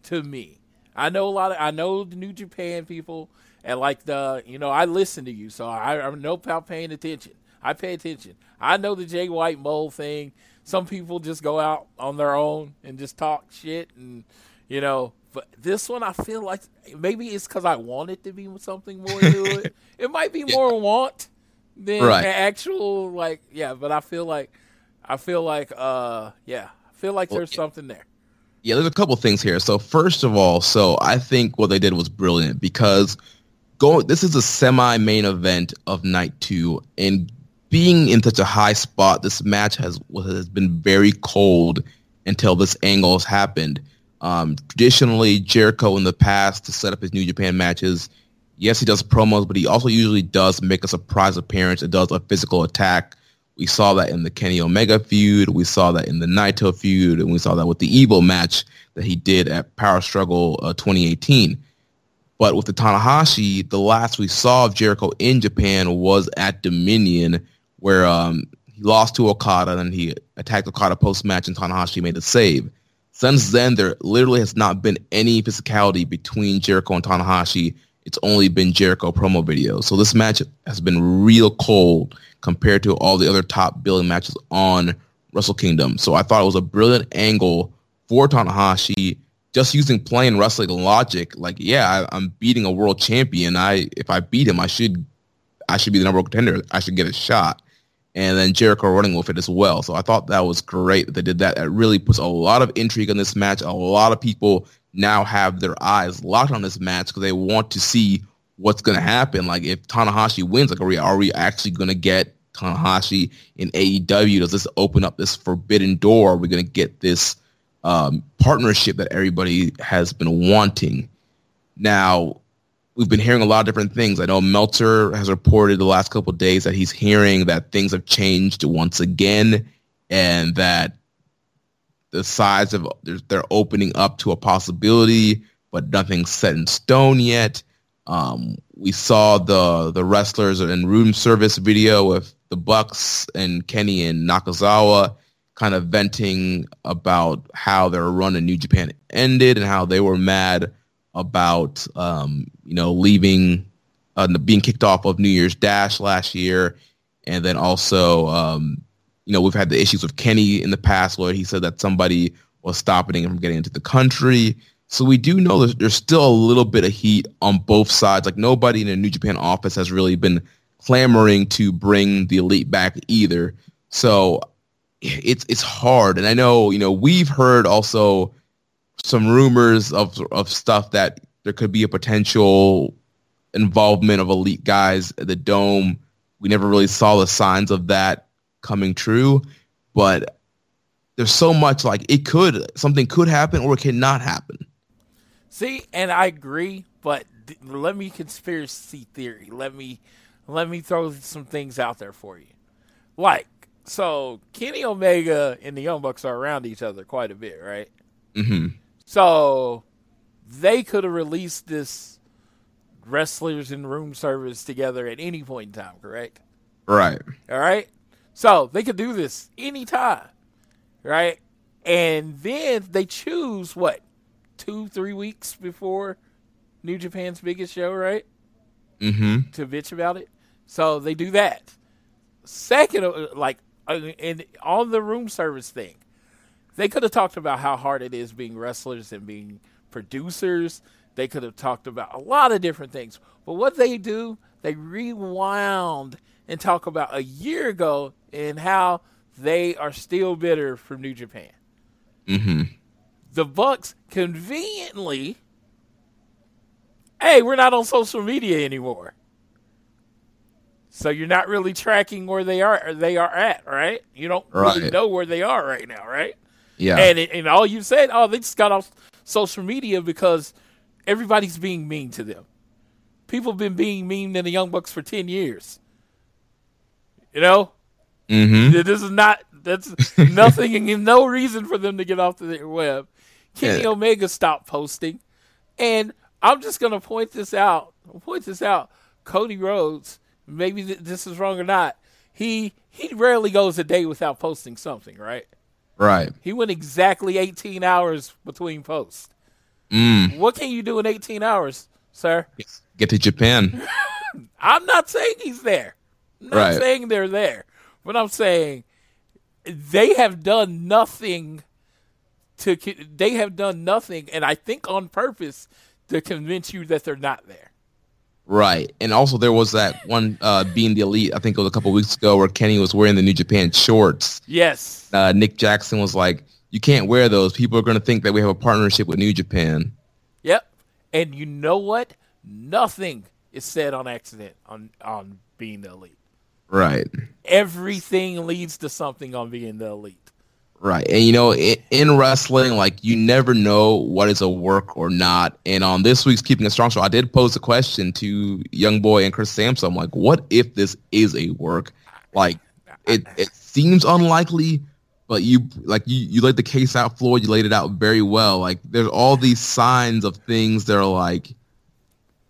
to me. I know a lot of I know the New Japan people and like the you know I listen to you, so I, I know about paying attention. I pay attention. I know the Jay White mole thing. Some people just go out on their own and just talk shit, and you know. But this one, I feel like maybe it's because I want it to be something more [LAUGHS] to it. It might be more want than Right. actual like yeah. But I feel like I feel like uh yeah, I feel like there's something there. Yeah, there's a couple things here. So first of all, so I think what they did was brilliant because going this is a semi main event of night two and being in such a high spot, this match has has been very cold until this angle has happened. Um, traditionally, Jericho in the past to set up his New Japan matches, yes, he does promos, but he also usually does make a surprise appearance and does a physical attack. We saw that in the Kenny Omega feud. We saw that in the Naito feud, and we saw that with the Evil match that he did at Power Struggle uh, 2018. But with the Tanahashi, the last we saw of Jericho in Japan was at Dominion, where um, he lost to Okada and he attacked Okada post match, and Tanahashi made a save. Since then, there literally has not been any physicality between Jericho and Tanahashi. It's only been Jericho promo videos. So this match has been real cold compared to all the other top billing matches on Wrestle Kingdom. So I thought it was a brilliant angle for Tanahashi, just using plain wrestling logic. Like, yeah, I, I'm beating a world champion. I if I beat him, I should I should be the number one contender. I should get a shot. And then Jericho running with it as well. So I thought that was great that they did that. It really puts a lot of intrigue in this match. A lot of people now have their eyes locked on this match because they want to see what's going to happen. Like if Tanahashi wins, like are we, are we actually going to get Tanahashi in AEW? Does this open up this forbidden door? Are we going to get this um, partnership that everybody has been wanting? Now, we've been hearing a lot of different things. I know Meltzer has reported the last couple of days that he's hearing that things have changed once again, and that the sides of they're opening up to a possibility, but nothing's set in stone yet. Um, we saw the the wrestlers in room service video with the Bucks and Kenny and Nakazawa kind of venting about how their run in New Japan ended and how they were mad about um, you know leaving uh, being kicked off of New Year's Dash last year, and then also um, you know we've had the issues with Kenny in the past where he said that somebody was stopping him from getting into the country. So we do know that there's still a little bit of heat on both sides. Like nobody in the New Japan office has really been clamoring to bring the elite back either. So it's it's hard, and I know you know we've heard also some rumors of of stuff that there could be a potential involvement of elite guys at the dome. We never really saw the signs of that coming true, but there's so much like it could something could happen or it cannot happen. See, and I agree, but th- let me conspiracy theory. Let me let me throw some things out there for you. Like, so Kenny Omega and the Young Bucks are around each other quite a bit, right? hmm So they could have released this wrestlers in room service together at any point in time, correct? Right. All right. So they could do this anytime, right? and then they choose what two, three weeks before New Japan's biggest show, right? Mm-hmm. To bitch about it. So they do that. Second, uh, like, uh, and on the room service thing, they could have talked about how hard it is being wrestlers and being producers. They could have talked about a lot of different things. But what they do, they rewound and talk about a year ago and how they are still bitter from New Japan. Mm-hmm. The Bucks conveniently, hey, we're not on social media anymore. So you're not really tracking where they are they are at, right? You don't really know where they are right now, right? Yeah. And it, and all you said, oh, they just got off social media because everybody's being mean to them. People have been being mean to the Young Bucks for ten years. You know, mm-hmm. this is not that's [LAUGHS] nothing and no reason for them to get off the web. Kenny Yeah. Omega stopped posting, and I'm just gonna point this out. Point this out. Cody Rhodes, maybe th- this is wrong or not. He he rarely goes a day without posting something, right? Right. He went exactly 18 hours between posts. Mm. What can you do in 18 hours, sir? Get to Japan. [LAUGHS] I'm not saying he's there. I'm not Right. saying they're there. But I'm saying they have done nothing to they have done nothing and I think on purpose to convince you that they're not there. Right. And also there was that one uh, being the elite, I think it was a couple weeks ago where Kenny was wearing the New Japan shorts. Yes. Uh, Nick Jackson was like, You can't wear those. People are gonna think that we have a partnership with New Japan. Yep. And you know what? Nothing is said on accident on on being the elite. Right. Everything leads to something on being the elite. Right. And you know, in, in wrestling, like you never know what is a work or not. And on this week's Keeping It Strong show, I did pose a question to Young Boy and Chris Sampson. I'm like, what if this is a work? Like it it seems unlikely, but you like you, you laid the case out, Floyd, you laid it out very well. Like there's all these signs of things that are like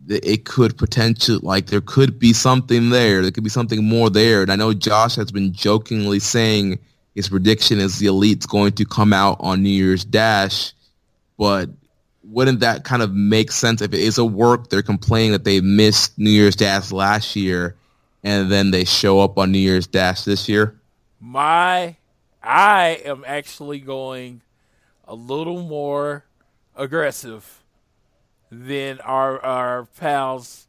it could potentially like there could be something there. There could be something more there. And I know Josh has been jokingly saying his prediction is the elite's going to come out on New Year's Dash, but wouldn't that kind of make sense if it is a work? They're complaining that they missed New Year's Dash last year, and then they show up on New Year's Dash this year. My I am actually going a little more aggressive than our our pals.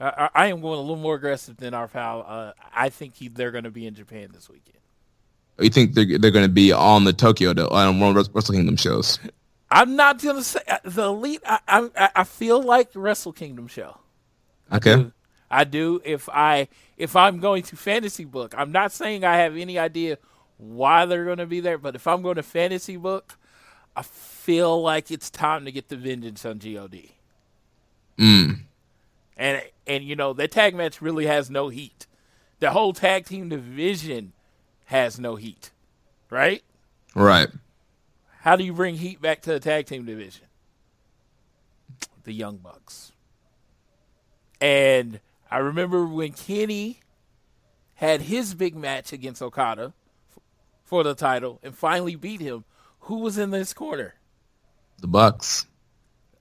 I, I am going a little more aggressive than our pal. Uh, I think he, they're going to be in Japan this weekend. You think they're they're going to be on the Tokyo on World Wrestle Kingdom shows? I'm not going to say uh, the elite. I, I I feel like Wrestle Kingdom show. Okay. do. I do. If I if I'm going to fantasy book, I'm not saying I have any idea why they're going to be there, but if I'm going to fantasy book, I feel like it's time to get the vengeance on God. Mm. And and you know that tag match really has no heat. The whole tag team division has no heat, right? Right. How do you bring heat back to the tag team division? The Young Bucks. And I remember when Kenny had his big match against Okada for the title and finally beat him. Who was in this corner? The Bucks.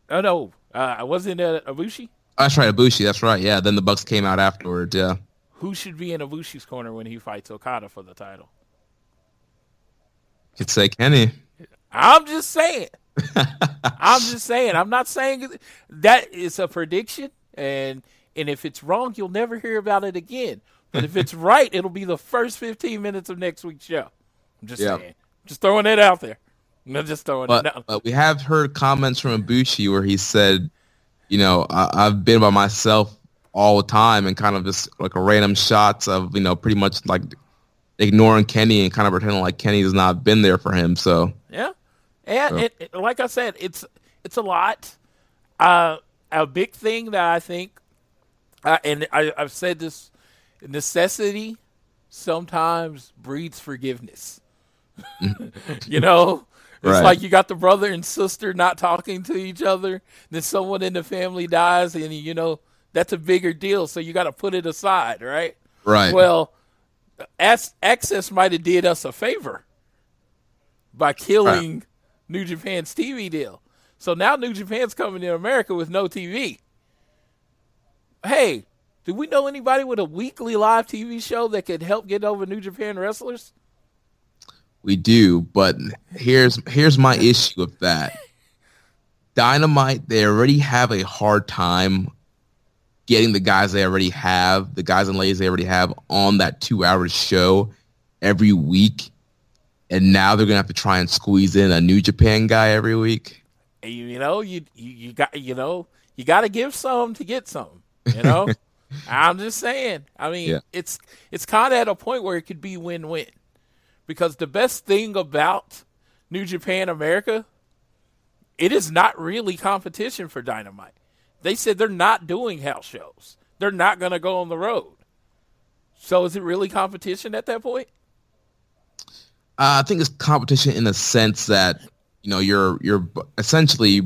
Oh no, uh, I wasn't uh, Ibushi. That's right, Ibushi. That's right. Yeah. Then the Bucks came out afterwards. Yeah. Who should be in Ibushi's corner when he fights Okada for the title? You could say Kenny. I'm just saying. I'm just saying. I'm not saying that is a prediction, and and if it's wrong, you'll never hear about it again. But if it's [LAUGHS] right, it'll be the first 15 minutes of next week's show. I'm just Yeah. saying. Just throwing it out there. I'm just throwing But, it out. but we have heard comments from Ibushi where he said, you know, I, I've been by myself all the time and kind of just like a random shots of, you know, pretty much like ignoring Kenny and kind of pretending like Kenny has not been there for him. So, Yeah, and So- it, it- like I said, it's it's a lot. Uh, a big thing that I think, uh, and I, I've said this: necessity sometimes breeds forgiveness. [LAUGHS] you know, it's Right. like you got the brother and sister not talking to each other. Then someone in the family dies, and you know that's a bigger deal. So you got to put it aside, right? right. Well, AXS might have did us a favor by killing New Japan's TV deal. So now New Japan's coming to America with no TV. Hey, do we know anybody with a weekly live TV show that could help get over New Japan wrestlers? We do, but here's here's my issue with that. Dynamite, they already have a hard time getting the guys they already have, the guys and ladies they already have on that two hour show every week. And now they're gonna have to try and squeeze in a New Japan guy every week. You, know, you, you you got you know, you got to give some to get some. You know, [LAUGHS] I'm just saying. I mean, Yeah. it's it's kind of at a point where it could be win-win, because the best thing about New Japan America, it is not really competition for Dynamite. They said they're not doing house shows. They're not going to go on the road. So is it really competition at that point? Uh, I think it's competition in the sense that you know you're you're essentially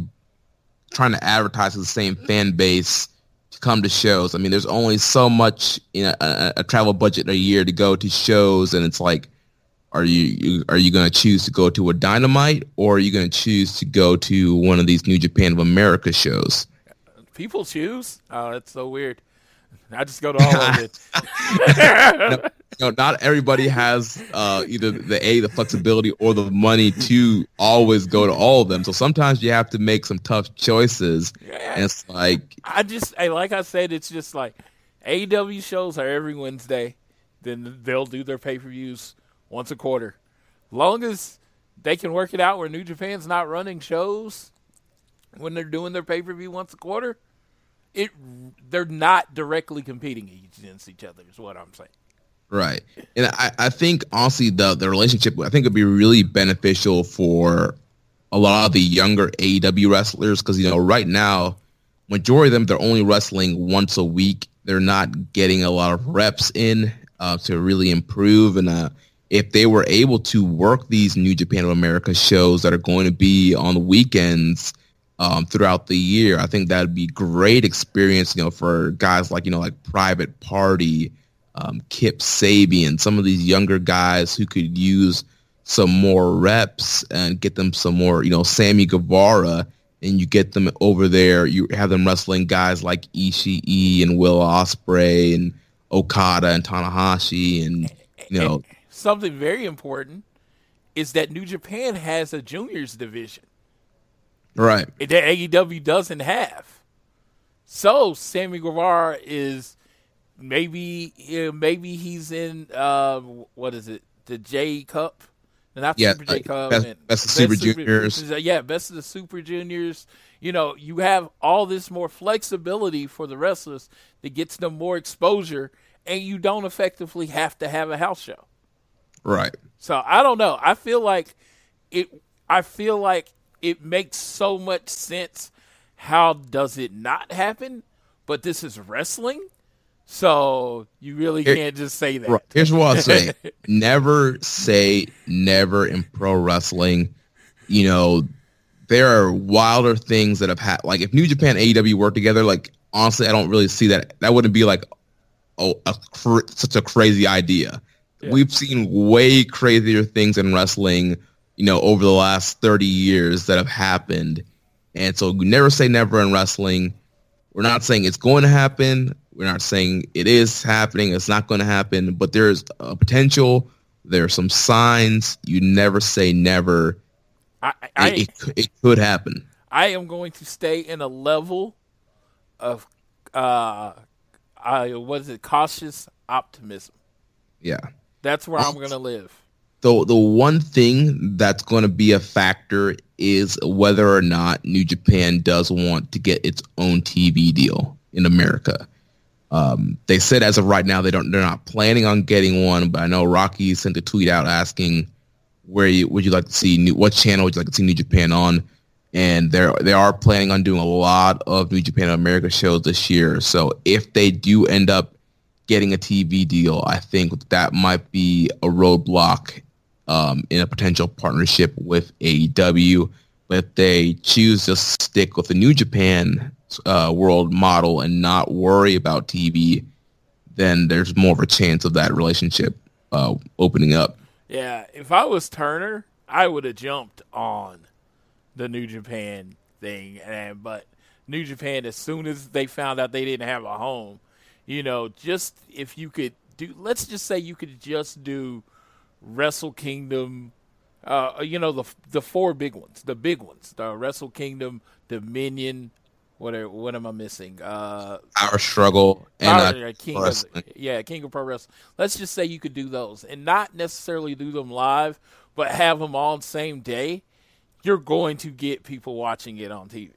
trying to advertise to the same fan base to come to shows. I mean, there's only so much in a, a, a travel budget a year to go to shows, and it's like, are you, you are you going to choose to go to a Dynamite or are you going to choose to go to one of these New Japan of America shows? People choose. Oh, that's so weird. I just go to all of it. [LAUGHS] [LAUGHS] you know, not everybody has uh, either the a the flexibility or the money to always go to all of them. So sometimes you have to make some tough choices, and it's like I just, like I said, it's just like AEW shows are every Wednesday. Then they'll do their pay per views once a quarter. Long as they can work it out where New Japan's not running shows when they're doing their pay per view once a quarter, it they're not directly competing against each other. Is what I'm saying. right. And I, I think honestly the the relationship I think would be really beneficial for a lot of the younger AEW wrestlers because you know right now majority of them they're only wrestling once a week. They're not getting a lot of reps in uh, to really improve. And uh, if they were able to work these New Japan of America shows that are going to be on the weekends um, throughout the year, I think that'd be great experience. You know, for guys like you know like Private Party, um, Kip Sabian, some of these younger guys who could use some more reps and get them some more. You know, Sammy Guevara and you get them over there. You have them wrestling guys like Ishii and Will Ospreay and Okada and Tanahashi, and you know, [LAUGHS] Something very important is that New Japan has a juniors division. Right, that AEW doesn't have. So Sammy Guevara is maybe maybe he's in uh, what is it the J Cup, not Yeah, Super J uh, Cup, Best- and Best of Super Juniors. Yeah, best of the Super Juniors. You know, you have all this more flexibility for the wrestlers that gets them more exposure, and you don't effectively have to have a house show. right. So I don't know. I feel like it. I feel like it makes so much sense. How does it not happen? But this is wrestling, so you really Here- can't just say that. Right. Here's what I'll say: [LAUGHS] never say never in pro wrestling. You know, there are wilder things that have happened. Like if New Japan and AEW work together, like honestly, I don't really see that. That wouldn't be like oh a cr- such a crazy idea. We've seen way crazier things in wrestling, you know, over the last 30 years that have happened. And so never say never in wrestling. We're not saying it's going to happen. We're not saying it is happening. It's not going to happen, but there's a potential. There are some signs. You never say never. I, I, It, it, could- it could happen. I am going to stay in a level of uh, I, what is it? Cautious optimism. Yeah. That's where I'm going to live. The the one thing that's going to be a factor is whether or not New Japan does want to get its own TV deal in America. Um, they said as of right now they don't they're not planning on getting one, but I know Rocky sent a tweet out asking where you, would you like to see new, what channel would you like to see New Japan on, and they're they are planning on doing a lot of New Japan America shows this year. So if they do end up getting a TV deal, I think that might be a roadblock um, in a potential partnership with AEW. But they choose to stick with the New Japan uh, world model and not worry about TV, then there's more of a chance of that relationship uh, opening up. Yeah, if I was Turner, I would have jumped on the New Japan thing, and but New Japan, as soon as they found out they didn't have a home, you know, just if you could do, let's just say you could just do Wrestle Kingdom, uh, you know, the the four big ones, the big ones, the Wrestle Kingdom, Dominion. What are, what am I missing? Uh, Power Struggle and uh, King of, yeah, King of Pro Wrestling. Let's just say you could do those and not necessarily do them live, but have them all on same day. You're going to get people watching it on TV,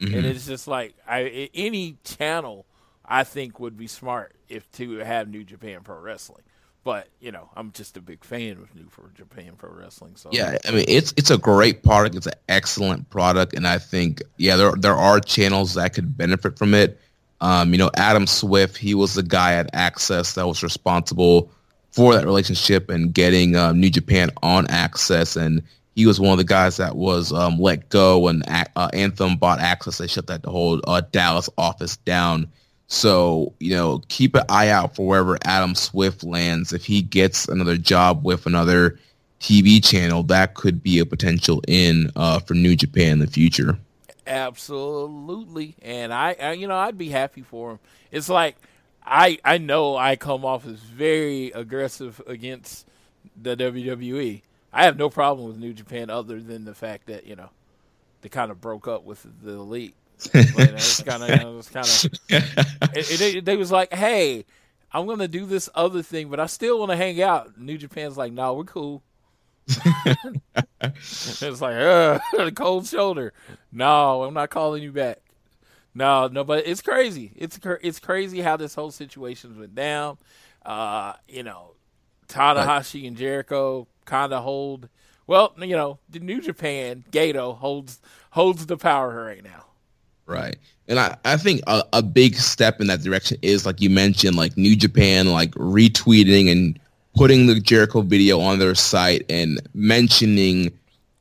Mm-hmm. and it's just like I, any channel I think would be smart if to have New Japan Pro Wrestling. But you know, I'm just a big fan of New for Japan Pro Wrestling. So Yeah, I mean it's it's a great product. It's an excellent product, and I think yeah, there there are channels that could benefit from it. Um, you know, Adam Swift, he was the guy at AXS that was responsible for that relationship and getting um, New Japan on AXS, and he was one of the guys that was um, let go when uh, Anthem bought AXS. They shut that whole uh, Dallas office down. So, you know, keep an eye out for wherever Adam Swift lands. If he gets another job with another TV channel, that could be a potential in uh, for New Japan in the future. Absolutely, and I, I, you know, I'd be happy for him. It's like I, I know I come off as very aggressive against the WWE. I have no problem with New Japan, other than the fact that you know they kind of broke up with the elite. But it's [LAUGHS] kind of, you know, it's kind of. It, it, they was like, hey, I'm gonna do this other thing, but I still want to hang out. New Japan's like, no, we're cool. [LAUGHS] it's like, uh, [LAUGHS] cold shoulder. No, I'm not calling you back. No, no, but it's crazy. It's it's crazy how this whole situation went down. Uh, you know, Tanahashi and Jericho kind of hold. Well, you know, the New Japan Gedo holds holds the power right now. Right. And I, I think a, a big step in that direction is like you mentioned, like New Japan, like retweeting and putting the Jericho video on their site and mentioning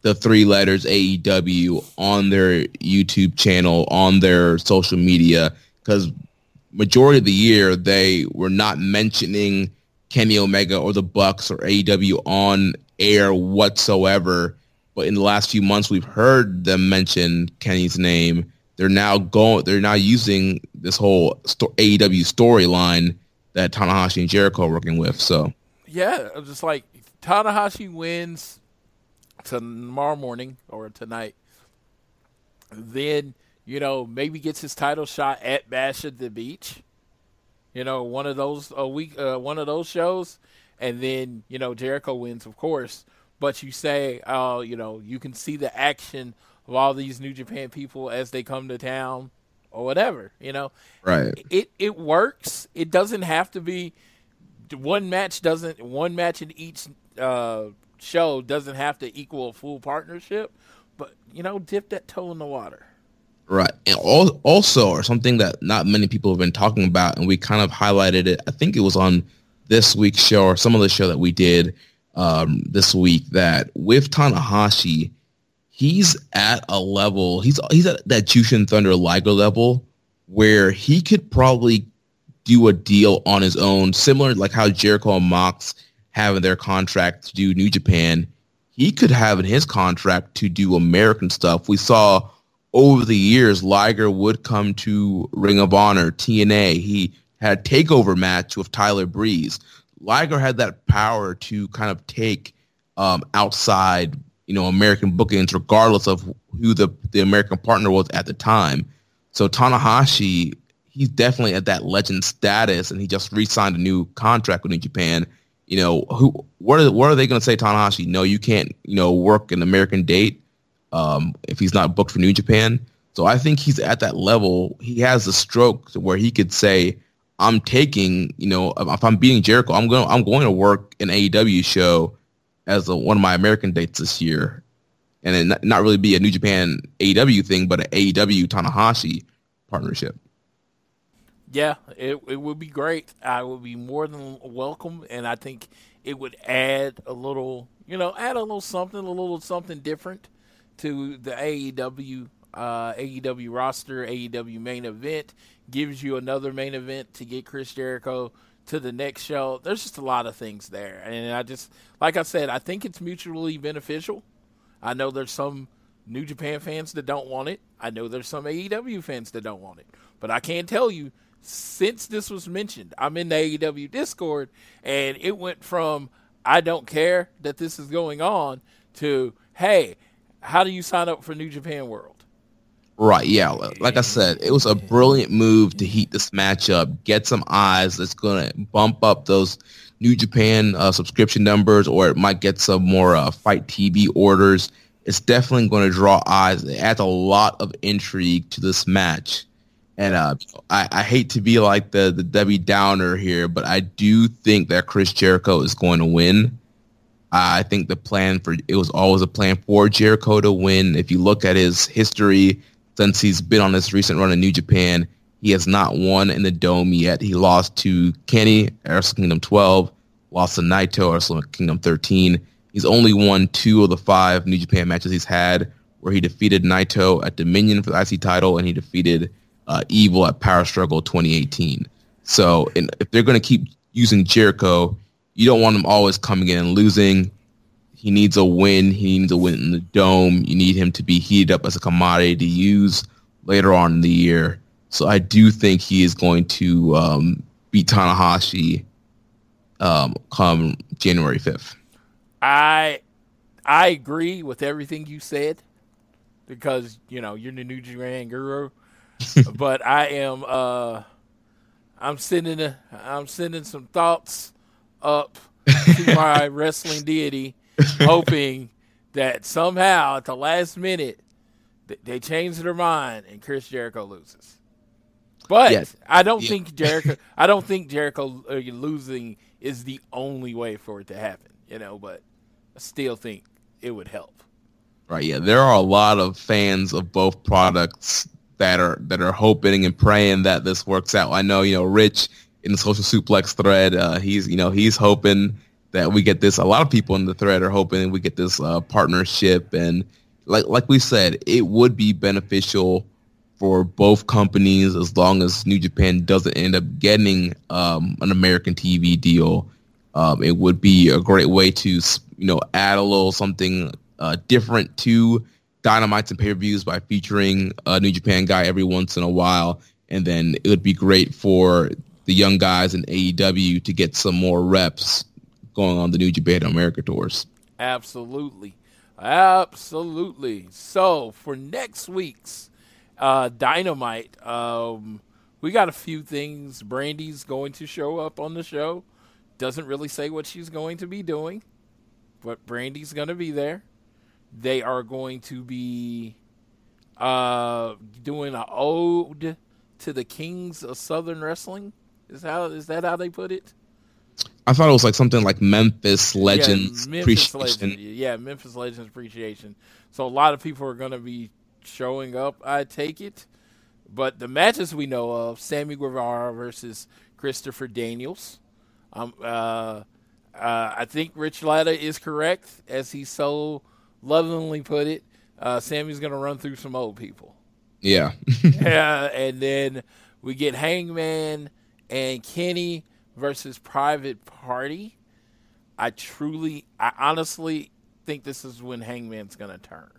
the three letters AEW on their YouTube channel, on their social media, because majority of the year they were not mentioning Kenny Omega or the Bucks or AEW on air whatsoever. But in the last few months, we've heard them mention Kenny's name. They're now going. They're now using this whole AEW storyline that Tanahashi and Jericho are working with. So Yeah, I'm just like Tanahashi wins tomorrow morning or tonight. Then you know maybe gets his title shot at Bash at the Beach. You know, one of those a week, uh, one of those shows, and then you know Jericho wins, of course. But you say, oh, you know, you can see the action of all these New Japan people as they come to town, or whatever. You know, right, it it works. It doesn't have to be one match. Doesn't one match in each uh, show doesn't have to equal a full partnership. But you know, dip that toe in the water. right. And also, or something that not many people have been talking about, and we kind of highlighted it. I think it was on this week's show or some of the show that we did um, this week. That with Tanahashi, he's at a level. He's he's at that Jushin Thunder Liger level where he could probably do a deal on his own, similar like how Jericho and Mox have in their contract to do New Japan. He could have in his contract to do American stuff. We saw over the years Liger would come to Ring of Honor, TNA. He had a takeover match with Tyler Breeze. Liger had that power to kind of take um, outside, you know, American bookings, regardless of who the the American partner was at the time. So Tanahashi, he's definitely at that legend status, and he just re-signed a new contract with New Japan. You know, who what are what are they going to say, Tanahashi? No, you can't, you know, work an American date um, if he's not booked for New Japan. So I think he's at that level. He has the stroke where he could say, "I'm taking, you know, if I'm beating Jericho, I'm going, I'm going to work an AEW show as a, one of my American dates this year, and not, not really be a New Japan AEW thing, but an AEW Tanahashi partnership." Yeah, it it would be great. I would be more than welcome, and I think it would add a little, you know, add a little something, a little something different to the AEW uh, AEW roster, AEW main event. Gives you another main event to get Chris Jericho to the next show. There's just a lot of things there, and I just like I said, I think it's mutually beneficial. I know there's some New Japan fans that don't want it. I know there's some AEW fans that don't want it, but I can tell you since this was mentioned, I'm in the AEW Discord, and it went from I don't care that this is going on to hey, how do you sign up for New Japan World? Right, yeah. Like I said, it was a brilliant move to heat this matchup, get some eyes that's going to bump up those New Japan uh, subscription numbers, or it might get some more uh, FITE TV orders. It's definitely going to draw eyes. It adds a lot of intrigue to this match. And uh, I, I hate to be like the, the Debbie Downer here, but I do think that Chris Jericho is going to win. I think the plan for it was always a plan for Jericho to win. If you look at his history, since he's been on this recent run in New Japan. He has not won in the Dome yet. He lost to Kenny Wrestle Kingdom 12, lost to Naito Wrestle Kingdom 13. He's only won two of the five New Japan matches he's had, where he defeated Naito at Dominion for the IC title, and he defeated uh, Evil at Power Struggle 2018. So if they're going to keep using Jericho, you don't want him always coming in and losing. He needs a win. He needs a win in the dome. You need him to be heated up as a commodity to use later on in the year. So I do think he is going to um, beat Tanahashi um, come January fifth. I I agree with everything you said because you know you're the new Japan guru, [LAUGHS] but I am uh, I'm sending a, I'm sending some thoughts up to my [LAUGHS] wrestling deity [LAUGHS] hoping that somehow at the last minute they change their mind and Chris Jericho loses. But yes. I don't yeah. think Jericho. [LAUGHS] I don't think Jericho uh, losing is the only way for it to happen. You know, but I still think it would help. Right. Yeah. There are a lot of fans of both products that are that are hoping and praying that this works out. I know. You know, Rich in the social suplex thread. Uh, he's you know he's hoping that we get this. A lot of people in the thread are hoping we get this uh, partnership, and like like we said, it would be beneficial for both companies as long as New Japan doesn't end up getting um, an American TV deal. Um, it would be a great way to you know add a little something uh, different to Dynamites and pay-per-views by featuring a New Japan guy every once in a while, and then it would be great for the young guys in AEW to get some more reps going on the New Japan America tours. Absolutely. Absolutely. So for next week's uh, Dynamite, um, we got a few things. Brandi's going to show up on the show. Doesn't really say what she's going to be doing, but Brandi's going to be there. They are going to be uh, doing an ode to the kings of Southern Wrestling. Is how is that how they put it? I thought it was like something like Memphis Legends yeah, Memphis Appreciation. Legends, yeah, Memphis Legends Appreciation. So a lot of people are going to be showing up. I take it, but the matches we know of: Sammy Guevara versus Christopher Daniels. Um, uh, uh, I think Rich Latta is correct, as he so lovingly put it. Uh, Sammy's going to run through some old people. Yeah. [LAUGHS] yeah, and then we get Hangman and Kenny versus Private Party, I truly, I honestly think this is when Hangman's going to turn.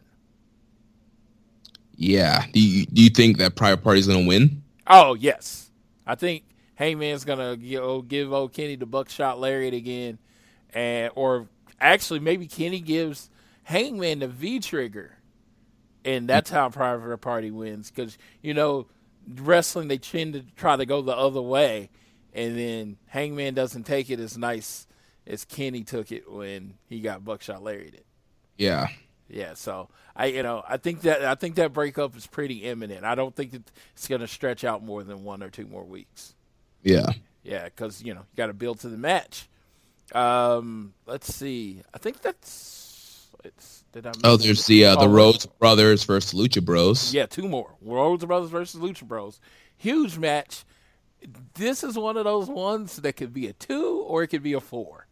Yeah. Do you, do you think that Private Party's going to win? Oh, yes. I think Hangman's going to give, oh, give old Kenny the buckshot lariat again. and Or actually, maybe Kenny gives Hangman the V trigger. And that's how Private Party wins. Because, you know, wrestling, they tend to try to go the other way and then Hangman doesn't take it as nice as Kenny took it when he got Buckshot Lariat. Yeah. Yeah, so I you know I think that I think that breakup is pretty imminent. I don't think that it's going to stretch out more than one or two more weeks. Yeah, yeah, because you know you got to build to the match. Um, let's see. I think that's it's. Did I? Oh, there's the uh, the oh, Rhodes Brothers versus Lucha Bros. Yeah, two more. Rhodes Brothers versus Lucha Bros. Huge match this is one of those ones that could be a two or it could be a four.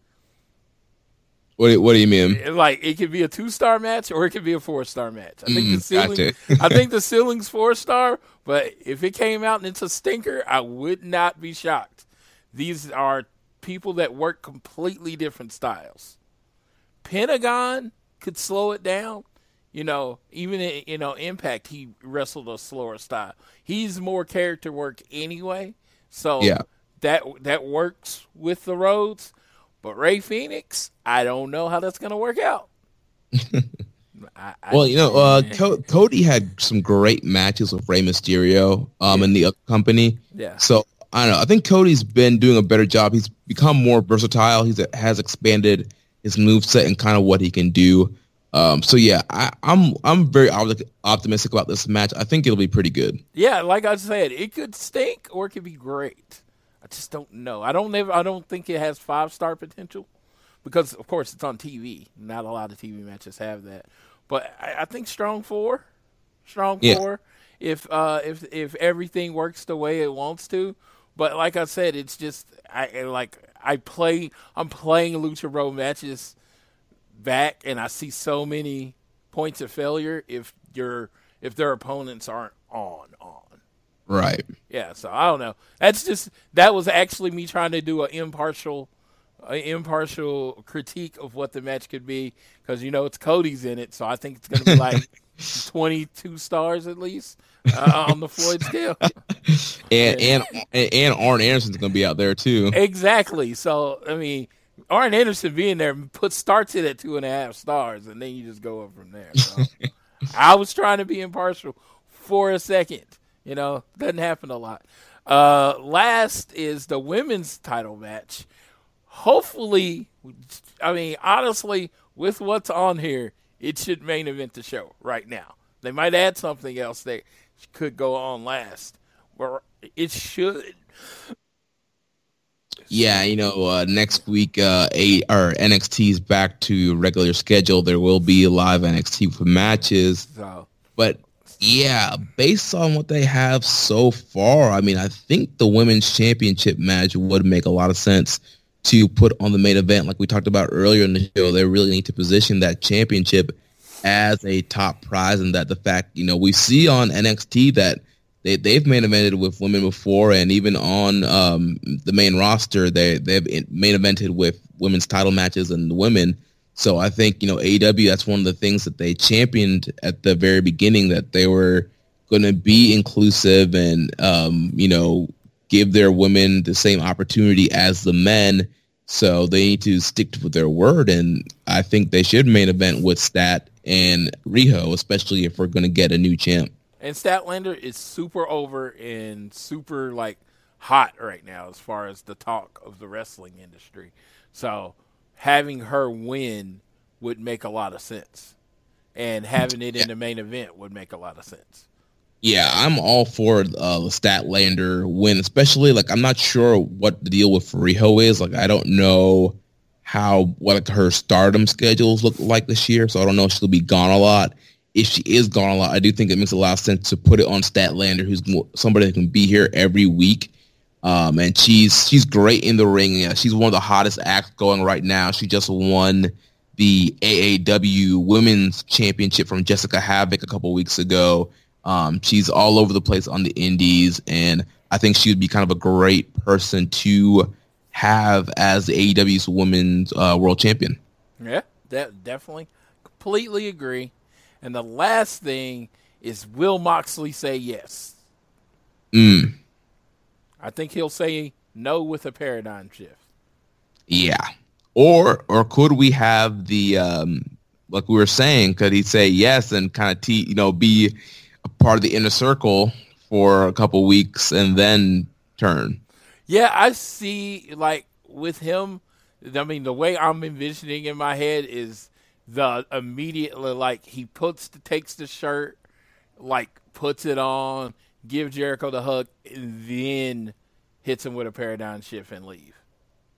What do, what do you mean? Like it could be a two star match or it could be a four star match. I think mm, the ceiling. I think the ceiling's four star, but if it came out and it's a stinker, I would not be shocked. these are people that work completely different styles. Pentagon could slow it down. You know, even in, you know Impact, he wrestled a slower style. He's more character work anyway, so Yeah. that that works with the Rhodes. But Rey Fenix, I don't know how that's gonna work out. [LAUGHS] I, I, Well, you know, uh, [LAUGHS] Co- Cody had some great matches with Rey Mysterio um, in the other company. yeah, So I don't know. I think Cody's been doing a better job. He's become more versatile. He's has expanded his moveset and kind of what he can do. Um, so yeah, I, I'm I'm very op- optimistic about this match. I think it'll be pretty good. yeah. Like I said, it could stink or it could be great. I just don't know. I don't never. I don't think it has five star potential because, of course, it's on TV. Not a lot of TV matches have that. But I, I think strong four, strong Yeah. four. If uh, if if everything works the way it wants to, but like I said, it's just I like I play. I'm playing Lucha Road matches back, and I see so many points of failure if your if their opponents aren't on on. Right. Yeah, so I don't know. That's just that was actually me trying to do an impartial, an impartial critique of what the match could be because you know it's Cody's in it, so I think it's going to be like [LAUGHS] twenty two stars at least uh, [LAUGHS] on the Floyd scale. And and and Arn Anderson's gonna be out there too. exactly. So I mean, Arn Anderson being there put starts it at two and a half stars, and then you just go up from there. So [LAUGHS] I was trying to be impartial for a second. You know, doesn't happen a lot. Uh, last is the women's title match. Hopefully, I mean, honestly, with what's on here, it should main event the show right now. They might add something else that could go on last, or it should. Yeah, you know, uh, next week, uh, a or NXT's back to regular schedule. There will be live NXT for matches, So but yeah, based on what they have so far, I mean, I think the women's championship match would make a lot of sense to put on the main event, like we talked about earlier in the show. They really need to position that championship as a top prize, and that the fact you know we see on NXT that they they've main evented with women before, and even on um, the main roster, they they've in- main evented with women's title matches and the women. So I think you know AEW. That's one of the things that they championed at the very beginning that they were going to be inclusive and um, you know give their women the same opportunity as the men. So they need to stick to their word, and I think they should main event with Stat and Riho, especially if we're going to get a new champ. And Statlander is super over and super like hot right now as far as the talk of the wrestling industry. So having her win would make a lot of sense. And having it in the main event would make a lot of sense. Yeah, I'm all for uh, the Statlander win, especially like I'm not sure what the deal with Riho is. Like I don't know how what like, her stardom schedules look like this year, so I don't know if she'll be gone a lot. If she is gone a lot, I do think it makes a lot of sense to put it on Statlander, who's somebody that can be here every week. Um, and she's she's great in the ring. Yeah, she's one of the hottest acts going right now. She just won the AAW Women's Championship from Jessica Havoc a couple weeks ago. Um, she's all over the place on the indies, and I think she would be kind of a great person to have as the AEW's Women's uh, World Champion. Yeah, that definitely completely agree. And the last thing is will Moxley say yes? Mm, I think he'll say no with a paradigm shift. yeah. Or or could we have the um, like we were saying? Could he say yes and kind of te- you know be a part of the inner circle for a couple weeks and then turn? Yeah, I see. Like with him, I mean, the way I'm envisioning in my head is the immediately like he puts the takes the shirt, like puts it on, gives Jericho the hug, and then hits him with a paradigm shift and leave.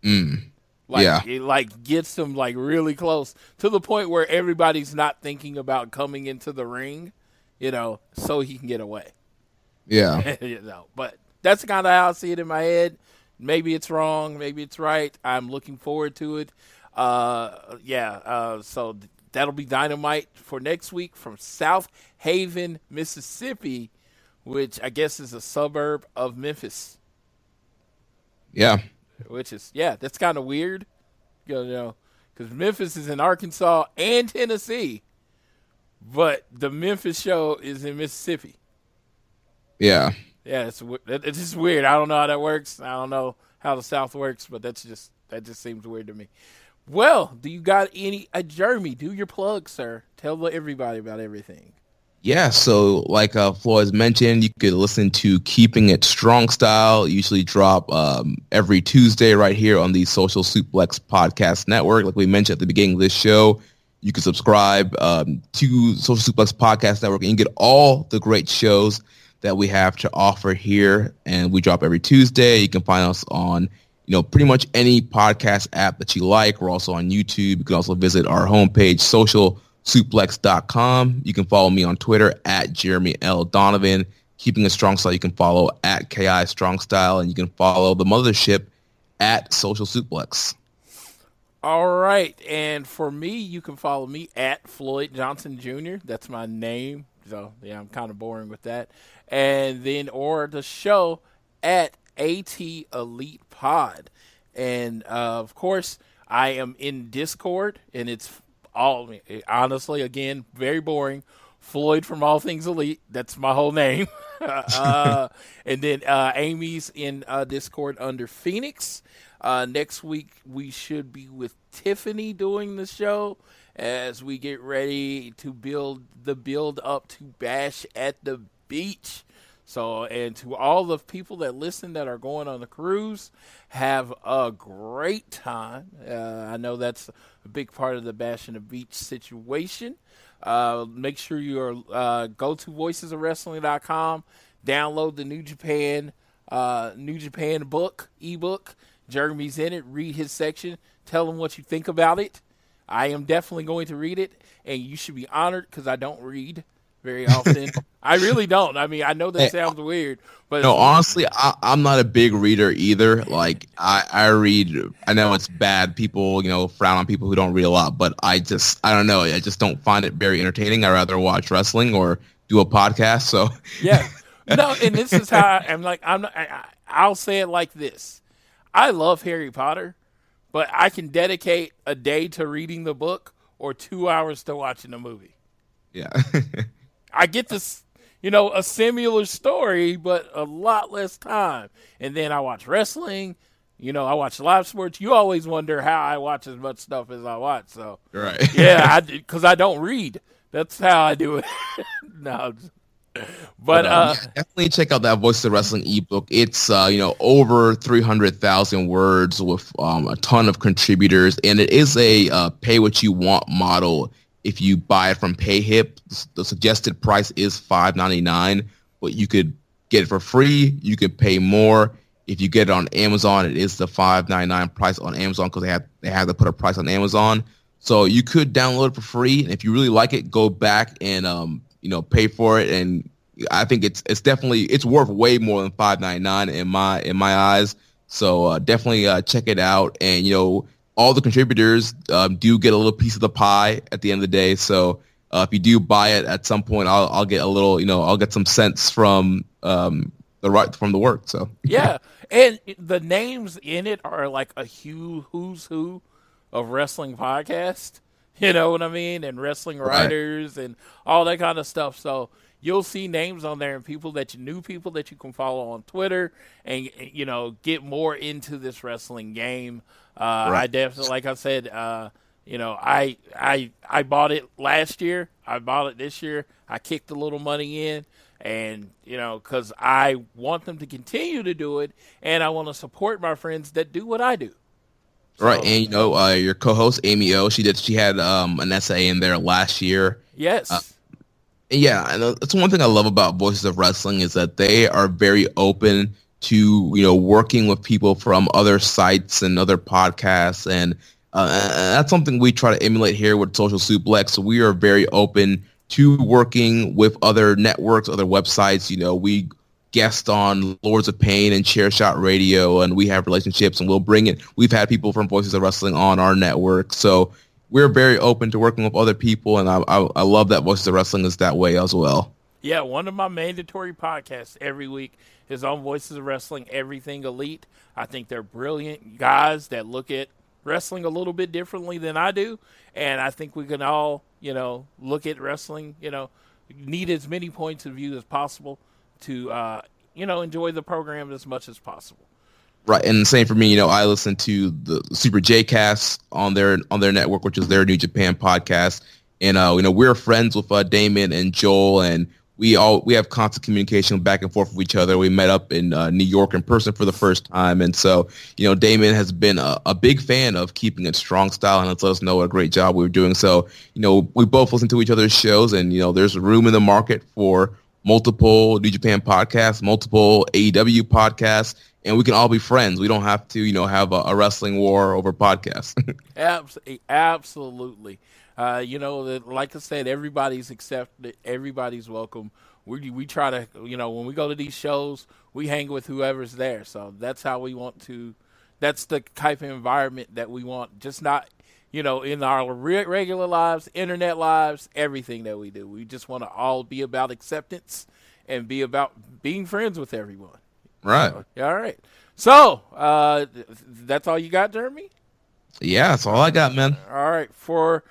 Mm. Like Yeah. it like gets them like really close to the point where everybody's not thinking about coming into the ring, you know, so he can get away. Yeah. [LAUGHS] you know, but that's kind of how I see it in my head. Maybe it's wrong, maybe it's right. I'm looking forward to it. Uh, yeah. Uh, so th- that'll be dynamite for next week from South Haven, Mississippi, which I guess is a suburb of Memphis. Yeah. which is yeah, that's kind of weird. You know, because Memphis is in Arkansas and Tennessee, but the Memphis show is in Mississippi. Yeah. Yeah, it's it's just weird. I don't know how that works. I don't know how the South works, but that's just that just seems weird to me. Well, do you got any? Uh, Jeremy, do your plug, sir. Tell everybody about everything. Yeah, so like uh, Floyd's mentioned, you could listen to Keeping It Strong Style. Usually drop um, every Tuesday right here on the Social Suplex Podcast Network. Like we mentioned at the beginning of this show, you can subscribe um, to Social Suplex Podcast Network and you get all the great shows that we have to offer here. And we drop every Tuesday. You can find us on you know, pretty much any podcast app that you like. We're also on YouTube. You can also visit our homepage, socialsuplex.com. You can follow me on Twitter at Jeremy L. Donovan. Keeping a strong style, you can follow at KI Strong Style, and you can follow the mothership at Social Suplex. All right, and for me, you can follow me at Floyd Johnson Jr. That's my name. So yeah, I'm kind of boring with that. And then or the show at AT Elite Pod, and uh, of course I am in Discord, and it's all honestly again very boring. Floyd from All Things Elite. That's my whole name. [LAUGHS] uh, and then uh, Amy's in uh, Discord under Phoenix. Uh, next week we should be with Tiffany doing the show as we get ready to build the build up to Bash at the Beach. So, and to all the people that listen that are going on the cruise, have a great time. Uh, I know that's a big part of the Bash and the Beach situation. Uh, make sure you are uh, go to voicesofwrestling.com, download the New Japan uh, New Japan book ebook. Jeremy's in it. Read his section. Tell him what you think about it. I am definitely going to read it, and you should be honored because I don't read very often. I really don't. I mean, I know that sounds weird, but No, honestly, I, I'm not a big reader either. Like I, I read. I know it's bad. People, you know, frown on people who don't read a lot, but I just, I don't know. I just don't find it very entertaining. I rather watch wrestling or do a podcast. So yeah, [LAUGHS] no, and this is how I, I'm like. I'm. Not, I- I'll say it like this: I love Harry Potter, but I can dedicate a day to reading the book or two hours to watching the movie. yeah, [LAUGHS] I get this, you know, a similar story, but a lot less time. And then I watch wrestling. You know, I watch live sports. You always wonder how I watch as much stuff as I watch. So right. yeah, [LAUGHS] I because I don't read. That's how I do it. [LAUGHS] no, but um, uh, yeah, definitely check out that Voice of Wrestling ebook. It's uh, you know over three hundred thousand words with um, a ton of contributors, and it is a uh, pay what you want model. If you buy it from PayHip, the suggested price is five ninety nine, but you could get it for free. You could pay more. If you get it on Amazon, it is the five ninety nine price on Amazon because they have they have to put a price on Amazon. So you could download it for free, and if you really like it, go back and um, you know pay for it. And I think it's it's definitely it's worth way more than five ninety nine in my in my eyes. So uh, definitely uh, check it out. And you know all the contributors um, do get a little piece of the pie at the end of the day. So uh, if you do buy it at some point, I'll I'll get a little you know I'll get some cents from um, the right from the work. So [LAUGHS] yeah, and the names in it are like a who who's who of wrestling podcast. [LAUGHS] You know what I mean? And wrestling Right. writers and all that kind of stuff. So you'll see names on there and people that you knew, people that you can follow on Twitter, and you know get more into this wrestling game. Uh, I definitely, like I said, uh, you know, I I I bought it last year. I bought it this year. I kicked a little money in, and you know, because I want them to continue to do it, and I want to support my friends that do what I do. right, and you know uh, your co-host Amy O, she did she had um, an essay in there last year. Yes. Uh, Yeah, and uh, that's one thing I love about Voices of Wrestling is that they are very open to you know working with people from other sites and other podcasts, and uh, that's something we try to emulate here with Social Suplex. So we are very open to working with other networks, other websites. You know, we guest on Lords of Pain and Chair Shot Radio, and we have relationships, and we'll bring it. We've had people from Voices of Wrestling on our network, so we're very open to working with other people, and I, I, I love that Voices of Wrestling is that way as well. Yeah, one of my mandatory podcasts every week is on Voices of Wrestling, Everything Elite. I think they're brilliant guys that look at wrestling a little bit differently than I do, and I think we can all, you know, look at wrestling, you know, need as many points of view as possible to, uh, you know, enjoy the program as much as possible. Right, and the same for me. You know, I listen to the Super J Cast on their on their network, which is their New Japan podcast, and uh, you know we're friends with uh, Damon and Joel, and we all we have constant communication back and forth with each other. We met up in uh, New York in person for the first time, and so you know Damon has been a, a big fan of keeping it strong style, and has let us know what a great job we were doing. So you know we both listen to each other's shows, and you know there's room in the market for multiple New Japan podcasts, multiple AEW podcasts, and we can all be friends. We don't have to you know have a, a wrestling war over podcasts. [LAUGHS] Absolutely, absolutely. Uh, you know, like I said, everybody's accepted. Everybody's welcome. We we try to, you know, when we go to these shows, we hang with whoever's there. So that's how we want to. That's the type of environment that we want. Just not, you know, in our re- regular lives, internet lives, everything that we do. We just want to all be about acceptance and be about being friends with everyone. Right. So, all right. So uh, that's all you got, Jeremy. Yeah, that's all I got, man. All right. For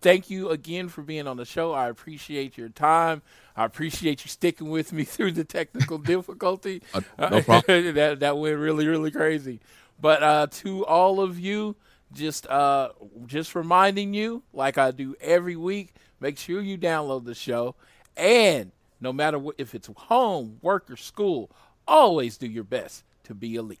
thank you again for being on the show. I appreciate your time. I appreciate you sticking with me [LAUGHS] through the technical [LAUGHS] difficulty. Uh, [LAUGHS] no problem. that that went really really crazy. But uh, to all of you, just uh, just reminding you, like I do every week, make sure you download the show, and no matter what, if it's home, work, or school, always do your best to be elite.